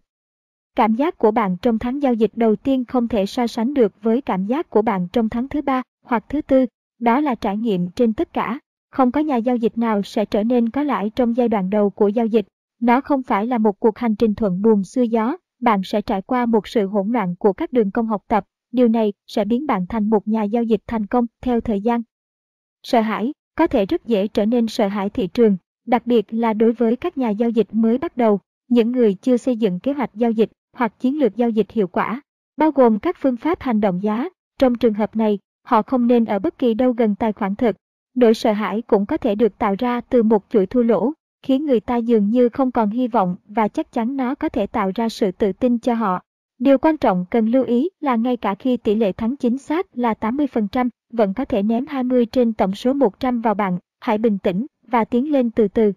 Cảm giác của bạn trong tháng giao dịch đầu tiên không thể so sánh được với cảm giác của bạn trong tháng thứ ba hoặc thứ tư. Đó là trải nghiệm trên tất cả. Không có nhà giao dịch nào sẽ trở nên có lãi trong giai đoạn đầu của giao dịch. Nó không phải là một cuộc hành trình thuận buồm xuôi gió, bạn sẽ trải qua một sự hỗn loạn của các đường công học tập. Điều này sẽ biến bạn thành một nhà giao dịch thành công theo thời gian. Sợ hãi có thể rất dễ trở nên sợ hãi thị trường, đặc biệt là đối với các nhà giao dịch mới bắt đầu, những người chưa xây dựng kế hoạch giao dịch hoặc chiến lược giao dịch hiệu quả, bao gồm các phương pháp hành động giá. Trong trường hợp này, họ không nên ở bất kỳ đâu gần tài khoản thực. Nỗi sợ hãi cũng có thể được tạo ra từ một chuỗi thua lỗ, khiến người ta dường như không còn hy vọng và chắc chắn nó có thể tạo ra sự tự tin cho họ. Điều quan trọng cần lưu ý là ngay cả khi tỷ lệ thắng chính xác là 80%, vẫn có thể ném 20 trên tổng số 100 vào bạn, hãy bình tĩnh và tiến lên từ từ.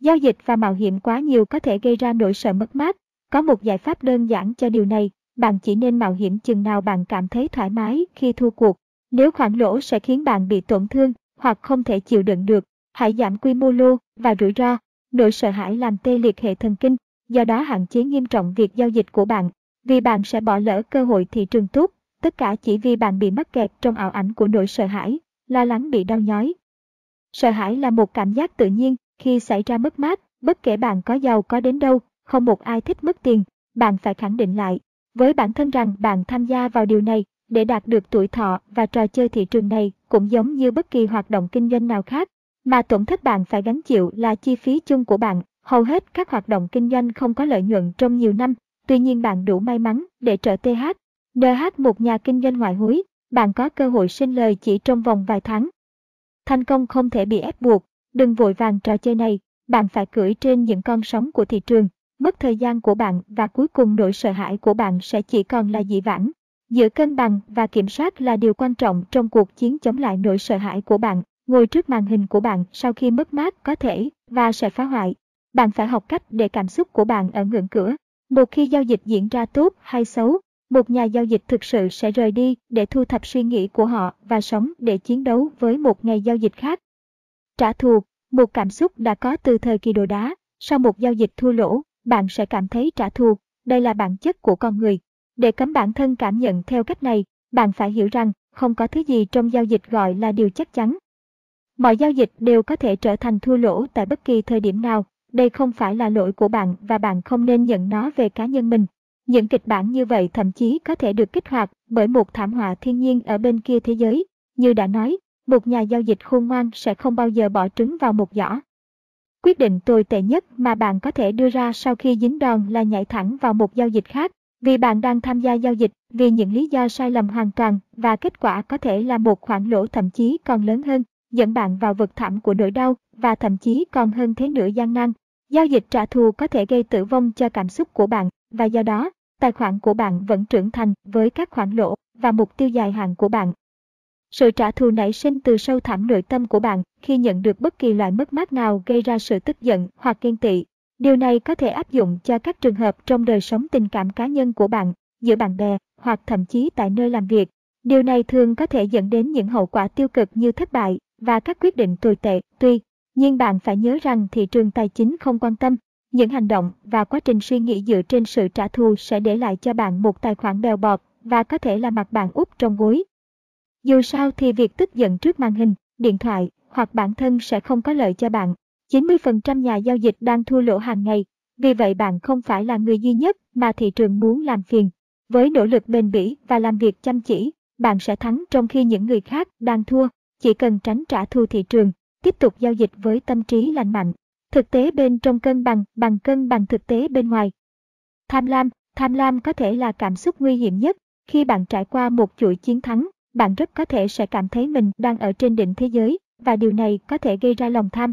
Giao dịch và mạo hiểm quá nhiều có thể gây ra nỗi sợ mất mát. Có một giải pháp đơn giản cho điều này, bạn chỉ nên mạo hiểm chừng nào bạn cảm thấy thoải mái khi thua cuộc. Nếu khoản lỗ sẽ khiến bạn bị tổn thương hoặc không thể chịu đựng được, hãy giảm quy mô lô và rủi ro. Nỗi sợ hãi làm tê liệt hệ thần kinh, do đó hạn chế nghiêm trọng việc giao dịch của bạn, vì bạn sẽ bỏ lỡ cơ hội thị trường tốt, tất cả chỉ vì bạn bị mắc kẹt trong ảo ảnh của nỗi sợ hãi, lo lắng bị đau nhói. Sợ hãi là một cảm giác tự nhiên khi xảy ra mất mát, bất kể bạn có giàu có đến đâu, không một ai thích mất tiền, bạn phải khẳng định lại với bản thân rằng bạn tham gia vào điều này để đạt được tuổi thọ và trò chơi thị trường này cũng giống như bất kỳ hoạt động kinh doanh nào khác mà tổn thất bạn phải gánh chịu là chi phí chung của bạn, Hầu hết các hoạt động kinh doanh không có lợi nhuận trong nhiều năm, tuy nhiên bạn đủ may mắn để trở TH, NH một nhà kinh doanh ngoại hối, bạn có cơ hội sinh lời chỉ trong vòng vài tháng. Thành công không thể bị ép buộc, đừng vội vàng trò chơi này, bạn phải cưỡi trên những con sóng của thị trường, mất thời gian của bạn và cuối cùng nỗi sợ hãi của bạn sẽ chỉ còn là dị vãng. Giữ cân bằng và kiểm soát là điều quan trọng trong cuộc chiến chống lại nỗi sợ hãi của bạn. Ngồi trước màn hình của bạn sau khi mất mát có thể và sẽ phá hoại. Bạn phải học cách để cảm xúc của bạn ở ngưỡng cửa. Một khi giao dịch diễn ra tốt hay xấu, một nhà giao dịch thực sự sẽ rời đi để thu thập suy nghĩ của họ và sống để chiến đấu với một ngày giao dịch khác. Trả thù, một cảm xúc đã có từ thời kỳ đồ đá, sau một giao dịch thua lỗ, bạn sẽ cảm thấy trả thù, đây là bản chất của con người. Để cấm bản thân cảm nhận theo cách này, bạn phải hiểu rằng không có thứ gì trong giao dịch gọi là điều chắc chắn. Mọi giao dịch đều có thể trở thành thua lỗ tại bất kỳ thời điểm nào, đây không phải là lỗi của bạn và bạn không nên nhận nó về cá nhân mình. Những kịch bản như vậy thậm chí có thể được kích hoạt bởi một thảm họa thiên nhiên ở bên kia thế giới. Như đã nói, một nhà giao dịch khôn ngoan sẽ không bao giờ bỏ trứng vào một giỏ. Quyết định tồi tệ nhất mà bạn có thể đưa ra sau khi dính đòn là nhảy thẳng vào một giao dịch khác, vì bạn đang tham gia giao dịch vì những lý do sai lầm hoàn toàn và kết quả có thể là một khoản lỗ thậm chí còn lớn hơn, dẫn bạn vào vực thẳm của nỗi đau và thậm chí còn hơn thế nữa gian nan. Giao dịch trả thù có thể gây tử vong cho cảm xúc của bạn và do đó, tài khoản của bạn vẫn trưởng thành với các khoản lỗ và mục tiêu dài hạn của bạn. Sự trả thù nảy sinh từ sâu thẳm nội tâm của bạn khi nhận được bất kỳ loại mất mát nào gây ra sự tức giận hoặc ghen tị. Điều này có thể áp dụng cho các trường hợp trong đời sống tình cảm cá nhân của bạn, giữa bạn bè hoặc thậm chí tại nơi làm việc. Điều này thường có thể dẫn đến những hậu quả tiêu cực như thất bại và các quyết định tồi tệ. Tuy nhiên bạn phải nhớ rằng thị trường tài chính không quan tâm. Những hành động và quá trình suy nghĩ dựa trên sự trả thù sẽ để lại cho bạn một tài khoản bèo bọt và có thể là mặt bạn úp trong gối. Dù sao thì việc tức giận trước màn hình, điện thoại hoặc bản thân sẽ không có lợi cho bạn. 90% nhà giao dịch đang thua lỗ hàng ngày, vì vậy bạn không phải là người duy nhất mà thị trường muốn làm phiền. Với nỗ lực bền bỉ và làm việc chăm chỉ, bạn sẽ thắng trong khi những người khác đang thua. Chỉ cần tránh trả thù thị trường, tiếp tục giao dịch với tâm trí lành mạnh. Thực tế bên trong cân bằng bằng cân bằng thực tế bên ngoài. Tham lam, tham lam có thể là cảm xúc nguy hiểm nhất khi bạn trải qua một chuỗi chiến thắng bạn rất có thể sẽ cảm thấy mình đang ở trên đỉnh thế giới và điều này có thể gây ra lòng tham.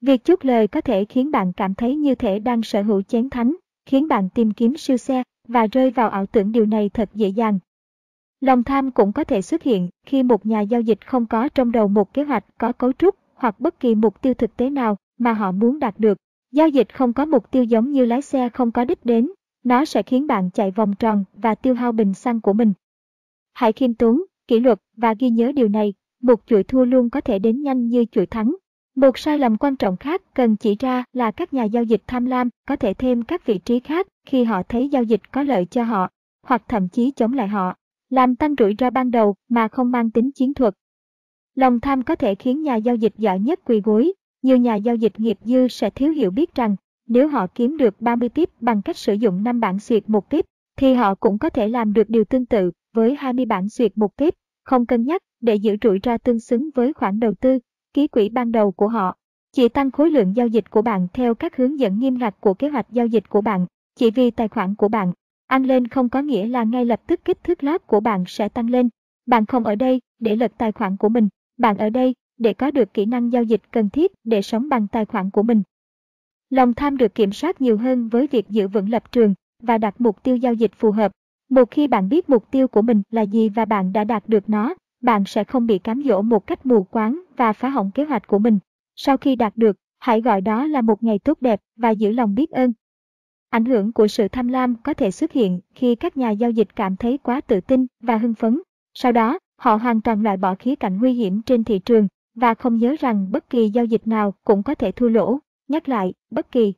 Việc chúc lời có thể khiến bạn cảm thấy như thể đang sở hữu chén thánh, khiến bạn tìm kiếm siêu xe và rơi vào ảo tưởng điều này thật dễ dàng. Lòng tham cũng có thể xuất hiện khi một nhà giao dịch không có trong đầu một kế hoạch có cấu trúc hoặc bất kỳ mục tiêu thực tế nào mà họ muốn đạt được. Giao dịch không có mục tiêu giống như lái xe không có đích đến, nó sẽ khiến bạn chạy vòng tròn và tiêu hao bình xăng của mình. Hãy khiêm tốn, kỷ luật và ghi nhớ điều này, một chuỗi thua luôn có thể đến nhanh như chuỗi thắng. Một sai lầm quan trọng khác cần chỉ ra là các nhà giao dịch tham lam có thể thêm các vị trí khác khi họ thấy giao dịch có lợi cho họ, hoặc thậm chí chống lại họ, làm tăng rủi ro ban đầu mà không mang tính chiến thuật. Lòng tham có thể khiến nhà giao dịch giỏi nhất quỳ gối, nhiều nhà giao dịch nghiệp dư sẽ thiếu hiểu biết rằng nếu họ kiếm được 30 tiếp bằng cách sử dụng 5 bản xuyệt một tiếp, thì họ cũng có thể làm được điều tương tự với 20 bản xuyệt một tiếp, không cân nhắc để giữ rủi ro tương xứng với khoản đầu tư, ký quỹ ban đầu của họ. Chỉ tăng khối lượng giao dịch của bạn theo các hướng dẫn nghiêm ngặt của kế hoạch giao dịch của bạn, chỉ vì tài khoản của bạn ăn lên không có nghĩa là ngay lập tức kích thước lót của bạn sẽ tăng lên. Bạn không ở đây để lật tài khoản của mình, bạn ở đây để có được kỹ năng giao dịch cần thiết để sống bằng tài khoản của mình. Lòng tham được kiểm soát nhiều hơn với việc giữ vững lập trường và đặt mục tiêu giao dịch phù hợp. Một khi bạn biết mục tiêu của mình là gì và bạn đã đạt được nó, bạn sẽ không bị cám dỗ một cách mù quáng và phá hỏng kế hoạch của mình. Sau khi đạt được, hãy gọi đó là một ngày tốt đẹp và giữ lòng biết ơn. Ảnh hưởng của sự tham lam có thể xuất hiện khi các nhà giao dịch cảm thấy quá tự tin và hưng phấn. Sau đó, họ hoàn toàn loại bỏ khía cạnh nguy hiểm trên thị trường và không nhớ rằng bất kỳ giao dịch nào cũng có thể thua lỗ. Nhắc lại, bất kỳ.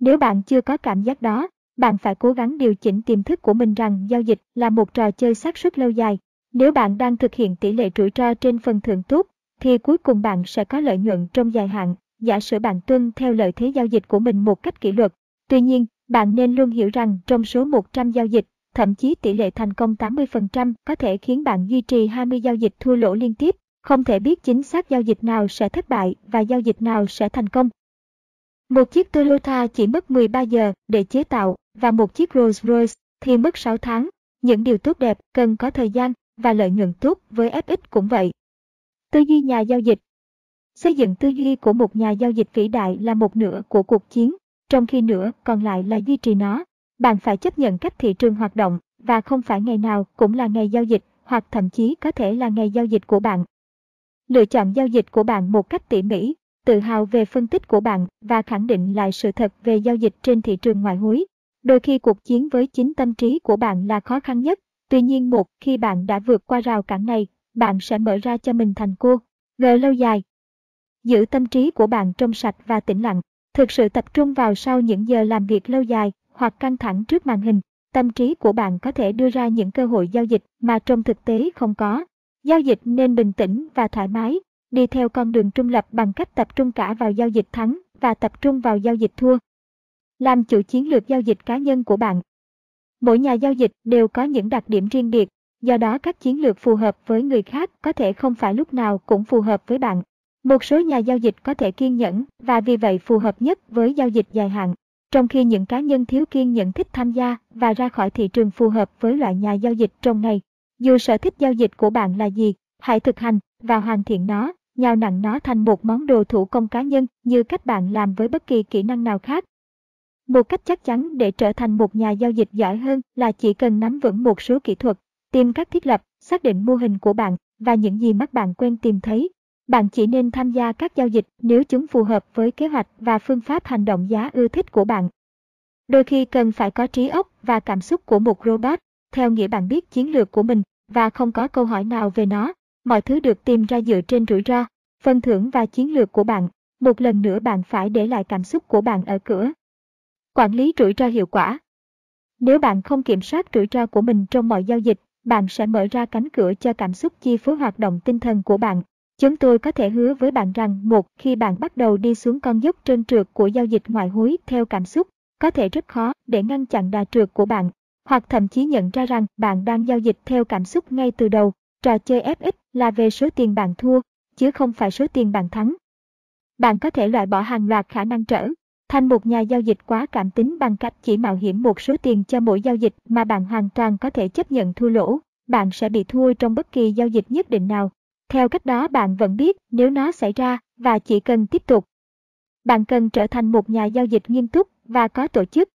Nếu bạn chưa có cảm giác đó, bạn phải cố gắng điều chỉnh tiềm thức của mình rằng giao dịch là một trò chơi xác suất lâu dài. Nếu bạn đang thực hiện tỷ lệ rủi ro trên phần thưởng tốt, thì cuối cùng bạn sẽ có lợi nhuận trong dài hạn, giả sử bạn tuân theo lợi thế giao dịch của mình một cách kỷ luật. Tuy nhiên, bạn nên luôn hiểu rằng trong số 100 giao dịch, thậm chí tỷ lệ thành công 80% có thể khiến bạn duy trì 20 giao dịch thua lỗ liên tiếp, không thể biết chính xác giao dịch nào sẽ thất bại và giao dịch nào sẽ thành công. Một chiếc Toyota chỉ mất 13 giờ để chế tạo và một chiếc Rolls-Royce thì mất 6 tháng. Những điều tốt đẹp cần có thời gian và lợi nhuận tốt với FX cũng vậy. Tư duy nhà giao dịch Xây dựng tư duy của một nhà giao dịch vĩ đại là một nửa của cuộc chiến, trong khi nửa còn lại là duy trì nó. Bạn phải chấp nhận cách thị trường hoạt động và không phải ngày nào cũng là ngày giao dịch hoặc thậm chí có thể là ngày giao dịch của bạn. Lựa chọn giao dịch của bạn một cách tỉ mỉ, tự hào về phân tích của bạn và khẳng định lại sự thật về giao dịch trên thị trường ngoại hối. Đôi khi cuộc chiến với chính tâm trí của bạn là khó khăn nhất, tuy nhiên một khi bạn đã vượt qua rào cản này, bạn sẽ mở ra cho mình thành cô. G lâu dài. Giữ tâm trí của bạn trong sạch và tĩnh lặng, thực sự tập trung vào sau những giờ làm việc lâu dài hoặc căng thẳng trước màn hình. Tâm trí của bạn có thể đưa ra những cơ hội giao dịch mà trong thực tế không có. Giao dịch nên bình tĩnh và thoải mái, đi theo con đường trung lập bằng cách tập trung cả vào giao dịch thắng và tập trung vào giao dịch thua. Làm chủ chiến lược giao dịch cá nhân của bạn. Mỗi nhà giao dịch đều có những đặc điểm riêng biệt, do đó các chiến lược phù hợp với người khác có thể không phải lúc nào cũng phù hợp với bạn. Một số nhà giao dịch có thể kiên nhẫn và vì vậy phù hợp nhất với giao dịch dài hạn, trong khi những cá nhân thiếu kiên nhẫn thích tham gia và ra khỏi thị trường phù hợp với loại nhà giao dịch trong ngày. Dù sở thích giao dịch của bạn là gì, hãy thực hành và hoàn thiện nó, nhào nặng nó thành một món đồ thủ công cá nhân như cách bạn làm với bất kỳ kỹ năng nào khác. Một cách chắc chắn để trở thành một nhà giao dịch giỏi hơn là chỉ cần nắm vững một số kỹ thuật, tìm các thiết lập, xác định mô hình của bạn và những gì mắt bạn quen tìm thấy. Bạn chỉ nên tham gia các giao dịch nếu chúng phù hợp với kế hoạch và phương pháp hành động giá ưa thích của bạn. Đôi khi cần phải có trí óc và cảm xúc của một robot, theo nghĩa bạn biết chiến lược của mình và không có câu hỏi nào về nó. Mọi thứ được tìm ra dựa trên rủi ro, phần thưởng và chiến lược của bạn. Một lần nữa bạn phải để lại cảm xúc của bạn ở cửa. Quản lý rủi ro hiệu quả Nếu bạn không kiểm soát rủi ro của mình trong mọi giao dịch, bạn sẽ mở ra cánh cửa cho cảm xúc chi phối hoạt động tinh thần của bạn. Chúng tôi có thể hứa với bạn rằng một khi bạn bắt đầu đi xuống con dốc trơn trượt của giao dịch ngoại hối theo cảm xúc, có thể rất khó để ngăn chặn đà trượt của bạn, hoặc thậm chí nhận ra rằng bạn đang giao dịch theo cảm xúc ngay từ đầu. Trò chơi FX là về số tiền bạn thua, chứ không phải số tiền bạn thắng. Bạn có thể loại bỏ hàng loạt khả năng trở thành một nhà giao dịch quá cảm tính bằng cách chỉ mạo hiểm một số tiền cho mỗi giao dịch mà bạn hoàn toàn có thể chấp nhận thua lỗ. Bạn sẽ bị thua trong bất kỳ giao dịch nhất định nào. Theo cách đó bạn vẫn biết nếu nó xảy ra và chỉ cần tiếp tục. Bạn cần trở thành một nhà giao dịch nghiêm túc và có tổ chức.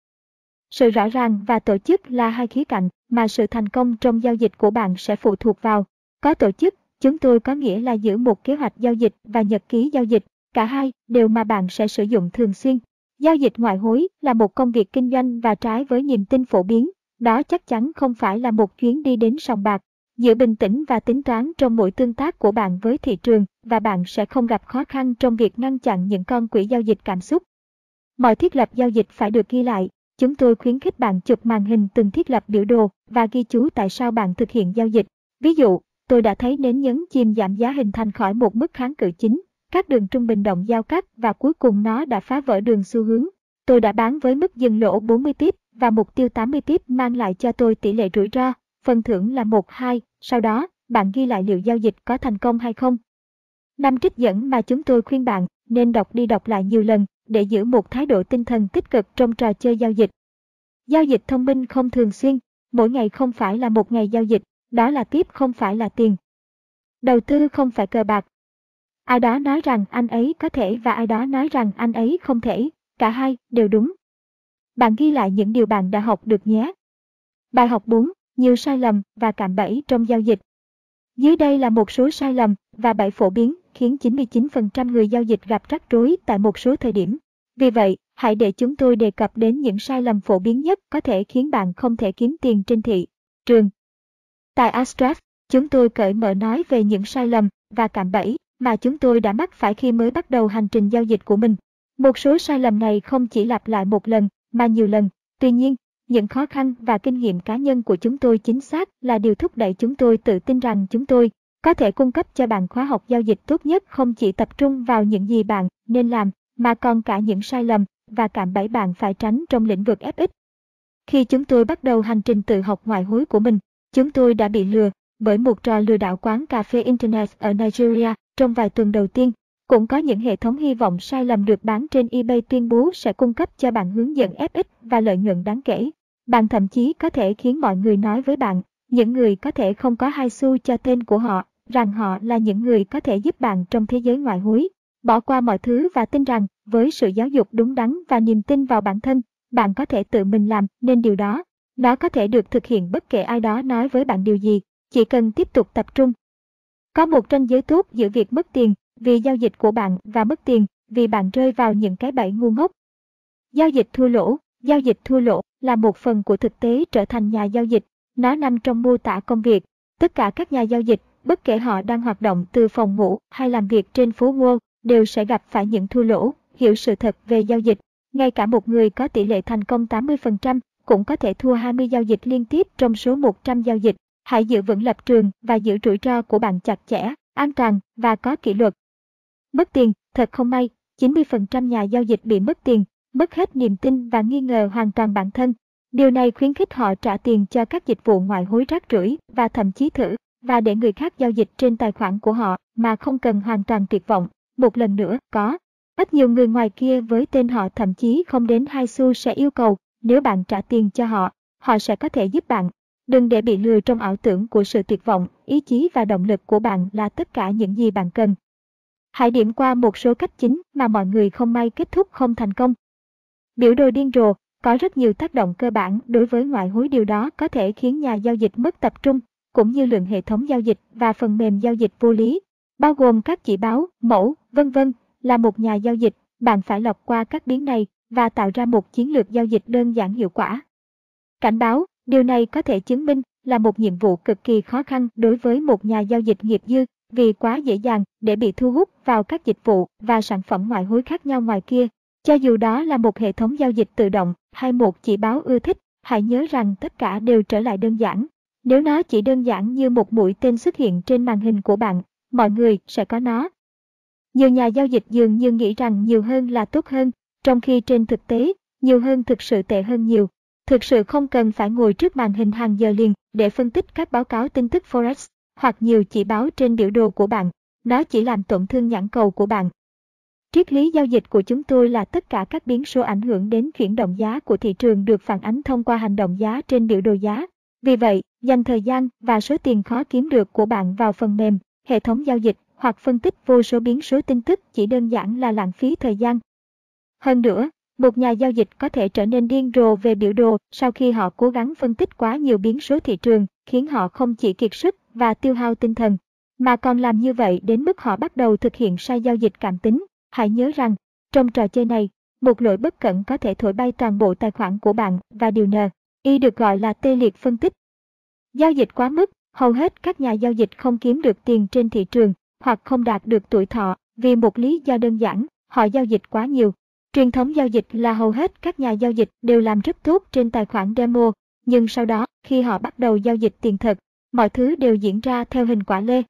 Sự rõ ràng và tổ chức là hai khía cạnh mà sự thành công trong giao dịch của bạn sẽ phụ thuộc vào. Có tổ chức, chúng tôi có nghĩa là giữ một kế hoạch giao dịch và nhật ký giao dịch, cả hai đều mà bạn sẽ sử dụng thường xuyên. Giao dịch ngoại hối là một công việc kinh doanh và trái với niềm tin phổ biến, đó chắc chắn không phải là một chuyến đi đến sòng bạc. Giữ bình tĩnh và tính toán trong mỗi tương tác của bạn với thị trường và bạn sẽ không gặp khó khăn trong việc ngăn chặn những con quỹ giao dịch cảm xúc. Mọi thiết lập giao dịch phải được ghi lại. Chúng tôi khuyến khích bạn chụp màn hình từng thiết lập biểu đồ và ghi chú tại sao bạn thực hiện giao dịch. Ví dụ, tôi đã thấy nến nhấn chìm giảm giá hình thành khỏi một mức kháng cự chính, các đường trung bình động giao cắt và cuối cùng nó đã phá vỡ đường xu hướng. Tôi đã bán với mức dừng lỗ 40 tiếp và mục tiêu 80 tiếp mang lại cho tôi tỷ lệ rủi ro, phần thưởng là 1-2, sau đó, bạn ghi lại liệu giao dịch có thành công hay không. Năm trích dẫn mà chúng tôi khuyên bạn nên đọc đi đọc lại nhiều lần để giữ một thái độ tinh thần tích cực trong trò chơi giao dịch. Giao dịch thông minh không thường xuyên, mỗi ngày không phải là một ngày giao dịch, đó là tiếp không phải là tiền. Đầu tư không phải cờ bạc. Ai đó nói rằng anh ấy có thể và ai đó nói rằng anh ấy không thể, cả hai đều đúng. Bạn ghi lại những điều bạn đã học được nhé. Bài học 4, nhiều sai lầm và cạm bẫy trong giao dịch. Dưới đây là một số sai lầm và bẫy phổ biến khiến 99% người giao dịch gặp rắc rối tại một số thời điểm. Vì vậy, hãy để chúng tôi đề cập đến những sai lầm phổ biến nhất có thể khiến bạn không thể kiếm tiền trên thị trường. Tại Astraf, chúng tôi cởi mở nói về những sai lầm và cạm bẫy mà chúng tôi đã mắc phải khi mới bắt đầu hành trình giao dịch của mình. Một số sai lầm này không chỉ lặp lại một lần, mà nhiều lần. Tuy nhiên, những khó khăn và kinh nghiệm cá nhân của chúng tôi chính xác là điều thúc đẩy chúng tôi tự tin rằng chúng tôi có thể cung cấp cho bạn khóa học giao dịch tốt nhất không chỉ tập trung vào những gì bạn nên làm, mà còn cả những sai lầm và cạm bẫy bạn phải tránh trong lĩnh vực FX. Khi chúng tôi bắt đầu hành trình tự học ngoại hối của mình, chúng tôi đã bị lừa bởi một trò lừa đảo quán cà phê Internet ở Nigeria trong vài tuần đầu tiên. Cũng có những hệ thống hy vọng sai lầm được bán trên eBay tuyên bố sẽ cung cấp cho bạn hướng dẫn FX và lợi nhuận đáng kể. Bạn thậm chí có thể khiến mọi người nói với bạn, những người có thể không có hai xu cho tên của họ, rằng họ là những người có thể giúp bạn trong thế giới ngoại hối. Bỏ qua mọi thứ và tin rằng, với sự giáo dục đúng đắn và niềm tin vào bản thân, bạn có thể tự mình làm nên điều đó. Nó có thể được thực hiện bất kể ai đó nói với bạn điều gì, chỉ cần tiếp tục tập trung. Có một tranh giới tốt giữa việc mất tiền vì giao dịch của bạn và mất tiền vì bạn rơi vào những cái bẫy ngu ngốc. Giao dịch thua lỗ Giao dịch thua lỗ là một phần của thực tế trở thành nhà giao dịch. Nó nằm trong mô tả công việc. Tất cả các nhà giao dịch, bất kể họ đang hoạt động từ phòng ngủ hay làm việc trên phố Wall, đều sẽ gặp phải những thua lỗ, hiểu sự thật về giao dịch. Ngay cả một người có tỷ lệ thành công 80% cũng có thể thua 20 giao dịch liên tiếp trong số 100 giao dịch. Hãy giữ vững lập trường và giữ rủi ro của bạn chặt chẽ, an toàn và có kỷ luật. Mất tiền, thật không may, 90% nhà giao dịch bị mất tiền, mất hết niềm tin và nghi ngờ hoàn toàn bản thân. Điều này khuyến khích họ trả tiền cho các dịch vụ ngoại hối rác rưởi và thậm chí thử và để người khác giao dịch trên tài khoản của họ mà không cần hoàn toàn tuyệt vọng. Một lần nữa, có ít nhiều người ngoài kia với tên họ thậm chí không đến hai xu sẽ yêu cầu nếu bạn trả tiền cho họ, họ sẽ có thể giúp bạn. Đừng để bị lừa trong ảo tưởng của sự tuyệt vọng, ý chí và động lực của bạn là tất cả những gì bạn cần. Hãy điểm qua một số cách chính mà mọi người không may kết thúc không thành công. Biểu đồ điên rồ có rất nhiều tác động cơ bản đối với ngoại hối điều đó có thể khiến nhà giao dịch mất tập trung, cũng như lượng hệ thống giao dịch và phần mềm giao dịch vô lý, bao gồm các chỉ báo, mẫu, vân vân. Là một nhà giao dịch, bạn phải lọc qua các biến này và tạo ra một chiến lược giao dịch đơn giản hiệu quả. Cảnh báo, điều này có thể chứng minh là một nhiệm vụ cực kỳ khó khăn đối với một nhà giao dịch nghiệp dư vì quá dễ dàng để bị thu hút vào các dịch vụ và sản phẩm ngoại hối khác nhau ngoài kia cho dù đó là một hệ thống giao dịch tự động hay một chỉ báo ưa thích, hãy nhớ rằng tất cả đều trở lại đơn giản. Nếu nó chỉ đơn giản như một mũi tên xuất hiện trên màn hình của bạn, mọi người sẽ có nó. Nhiều nhà giao dịch dường như nghĩ rằng nhiều hơn là tốt hơn, trong khi trên thực tế, nhiều hơn thực sự tệ hơn nhiều. Thực sự không cần phải ngồi trước màn hình hàng giờ liền để phân tích các báo cáo tin tức Forex hoặc nhiều chỉ báo trên biểu đồ của bạn. Nó chỉ làm tổn thương nhãn cầu của bạn Triết lý giao dịch của chúng tôi là tất cả các biến số ảnh hưởng đến chuyển động giá của thị trường được phản ánh thông qua hành động giá trên biểu đồ giá. Vì vậy, dành thời gian và số tiền khó kiếm được của bạn vào phần mềm, hệ thống giao dịch hoặc phân tích vô số biến số tin tức chỉ đơn giản là lãng phí thời gian. Hơn nữa, một nhà giao dịch có thể trở nên điên rồ về biểu đồ sau khi họ cố gắng phân tích quá nhiều biến số thị trường, khiến họ không chỉ kiệt sức và tiêu hao tinh thần, mà còn làm như vậy đến mức họ bắt đầu thực hiện sai giao dịch cảm tính Hãy nhớ rằng, trong trò chơi này, một lỗi bất cẩn có thể thổi bay toàn bộ tài khoản của bạn và điều nờ Y được gọi là tê liệt phân tích. Giao dịch quá mức, hầu hết các nhà giao dịch không kiếm được tiền trên thị trường hoặc không đạt được tuổi thọ vì một lý do đơn giản, họ giao dịch quá nhiều. Truyền thống giao dịch là hầu hết các nhà giao dịch đều làm rất tốt trên tài khoản demo, nhưng sau đó, khi họ bắt đầu giao dịch tiền thật, mọi thứ đều diễn ra theo hình quả lê.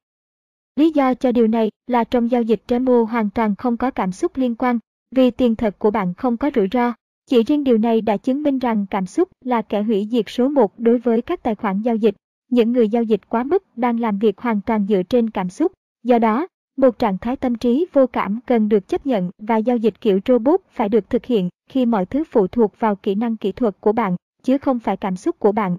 Lý do cho điều này là trong giao dịch demo hoàn toàn không có cảm xúc liên quan, vì tiền thật của bạn không có rủi ro. Chỉ riêng điều này đã chứng minh rằng cảm xúc là kẻ hủy diệt số 1 đối với các tài khoản giao dịch. Những người giao dịch quá mức đang làm việc hoàn toàn dựa trên cảm xúc. Do đó, một trạng thái tâm trí vô cảm cần được chấp nhận và giao dịch kiểu robot phải được thực hiện khi mọi thứ phụ thuộc vào kỹ năng kỹ thuật của bạn, chứ không phải cảm xúc của bạn.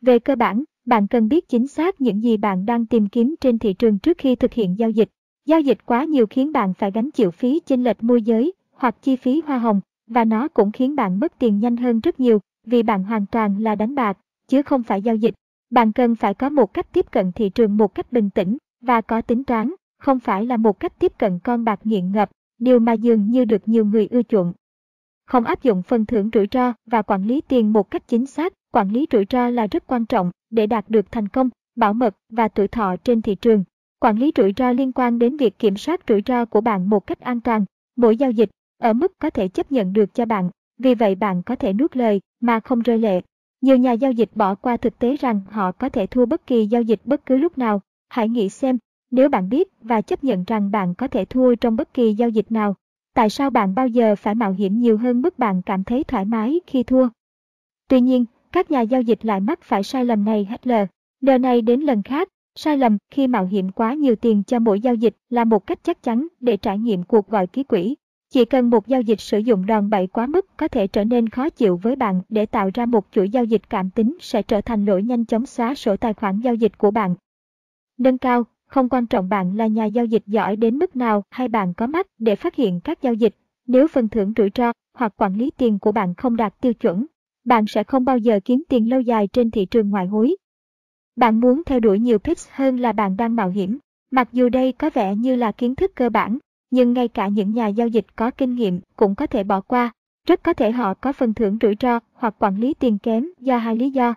Về cơ bản, bạn cần biết chính xác những gì bạn đang tìm kiếm trên thị trường trước khi thực hiện giao dịch. Giao dịch quá nhiều khiến bạn phải gánh chịu phí chênh lệch môi giới hoặc chi phí hoa hồng và nó cũng khiến bạn mất tiền nhanh hơn rất nhiều vì bạn hoàn toàn là đánh bạc chứ không phải giao dịch. Bạn cần phải có một cách tiếp cận thị trường một cách bình tĩnh và có tính toán, không phải là một cách tiếp cận con bạc nghiện ngập, điều mà dường như được nhiều người ưa chuộng. Không áp dụng phần thưởng rủi ro và quản lý tiền một cách chính xác, quản lý rủi ro là rất quan trọng để đạt được thành công, bảo mật và tuổi thọ trên thị trường. Quản lý rủi ro liên quan đến việc kiểm soát rủi ro của bạn một cách an toàn, mỗi giao dịch ở mức có thể chấp nhận được cho bạn, vì vậy bạn có thể nuốt lời mà không rơi lệ. Nhiều nhà giao dịch bỏ qua thực tế rằng họ có thể thua bất kỳ giao dịch bất cứ lúc nào. Hãy nghĩ xem, nếu bạn biết và chấp nhận rằng bạn có thể thua trong bất kỳ giao dịch nào, tại sao bạn bao giờ phải mạo hiểm nhiều hơn mức bạn cảm thấy thoải mái khi thua? Tuy nhiên, các nhà giao dịch lại mắc phải sai lầm này hết lờ. lờ này đến lần khác, Sai lầm khi mạo hiểm quá nhiều tiền cho mỗi giao dịch là một cách chắc chắn để trải nghiệm cuộc gọi ký quỹ. Chỉ cần một giao dịch sử dụng đòn bẩy quá mức có thể trở nên khó chịu với bạn để tạo ra một chuỗi giao dịch cảm tính sẽ trở thành lỗi nhanh chóng xóa sổ tài khoản giao dịch của bạn. Nâng cao, không quan trọng bạn là nhà giao dịch giỏi đến mức nào hay bạn có mắt để phát hiện các giao dịch. Nếu phần thưởng rủi ro hoặc quản lý tiền của bạn không đạt tiêu chuẩn, bạn sẽ không bao giờ kiếm tiền lâu dài trên thị trường ngoại hối. Bạn muốn theo đuổi nhiều pips hơn là bạn đang mạo hiểm. Mặc dù đây có vẻ như là kiến thức cơ bản, nhưng ngay cả những nhà giao dịch có kinh nghiệm cũng có thể bỏ qua. Rất có thể họ có phần thưởng rủi ro hoặc quản lý tiền kém do hai lý do.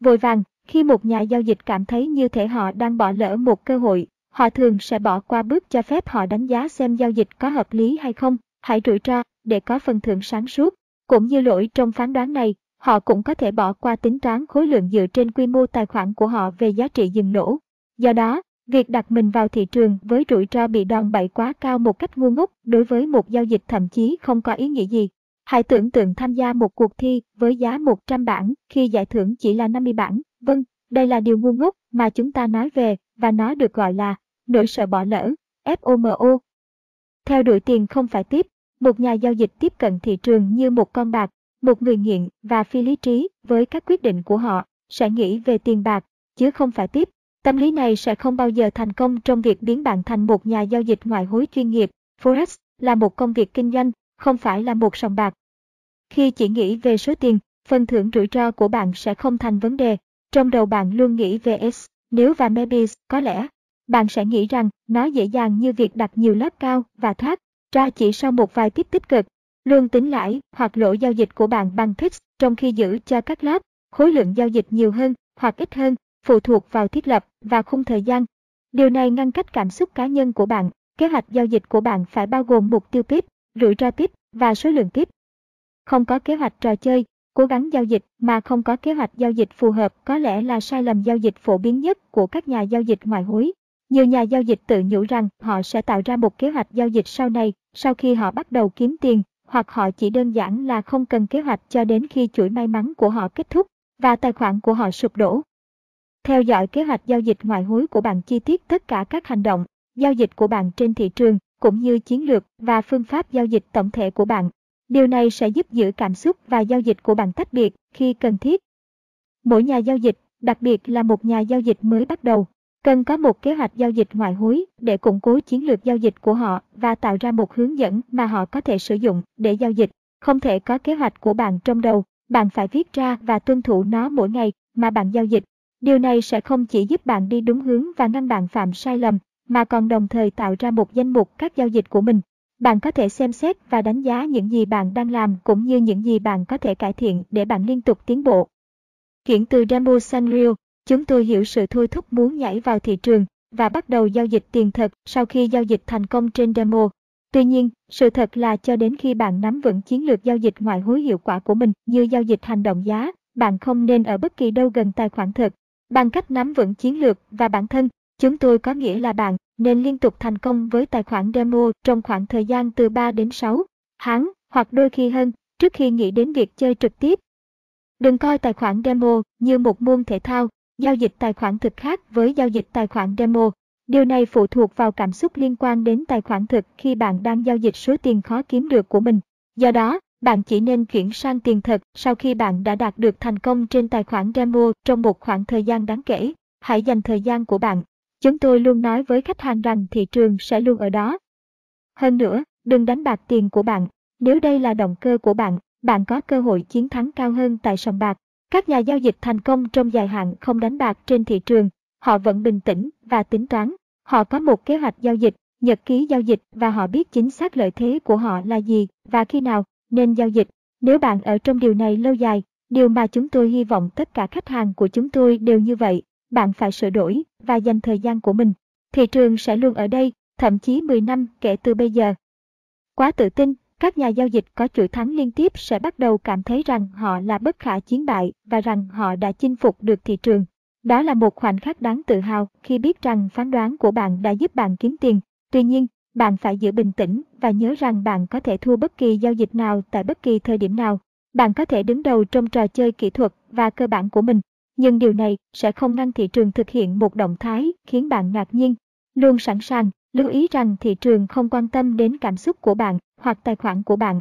Vội vàng, khi một nhà giao dịch cảm thấy như thể họ đang bỏ lỡ một cơ hội, họ thường sẽ bỏ qua bước cho phép họ đánh giá xem giao dịch có hợp lý hay không, hãy rủi ro để có phần thưởng sáng suốt. Cũng như lỗi trong phán đoán này, họ cũng có thể bỏ qua tính toán khối lượng dựa trên quy mô tài khoản của họ về giá trị dừng lỗ. Do đó, việc đặt mình vào thị trường với rủi ro bị đòn bẩy quá cao một cách ngu ngốc đối với một giao dịch thậm chí không có ý nghĩa gì. Hãy tưởng tượng tham gia một cuộc thi với giá 100 bảng khi giải thưởng chỉ là 50 bảng. Vâng, đây là điều ngu ngốc mà chúng ta nói về và nó được gọi là nỗi sợ bỏ lỡ, FOMO. Theo đuổi tiền không phải tiếp, một nhà giao dịch tiếp cận thị trường như một con bạc, một người nghiện và phi lý trí với các quyết định của họ sẽ nghĩ về tiền bạc, chứ không phải tiếp. Tâm lý này sẽ không bao giờ thành công trong việc biến bạn thành một nhà giao dịch ngoại hối chuyên nghiệp. Forex là một công việc kinh doanh, không phải là một sòng bạc. Khi chỉ nghĩ về số tiền, phần thưởng rủi ro của bạn sẽ không thành vấn đề. Trong đầu bạn luôn nghĩ về S, nếu và maybe, có lẽ. Bạn sẽ nghĩ rằng nó dễ dàng như việc đặt nhiều lớp cao và thoát ra chỉ sau một vài tiếp tích cực. Luôn tính lãi hoặc lỗ giao dịch của bạn bằng fix trong khi giữ cho các lớp, khối lượng giao dịch nhiều hơn hoặc ít hơn, phụ thuộc vào thiết lập và khung thời gian. Điều này ngăn cách cảm xúc cá nhân của bạn. Kế hoạch giao dịch của bạn phải bao gồm mục tiêu pip, rủi ro pip và số lượng pip. Không có kế hoạch trò chơi, cố gắng giao dịch mà không có kế hoạch giao dịch phù hợp có lẽ là sai lầm giao dịch phổ biến nhất của các nhà giao dịch ngoại hối. Nhiều nhà giao dịch tự nhủ rằng họ sẽ tạo ra một kế hoạch giao dịch sau này, sau khi họ bắt đầu kiếm tiền, hoặc họ chỉ đơn giản là không cần kế hoạch cho đến khi chuỗi may mắn của họ kết thúc và tài khoản của họ sụp đổ. Theo dõi kế hoạch giao dịch ngoại hối của bạn chi tiết tất cả các hành động, giao dịch của bạn trên thị trường, cũng như chiến lược và phương pháp giao dịch tổng thể của bạn. Điều này sẽ giúp giữ cảm xúc và giao dịch của bạn tách biệt khi cần thiết. Mỗi nhà giao dịch, đặc biệt là một nhà giao dịch mới bắt đầu, cần có một kế hoạch giao dịch ngoại hối để củng cố chiến lược giao dịch của họ và tạo ra một hướng dẫn mà họ có thể sử dụng để giao dịch. Không thể có kế hoạch của bạn trong đầu, bạn phải viết ra và tuân thủ nó mỗi ngày mà bạn giao dịch. Điều này sẽ không chỉ giúp bạn đi đúng hướng và ngăn bạn phạm sai lầm, mà còn đồng thời tạo ra một danh mục các giao dịch của mình. Bạn có thể xem xét và đánh giá những gì bạn đang làm cũng như những gì bạn có thể cải thiện để bạn liên tục tiến bộ. Chuyển từ Demo Sanrio, chúng tôi hiểu sự thôi thúc muốn nhảy vào thị trường và bắt đầu giao dịch tiền thật sau khi giao dịch thành công trên demo. Tuy nhiên, sự thật là cho đến khi bạn nắm vững chiến lược giao dịch ngoại hối hiệu quả của mình như giao dịch hành động giá, bạn không nên ở bất kỳ đâu gần tài khoản thật. Bằng cách nắm vững chiến lược và bản thân, chúng tôi có nghĩa là bạn nên liên tục thành công với tài khoản demo trong khoảng thời gian từ 3 đến 6 tháng hoặc đôi khi hơn trước khi nghĩ đến việc chơi trực tiếp. Đừng coi tài khoản demo như một môn thể thao, giao dịch tài khoản thực khác với giao dịch tài khoản demo. Điều này phụ thuộc vào cảm xúc liên quan đến tài khoản thực khi bạn đang giao dịch số tiền khó kiếm được của mình. Do đó, bạn chỉ nên chuyển sang tiền thật sau khi bạn đã đạt được thành công trên tài khoản demo trong một khoảng thời gian đáng kể. Hãy dành thời gian của bạn. Chúng tôi luôn nói với khách hàng rằng thị trường sẽ luôn ở đó. Hơn nữa, đừng đánh bạc tiền của bạn. Nếu đây là động cơ của bạn, bạn có cơ hội chiến thắng cao hơn tại sòng bạc. Các nhà giao dịch thành công trong dài hạn không đánh bạc trên thị trường, họ vẫn bình tĩnh và tính toán. Họ có một kế hoạch giao dịch, nhật ký giao dịch và họ biết chính xác lợi thế của họ là gì và khi nào nên giao dịch. Nếu bạn ở trong điều này lâu dài, điều mà chúng tôi hy vọng tất cả khách hàng của chúng tôi đều như vậy, bạn phải sửa đổi và dành thời gian của mình. Thị trường sẽ luôn ở đây, thậm chí 10 năm kể từ bây giờ. Quá tự tin, các nhà giao dịch có chuỗi thắng liên tiếp sẽ bắt đầu cảm thấy rằng họ là bất khả chiến bại và rằng họ đã chinh phục được thị trường. Đó là một khoảnh khắc đáng tự hào khi biết rằng phán đoán của bạn đã giúp bạn kiếm tiền. Tuy nhiên, bạn phải giữ bình tĩnh và nhớ rằng bạn có thể thua bất kỳ giao dịch nào tại bất kỳ thời điểm nào. Bạn có thể đứng đầu trong trò chơi kỹ thuật và cơ bản của mình, nhưng điều này sẽ không ngăn thị trường thực hiện một động thái khiến bạn ngạc nhiên. Luôn sẵn sàng, lưu ý rằng thị trường không quan tâm đến cảm xúc của bạn hoặc tài khoản của bạn.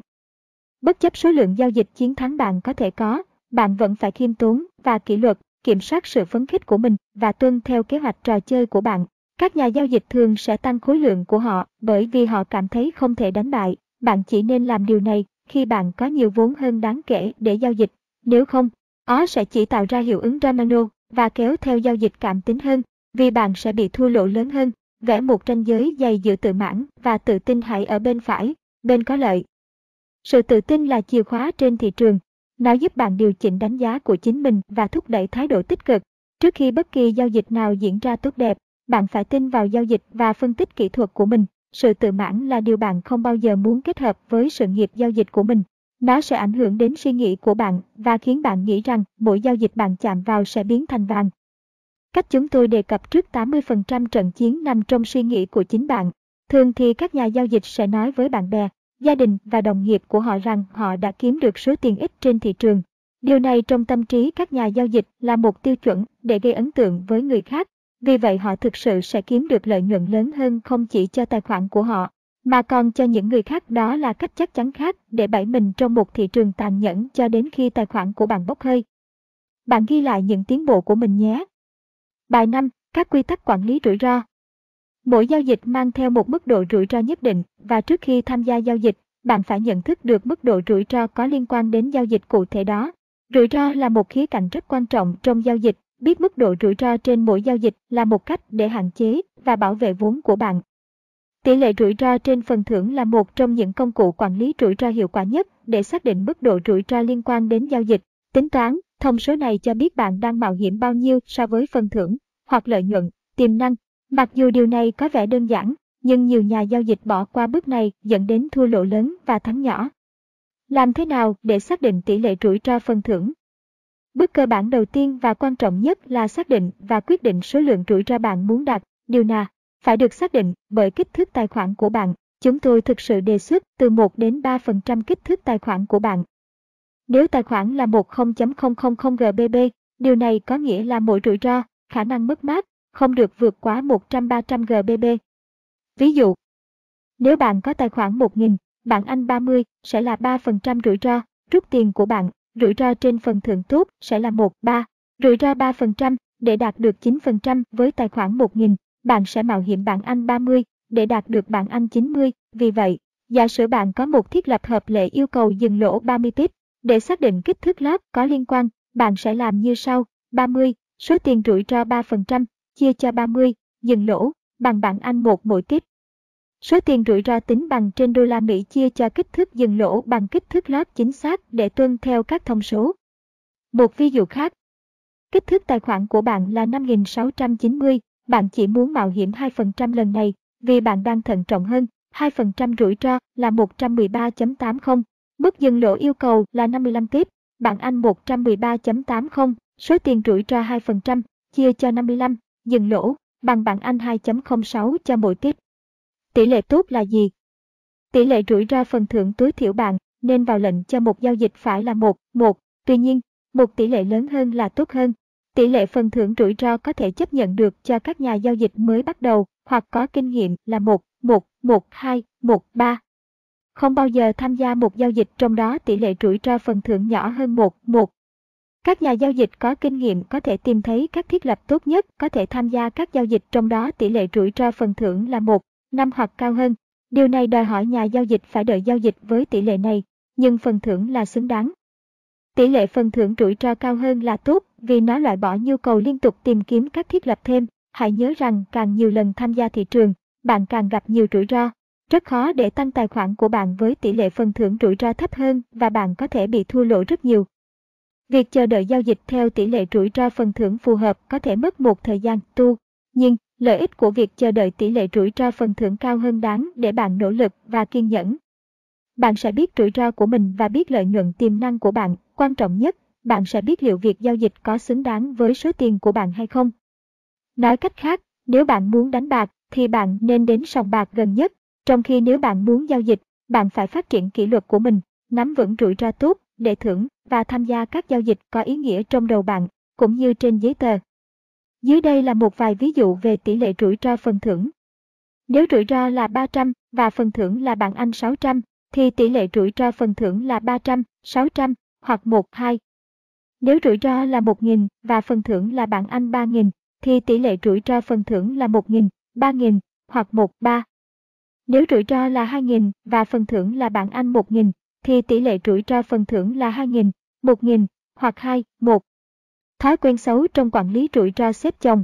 Bất chấp số lượng giao dịch chiến thắng bạn có thể có, bạn vẫn phải khiêm tốn và kỷ luật, kiểm soát sự phấn khích của mình và tuân theo kế hoạch trò chơi của bạn. Các nhà giao dịch thường sẽ tăng khối lượng của họ bởi vì họ cảm thấy không thể đánh bại. Bạn chỉ nên làm điều này khi bạn có nhiều vốn hơn đáng kể để giao dịch. Nếu không, nó sẽ chỉ tạo ra hiệu ứng domino và kéo theo giao dịch cảm tính hơn, vì bạn sẽ bị thua lỗ lớn hơn. Vẽ một ranh giới dày giữa tự mãn và tự tin hãy ở bên phải, bên có lợi. Sự tự tin là chìa khóa trên thị trường. Nó giúp bạn điều chỉnh đánh giá của chính mình và thúc đẩy thái độ tích cực. Trước khi bất kỳ giao dịch nào diễn ra tốt đẹp, bạn phải tin vào giao dịch và phân tích kỹ thuật của mình. Sự tự mãn là điều bạn không bao giờ muốn kết hợp với sự nghiệp giao dịch của mình. Nó sẽ ảnh hưởng đến suy nghĩ của bạn và khiến bạn nghĩ rằng mỗi giao dịch bạn chạm vào sẽ biến thành vàng. Cách chúng tôi đề cập trước 80% trận chiến nằm trong suy nghĩ của chính bạn. Thường thì các nhà giao dịch sẽ nói với bạn bè, gia đình và đồng nghiệp của họ rằng họ đã kiếm được số tiền ít trên thị trường. Điều này trong tâm trí các nhà giao dịch là một tiêu chuẩn để gây ấn tượng với người khác. Vì vậy họ thực sự sẽ kiếm được lợi nhuận lớn hơn không chỉ cho tài khoản của họ, mà còn cho những người khác đó là cách chắc chắn khác để bẫy mình trong một thị trường tàn nhẫn cho đến khi tài khoản của bạn bốc hơi. Bạn ghi lại những tiến bộ của mình nhé. Bài 5. Các quy tắc quản lý rủi ro. Mỗi giao dịch mang theo một mức độ rủi ro nhất định và trước khi tham gia giao dịch, bạn phải nhận thức được mức độ rủi ro có liên quan đến giao dịch cụ thể đó. Rủi ro là một khía cạnh rất quan trọng trong giao dịch, biết mức độ rủi ro trên mỗi giao dịch là một cách để hạn chế và bảo vệ vốn của bạn. Tỷ lệ rủi ro trên phần thưởng là một trong những công cụ quản lý rủi ro hiệu quả nhất để xác định mức độ rủi ro liên quan đến giao dịch. Tính toán, thông số này cho biết bạn đang mạo hiểm bao nhiêu so với phần thưởng hoặc lợi nhuận, tiềm năng. Mặc dù điều này có vẻ đơn giản, nhưng nhiều nhà giao dịch bỏ qua bước này dẫn đến thua lỗ lớn và thắng nhỏ. Làm thế nào để xác định tỷ lệ rủi ro phần thưởng? Bước cơ bản đầu tiên và quan trọng nhất là xác định và quyết định số lượng rủi ro bạn muốn đạt. Điều nào phải được xác định bởi kích thước tài khoản của bạn. Chúng tôi thực sự đề xuất từ 1 đến 3% kích thước tài khoản của bạn. Nếu tài khoản là 10.000 GBP, điều này có nghĩa là mỗi rủi ro, khả năng mất mát, không được vượt quá 100-300 GBP. Ví dụ, nếu bạn có tài khoản 1.000, bạn Anh 30 sẽ là 3% rủi ro, rút tiền của bạn, rủi ro trên phần thưởng tốt sẽ là 1, 3, rủi ro 3% để đạt được 9% với tài khoản 1.000, bạn sẽ mạo hiểm bảng Anh 30 để đạt được bảng Anh 90. Vì vậy, giả sử bạn có một thiết lập hợp lệ yêu cầu dừng lỗ 30 pip, để xác định kích thước lót có liên quan, bạn sẽ làm như sau. 30, số tiền rủi ro 3%, chia cho 30, dừng lỗ, bằng bảng Anh 1 mỗi pip. Số tiền rủi ro tính bằng trên đô la Mỹ chia cho kích thước dừng lỗ bằng kích thước lót chính xác để tuân theo các thông số. Một ví dụ khác. Kích thước tài khoản của bạn là 5690, bạn chỉ muốn mạo hiểm 2% lần này vì bạn đang thận trọng hơn. 2% rủi ro là 113.80. Mức dừng lỗ yêu cầu là 55 tiếp. Bạn Anh 113.80. Số tiền rủi ro 2% chia cho 55. Dừng lỗ bằng bạn Anh 2.06 cho mỗi tiếp. Tỷ lệ tốt là gì? Tỷ lệ rủi ro phần thưởng tối thiểu bạn nên vào lệnh cho một giao dịch phải là 1, 1. Tuy nhiên, một tỷ lệ lớn hơn là tốt hơn. Tỷ lệ phần thưởng rủi ro có thể chấp nhận được cho các nhà giao dịch mới bắt đầu hoặc có kinh nghiệm là 1, 1, 1, 2, 1, 3. Không bao giờ tham gia một giao dịch trong đó tỷ lệ rủi ro phần thưởng nhỏ hơn 1, 1. Các nhà giao dịch có kinh nghiệm có thể tìm thấy các thiết lập tốt nhất có thể tham gia các giao dịch trong đó tỷ lệ rủi ro phần thưởng là 1, 5 hoặc cao hơn. Điều này đòi hỏi nhà giao dịch phải đợi giao dịch với tỷ lệ này, nhưng phần thưởng là xứng đáng. Tỷ lệ phần thưởng rủi ro cao hơn là tốt vì nó loại bỏ nhu cầu liên tục tìm kiếm các thiết lập thêm. Hãy nhớ rằng càng nhiều lần tham gia thị trường, bạn càng gặp nhiều rủi ro. Rất khó để tăng tài khoản của bạn với tỷ lệ phần thưởng rủi ro thấp hơn và bạn có thể bị thua lỗ rất nhiều. Việc chờ đợi giao dịch theo tỷ lệ rủi ro phần thưởng phù hợp có thể mất một thời gian tu, nhưng lợi ích của việc chờ đợi tỷ lệ rủi ro phần thưởng cao hơn đáng để bạn nỗ lực và kiên nhẫn. Bạn sẽ biết rủi ro của mình và biết lợi nhuận tiềm năng của bạn. Quan trọng nhất, bạn sẽ biết liệu việc giao dịch có xứng đáng với số tiền của bạn hay không. Nói cách khác, nếu bạn muốn đánh bạc, thì bạn nên đến sòng bạc gần nhất, trong khi nếu bạn muốn giao dịch, bạn phải phát triển kỷ luật của mình, nắm vững rủi ro tốt để thưởng và tham gia các giao dịch có ý nghĩa trong đầu bạn. cũng như trên giấy tờ. Dưới đây là một vài ví dụ về tỷ lệ rủi ro phần thưởng. Nếu rủi ro là 300 và phần thưởng là bảng Anh 600, thì tỷ lệ rủi ro phần thưởng là 300, 600 hoặc 1, 2. Nếu rủi ro là 1.000 và phần thưởng là bảng Anh 3.000, thì tỷ lệ rủi ro phần thưởng là 1.000, 3.000 hoặc 1, 3. Nếu rủi ro là 2.000 và phần thưởng là bảng Anh 1.000, thì tỷ lệ rủi ro phần thưởng là 2.000, 1.000 hoặc 2, 1. Thói quen xấu trong quản lý rủi ro xếp chồng.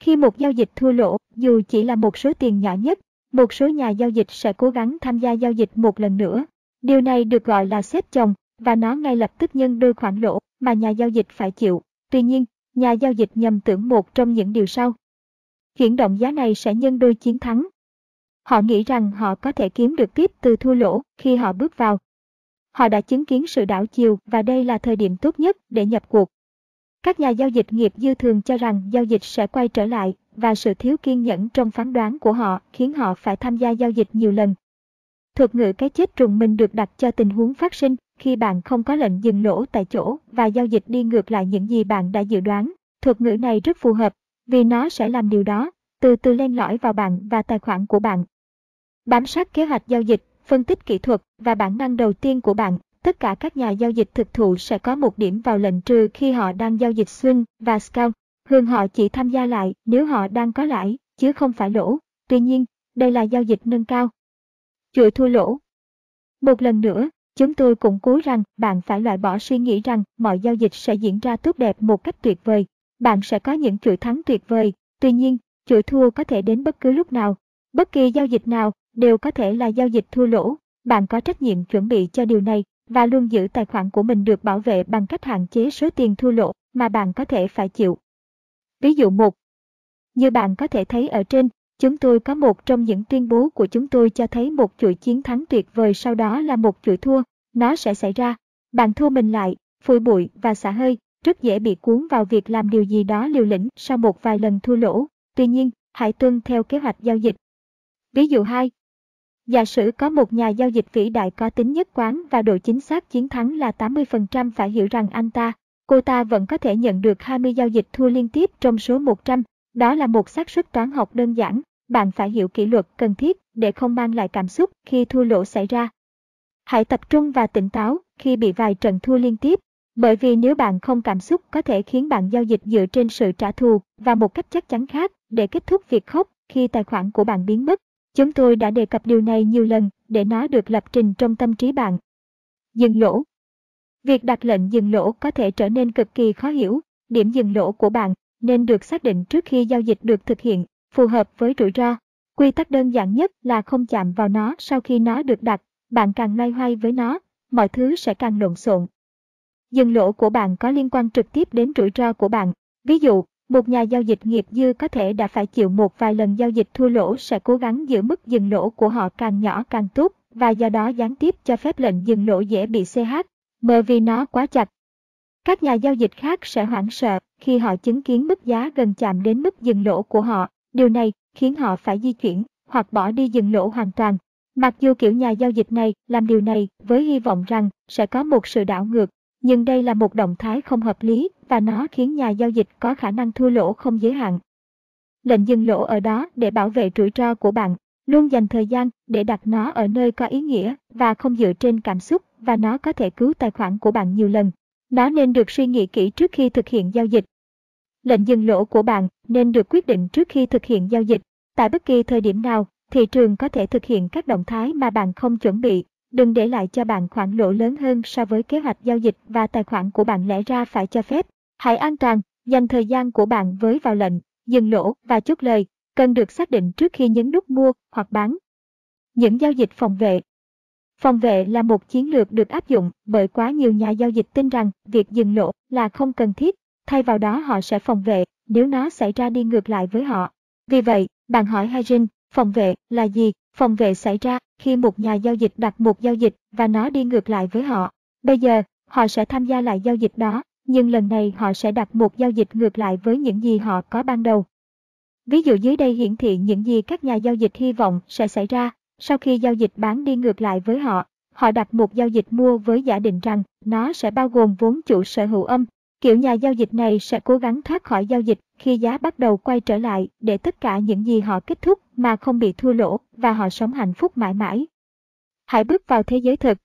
Khi một giao dịch thua lỗ, dù chỉ là một số tiền nhỏ nhất, một số nhà giao dịch sẽ cố gắng tham gia giao dịch một lần nữa. Điều này được gọi là xếp chồng và nó ngay lập tức nhân đôi khoản lỗ mà nhà giao dịch phải chịu. Tuy nhiên, nhà giao dịch nhầm tưởng một trong những điều sau. Chuyển động giá này sẽ nhân đôi chiến thắng. Họ nghĩ rằng họ có thể kiếm được tiếp từ thua lỗ khi họ bước vào. Họ đã chứng kiến sự đảo chiều và đây là thời điểm tốt nhất để nhập cuộc. Các nhà giao dịch nghiệp dư thường cho rằng giao dịch sẽ quay trở lại và sự thiếu kiên nhẫn trong phán đoán của họ khiến họ phải tham gia giao dịch nhiều lần. Thuật ngữ cái chết trùng mình được đặt cho tình huống phát sinh khi bạn không có lệnh dừng lỗ tại chỗ và giao dịch đi ngược lại những gì bạn đã dự đoán. Thuật ngữ này rất phù hợp vì nó sẽ làm điều đó, từ từ len lỏi vào bạn và tài khoản của bạn. Bám sát kế hoạch giao dịch, phân tích kỹ thuật và bản năng đầu tiên của bạn tất cả các nhà giao dịch thực thụ sẽ có một điểm vào lệnh trừ khi họ đang giao dịch swing và scalp. Thường họ chỉ tham gia lại nếu họ đang có lãi, chứ không phải lỗ. Tuy nhiên, đây là giao dịch nâng cao. Chuỗi thua lỗ Một lần nữa, chúng tôi cũng cố rằng bạn phải loại bỏ suy nghĩ rằng mọi giao dịch sẽ diễn ra tốt đẹp một cách tuyệt vời. Bạn sẽ có những chuỗi thắng tuyệt vời, tuy nhiên, chuỗi thua có thể đến bất cứ lúc nào. Bất kỳ giao dịch nào đều có thể là giao dịch thua lỗ. Bạn có trách nhiệm chuẩn bị cho điều này và luôn giữ tài khoản của mình được bảo vệ bằng cách hạn chế số tiền thua lỗ mà bạn có thể phải chịu. Ví dụ 1. Như bạn có thể thấy ở trên, chúng tôi có một trong những tuyên bố của chúng tôi cho thấy một chuỗi chiến thắng tuyệt vời sau đó là một chuỗi thua. Nó sẽ xảy ra. Bạn thua mình lại, phủi bụi và xả hơi, rất dễ bị cuốn vào việc làm điều gì đó liều lĩnh sau một vài lần thua lỗ. Tuy nhiên, hãy tuân theo kế hoạch giao dịch. Ví dụ 2. Giả sử có một nhà giao dịch vĩ đại có tính nhất quán và độ chính xác chiến thắng là 80% phải hiểu rằng anh ta, cô ta vẫn có thể nhận được 20 giao dịch thua liên tiếp trong số 100. Đó là một xác suất toán học đơn giản. Bạn phải hiểu kỷ luật cần thiết để không mang lại cảm xúc khi thua lỗ xảy ra. Hãy tập trung và tỉnh táo khi bị vài trận thua liên tiếp, bởi vì nếu bạn không cảm xúc có thể khiến bạn giao dịch dựa trên sự trả thù và một cách chắc chắn khác để kết thúc việc khóc khi tài khoản của bạn biến mất. Chúng tôi đã đề cập điều này nhiều lần để nó được lập trình trong tâm trí bạn. Dừng lỗ Việc đặt lệnh dừng lỗ có thể trở nên cực kỳ khó hiểu. Điểm dừng lỗ của bạn nên được xác định trước khi giao dịch được thực hiện, phù hợp với rủi ro. Quy tắc đơn giản nhất là không chạm vào nó sau khi nó được đặt. Bạn càng loay hoay với nó, mọi thứ sẽ càng lộn xộn. Dừng lỗ của bạn có liên quan trực tiếp đến rủi ro của bạn. Ví dụ, một nhà giao dịch nghiệp dư có thể đã phải chịu một vài lần giao dịch thua lỗ sẽ cố gắng giữ mức dừng lỗ của họ càng nhỏ càng tốt và do đó gián tiếp cho phép lệnh dừng lỗ dễ bị CH, mờ vì nó quá chặt. Các nhà giao dịch khác sẽ hoảng sợ khi họ chứng kiến mức giá gần chạm đến mức dừng lỗ của họ. Điều này khiến họ phải di chuyển hoặc bỏ đi dừng lỗ hoàn toàn. Mặc dù kiểu nhà giao dịch này làm điều này với hy vọng rằng sẽ có một sự đảo ngược nhưng đây là một động thái không hợp lý và nó khiến nhà giao dịch có khả năng thua lỗ không giới hạn. Lệnh dừng lỗ ở đó để bảo vệ rủi ro của bạn, luôn dành thời gian để đặt nó ở nơi có ý nghĩa và không dựa trên cảm xúc và nó có thể cứu tài khoản của bạn nhiều lần. Nó nên được suy nghĩ kỹ trước khi thực hiện giao dịch. Lệnh dừng lỗ của bạn nên được quyết định trước khi thực hiện giao dịch. Tại bất kỳ thời điểm nào, thị trường có thể thực hiện các động thái mà bạn không chuẩn bị Đừng để lại cho bạn khoản lỗ lớn hơn so với kế hoạch giao dịch và tài khoản của bạn lẽ ra phải cho phép. Hãy an toàn, dành thời gian của bạn với vào lệnh, dừng lỗ và chốt lời, cần được xác định trước khi nhấn nút mua hoặc bán. Những giao dịch phòng vệ Phòng vệ là một chiến lược được áp dụng bởi quá nhiều nhà giao dịch tin rằng việc dừng lỗ là không cần thiết, thay vào đó họ sẽ phòng vệ nếu nó xảy ra đi ngược lại với họ. Vì vậy, bạn hỏi Hajin, phòng vệ là gì? Phòng vệ xảy ra khi một nhà giao dịch đặt một giao dịch và nó đi ngược lại với họ. Bây giờ, họ sẽ tham gia lại giao dịch đó, nhưng lần này họ sẽ đặt một giao dịch ngược lại với những gì họ có ban đầu. Ví dụ dưới đây hiển thị những gì các nhà giao dịch hy vọng sẽ xảy ra sau khi giao dịch bán đi ngược lại với họ. Họ đặt một giao dịch mua với giả định rằng nó sẽ bao gồm vốn chủ sở hữu âm. Kiểu nhà giao dịch này sẽ cố gắng thoát khỏi giao dịch khi giá bắt đầu quay trở lại để tất cả những gì họ kết thúc mà không bị thua lỗ và họ sống hạnh phúc mãi mãi. Hãy bước vào thế giới thực.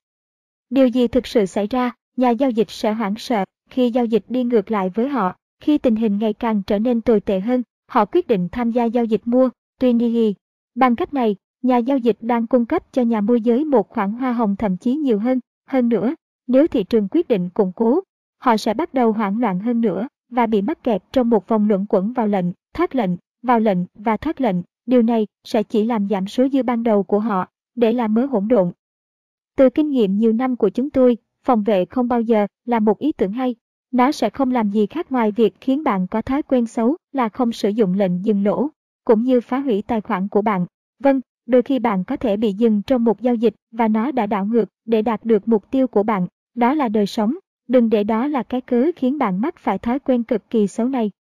Điều gì thực sự xảy ra, nhà giao dịch sẽ hoảng sợ khi giao dịch đi ngược lại với họ. Khi tình hình ngày càng trở nên tồi tệ hơn, họ quyết định tham gia giao dịch mua, tuy nhiên, bằng cách này, nhà giao dịch đang cung cấp cho nhà môi giới một khoản hoa hồng thậm chí nhiều hơn. Hơn nữa, nếu thị trường quyết định củng cố, họ sẽ bắt đầu hoảng loạn hơn nữa và bị mắc kẹt trong một vòng luẩn quẩn vào lệnh, thoát lệnh, vào lệnh và thoát lệnh. Điều này sẽ chỉ làm giảm số dư ban đầu của họ để làm mớ hỗn độn. Từ kinh nghiệm nhiều năm của chúng tôi, phòng vệ không bao giờ là một ý tưởng hay. Nó sẽ không làm gì khác ngoài việc khiến bạn có thói quen xấu là không sử dụng lệnh dừng lỗ, cũng như phá hủy tài khoản của bạn. Vâng, đôi khi bạn có thể bị dừng trong một giao dịch và nó đã đảo ngược để đạt được mục tiêu của bạn. Đó là đời sống. Đừng để đó là cái cớ khiến bạn mắc phải thói quen cực kỳ xấu này.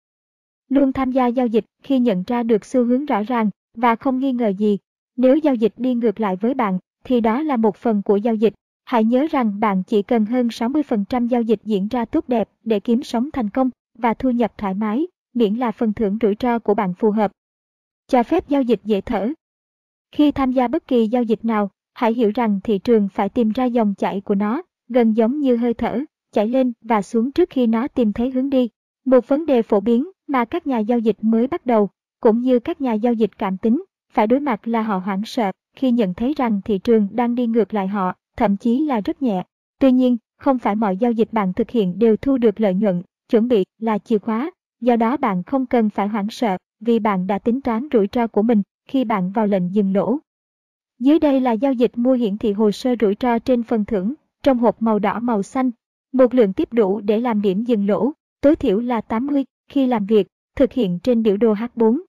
Luôn tham gia giao dịch khi nhận ra được xu hướng rõ ràng và không nghi ngờ gì. Nếu giao dịch đi ngược lại với bạn, thì đó là một phần của giao dịch. Hãy nhớ rằng bạn chỉ cần hơn 60% giao dịch diễn ra tốt đẹp để kiếm sống thành công và thu nhập thoải mái, miễn là phần thưởng rủi ro của bạn phù hợp. Cho phép giao dịch dễ thở. Khi tham gia bất kỳ giao dịch nào, hãy hiểu rằng thị trường phải tìm ra dòng chảy của nó, gần giống như hơi thở, chảy lên và xuống trước khi nó tìm thấy hướng đi. Một vấn đề phổ biến mà các nhà giao dịch mới bắt đầu, cũng như các nhà giao dịch cảm tính, phải đối mặt là họ hoảng sợ khi nhận thấy rằng thị trường đang đi ngược lại họ, thậm chí là rất nhẹ. Tuy nhiên, không phải mọi giao dịch bạn thực hiện đều thu được lợi nhuận, chuẩn bị là chìa khóa, do đó bạn không cần phải hoảng sợ vì bạn đã tính toán rủi ro của mình khi bạn vào lệnh dừng lỗ. Dưới đây là giao dịch mua hiển thị hồ sơ rủi ro trên phần thưởng, trong hộp màu đỏ màu xanh. Một lượng tiếp đủ để làm điểm dừng lỗ, tối thiểu là 80 khi làm việc, thực hiện trên biểu đồ H4.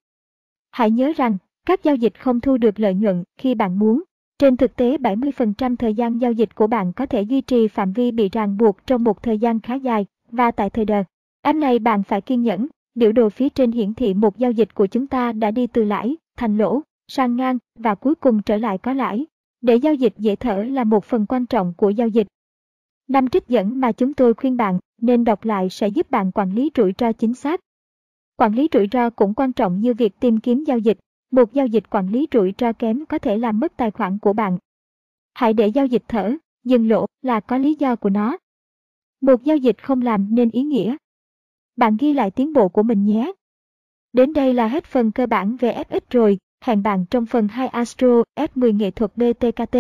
Hãy nhớ rằng, các giao dịch không thu được lợi nhuận khi bạn muốn. Trên thực tế 70% thời gian giao dịch của bạn có thể duy trì phạm vi bị ràng buộc trong một thời gian khá dài, và tại thời đờ. Em này bạn phải kiên nhẫn, biểu đồ phía trên hiển thị một giao dịch của chúng ta đã đi từ lãi, thành lỗ, sang ngang và cuối cùng trở lại có lãi. Để giao dịch dễ thở là một phần quan trọng của giao dịch. Năm trích dẫn mà chúng tôi khuyên bạn nên đọc lại sẽ giúp bạn quản lý rủi ro chính xác. Quản lý rủi ro cũng quan trọng như việc tìm kiếm giao dịch. Một giao dịch quản lý rủi ro kém có thể làm mất tài khoản của bạn. Hãy để giao dịch thở, dừng lỗ là có lý do của nó. Một giao dịch không làm nên ý nghĩa. Bạn ghi lại tiến bộ của mình nhé. Đến đây là hết phần cơ bản về FX rồi, hẹn bạn trong phần 2 Astro F10 nghệ thuật BTKT.